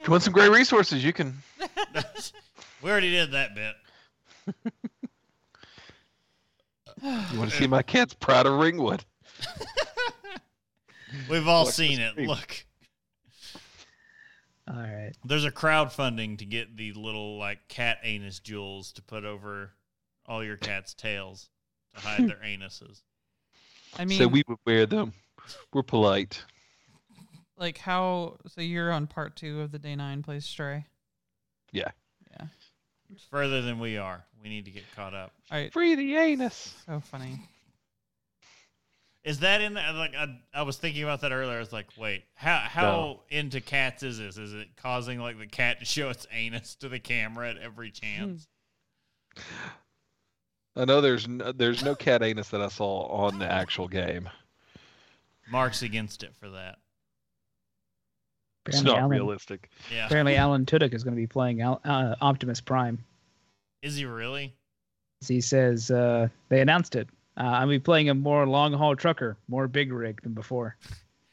If you want some great resources, you can. [laughs] we already did that bit. You want to see my cat's proud of Ringwood? [laughs] We've all Watch the seen it. stream. Look, All right. there's a crowdfunding to get the little like cat anus jewels to put over all your cat's tails to hide their [laughs] anuses. I mean, so we would wear them. We're polite. Like how? So you're on part two of the day nine plays Stray. Yeah. Yeah. Further than we are. We need to get caught up. All right. Free the anus. So funny. Is that in there? Like I, I was thinking about that earlier. I was like, wait, how how into cats is this? Is it causing like the cat to show its anus to the camera at every chance? Hmm. I know there's no, there's no cat anus that I saw on the actual game. Mark's against it for that. It's Apparently not Alan, realistic. Yeah. apparently [laughs] Alan Tudyk is going to be playing Al, uh, Optimus Prime. Is he really? He says, uh, they announced it. Uh, I'll be playing a more long haul trucker, more big rig than before.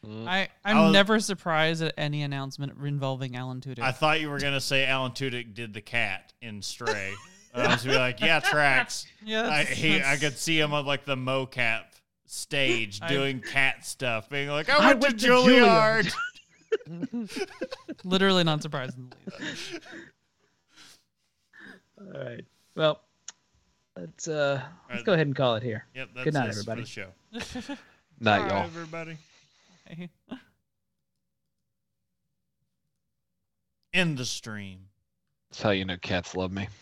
Mm. I I'm I was- never surprised at any announcement involving Alan Tudyk. I thought you were gonna say Alan Tudyk did the cat in Stray. [laughs] I was gonna be like, yeah, tracks. [laughs] yeah, I he, I could see him on like the mocap stage I- doing cat stuff, being like, I I went, went to to Juilliard. [laughs] Literally not surprised in the least. All right. Well, let's uh let's right. go ahead and call it here. Yep, that's Good night, us for everybody. the show. [laughs] Night, Bye, y'all. everybody. Hey. [laughs] In the stream. That's how you know cats love me.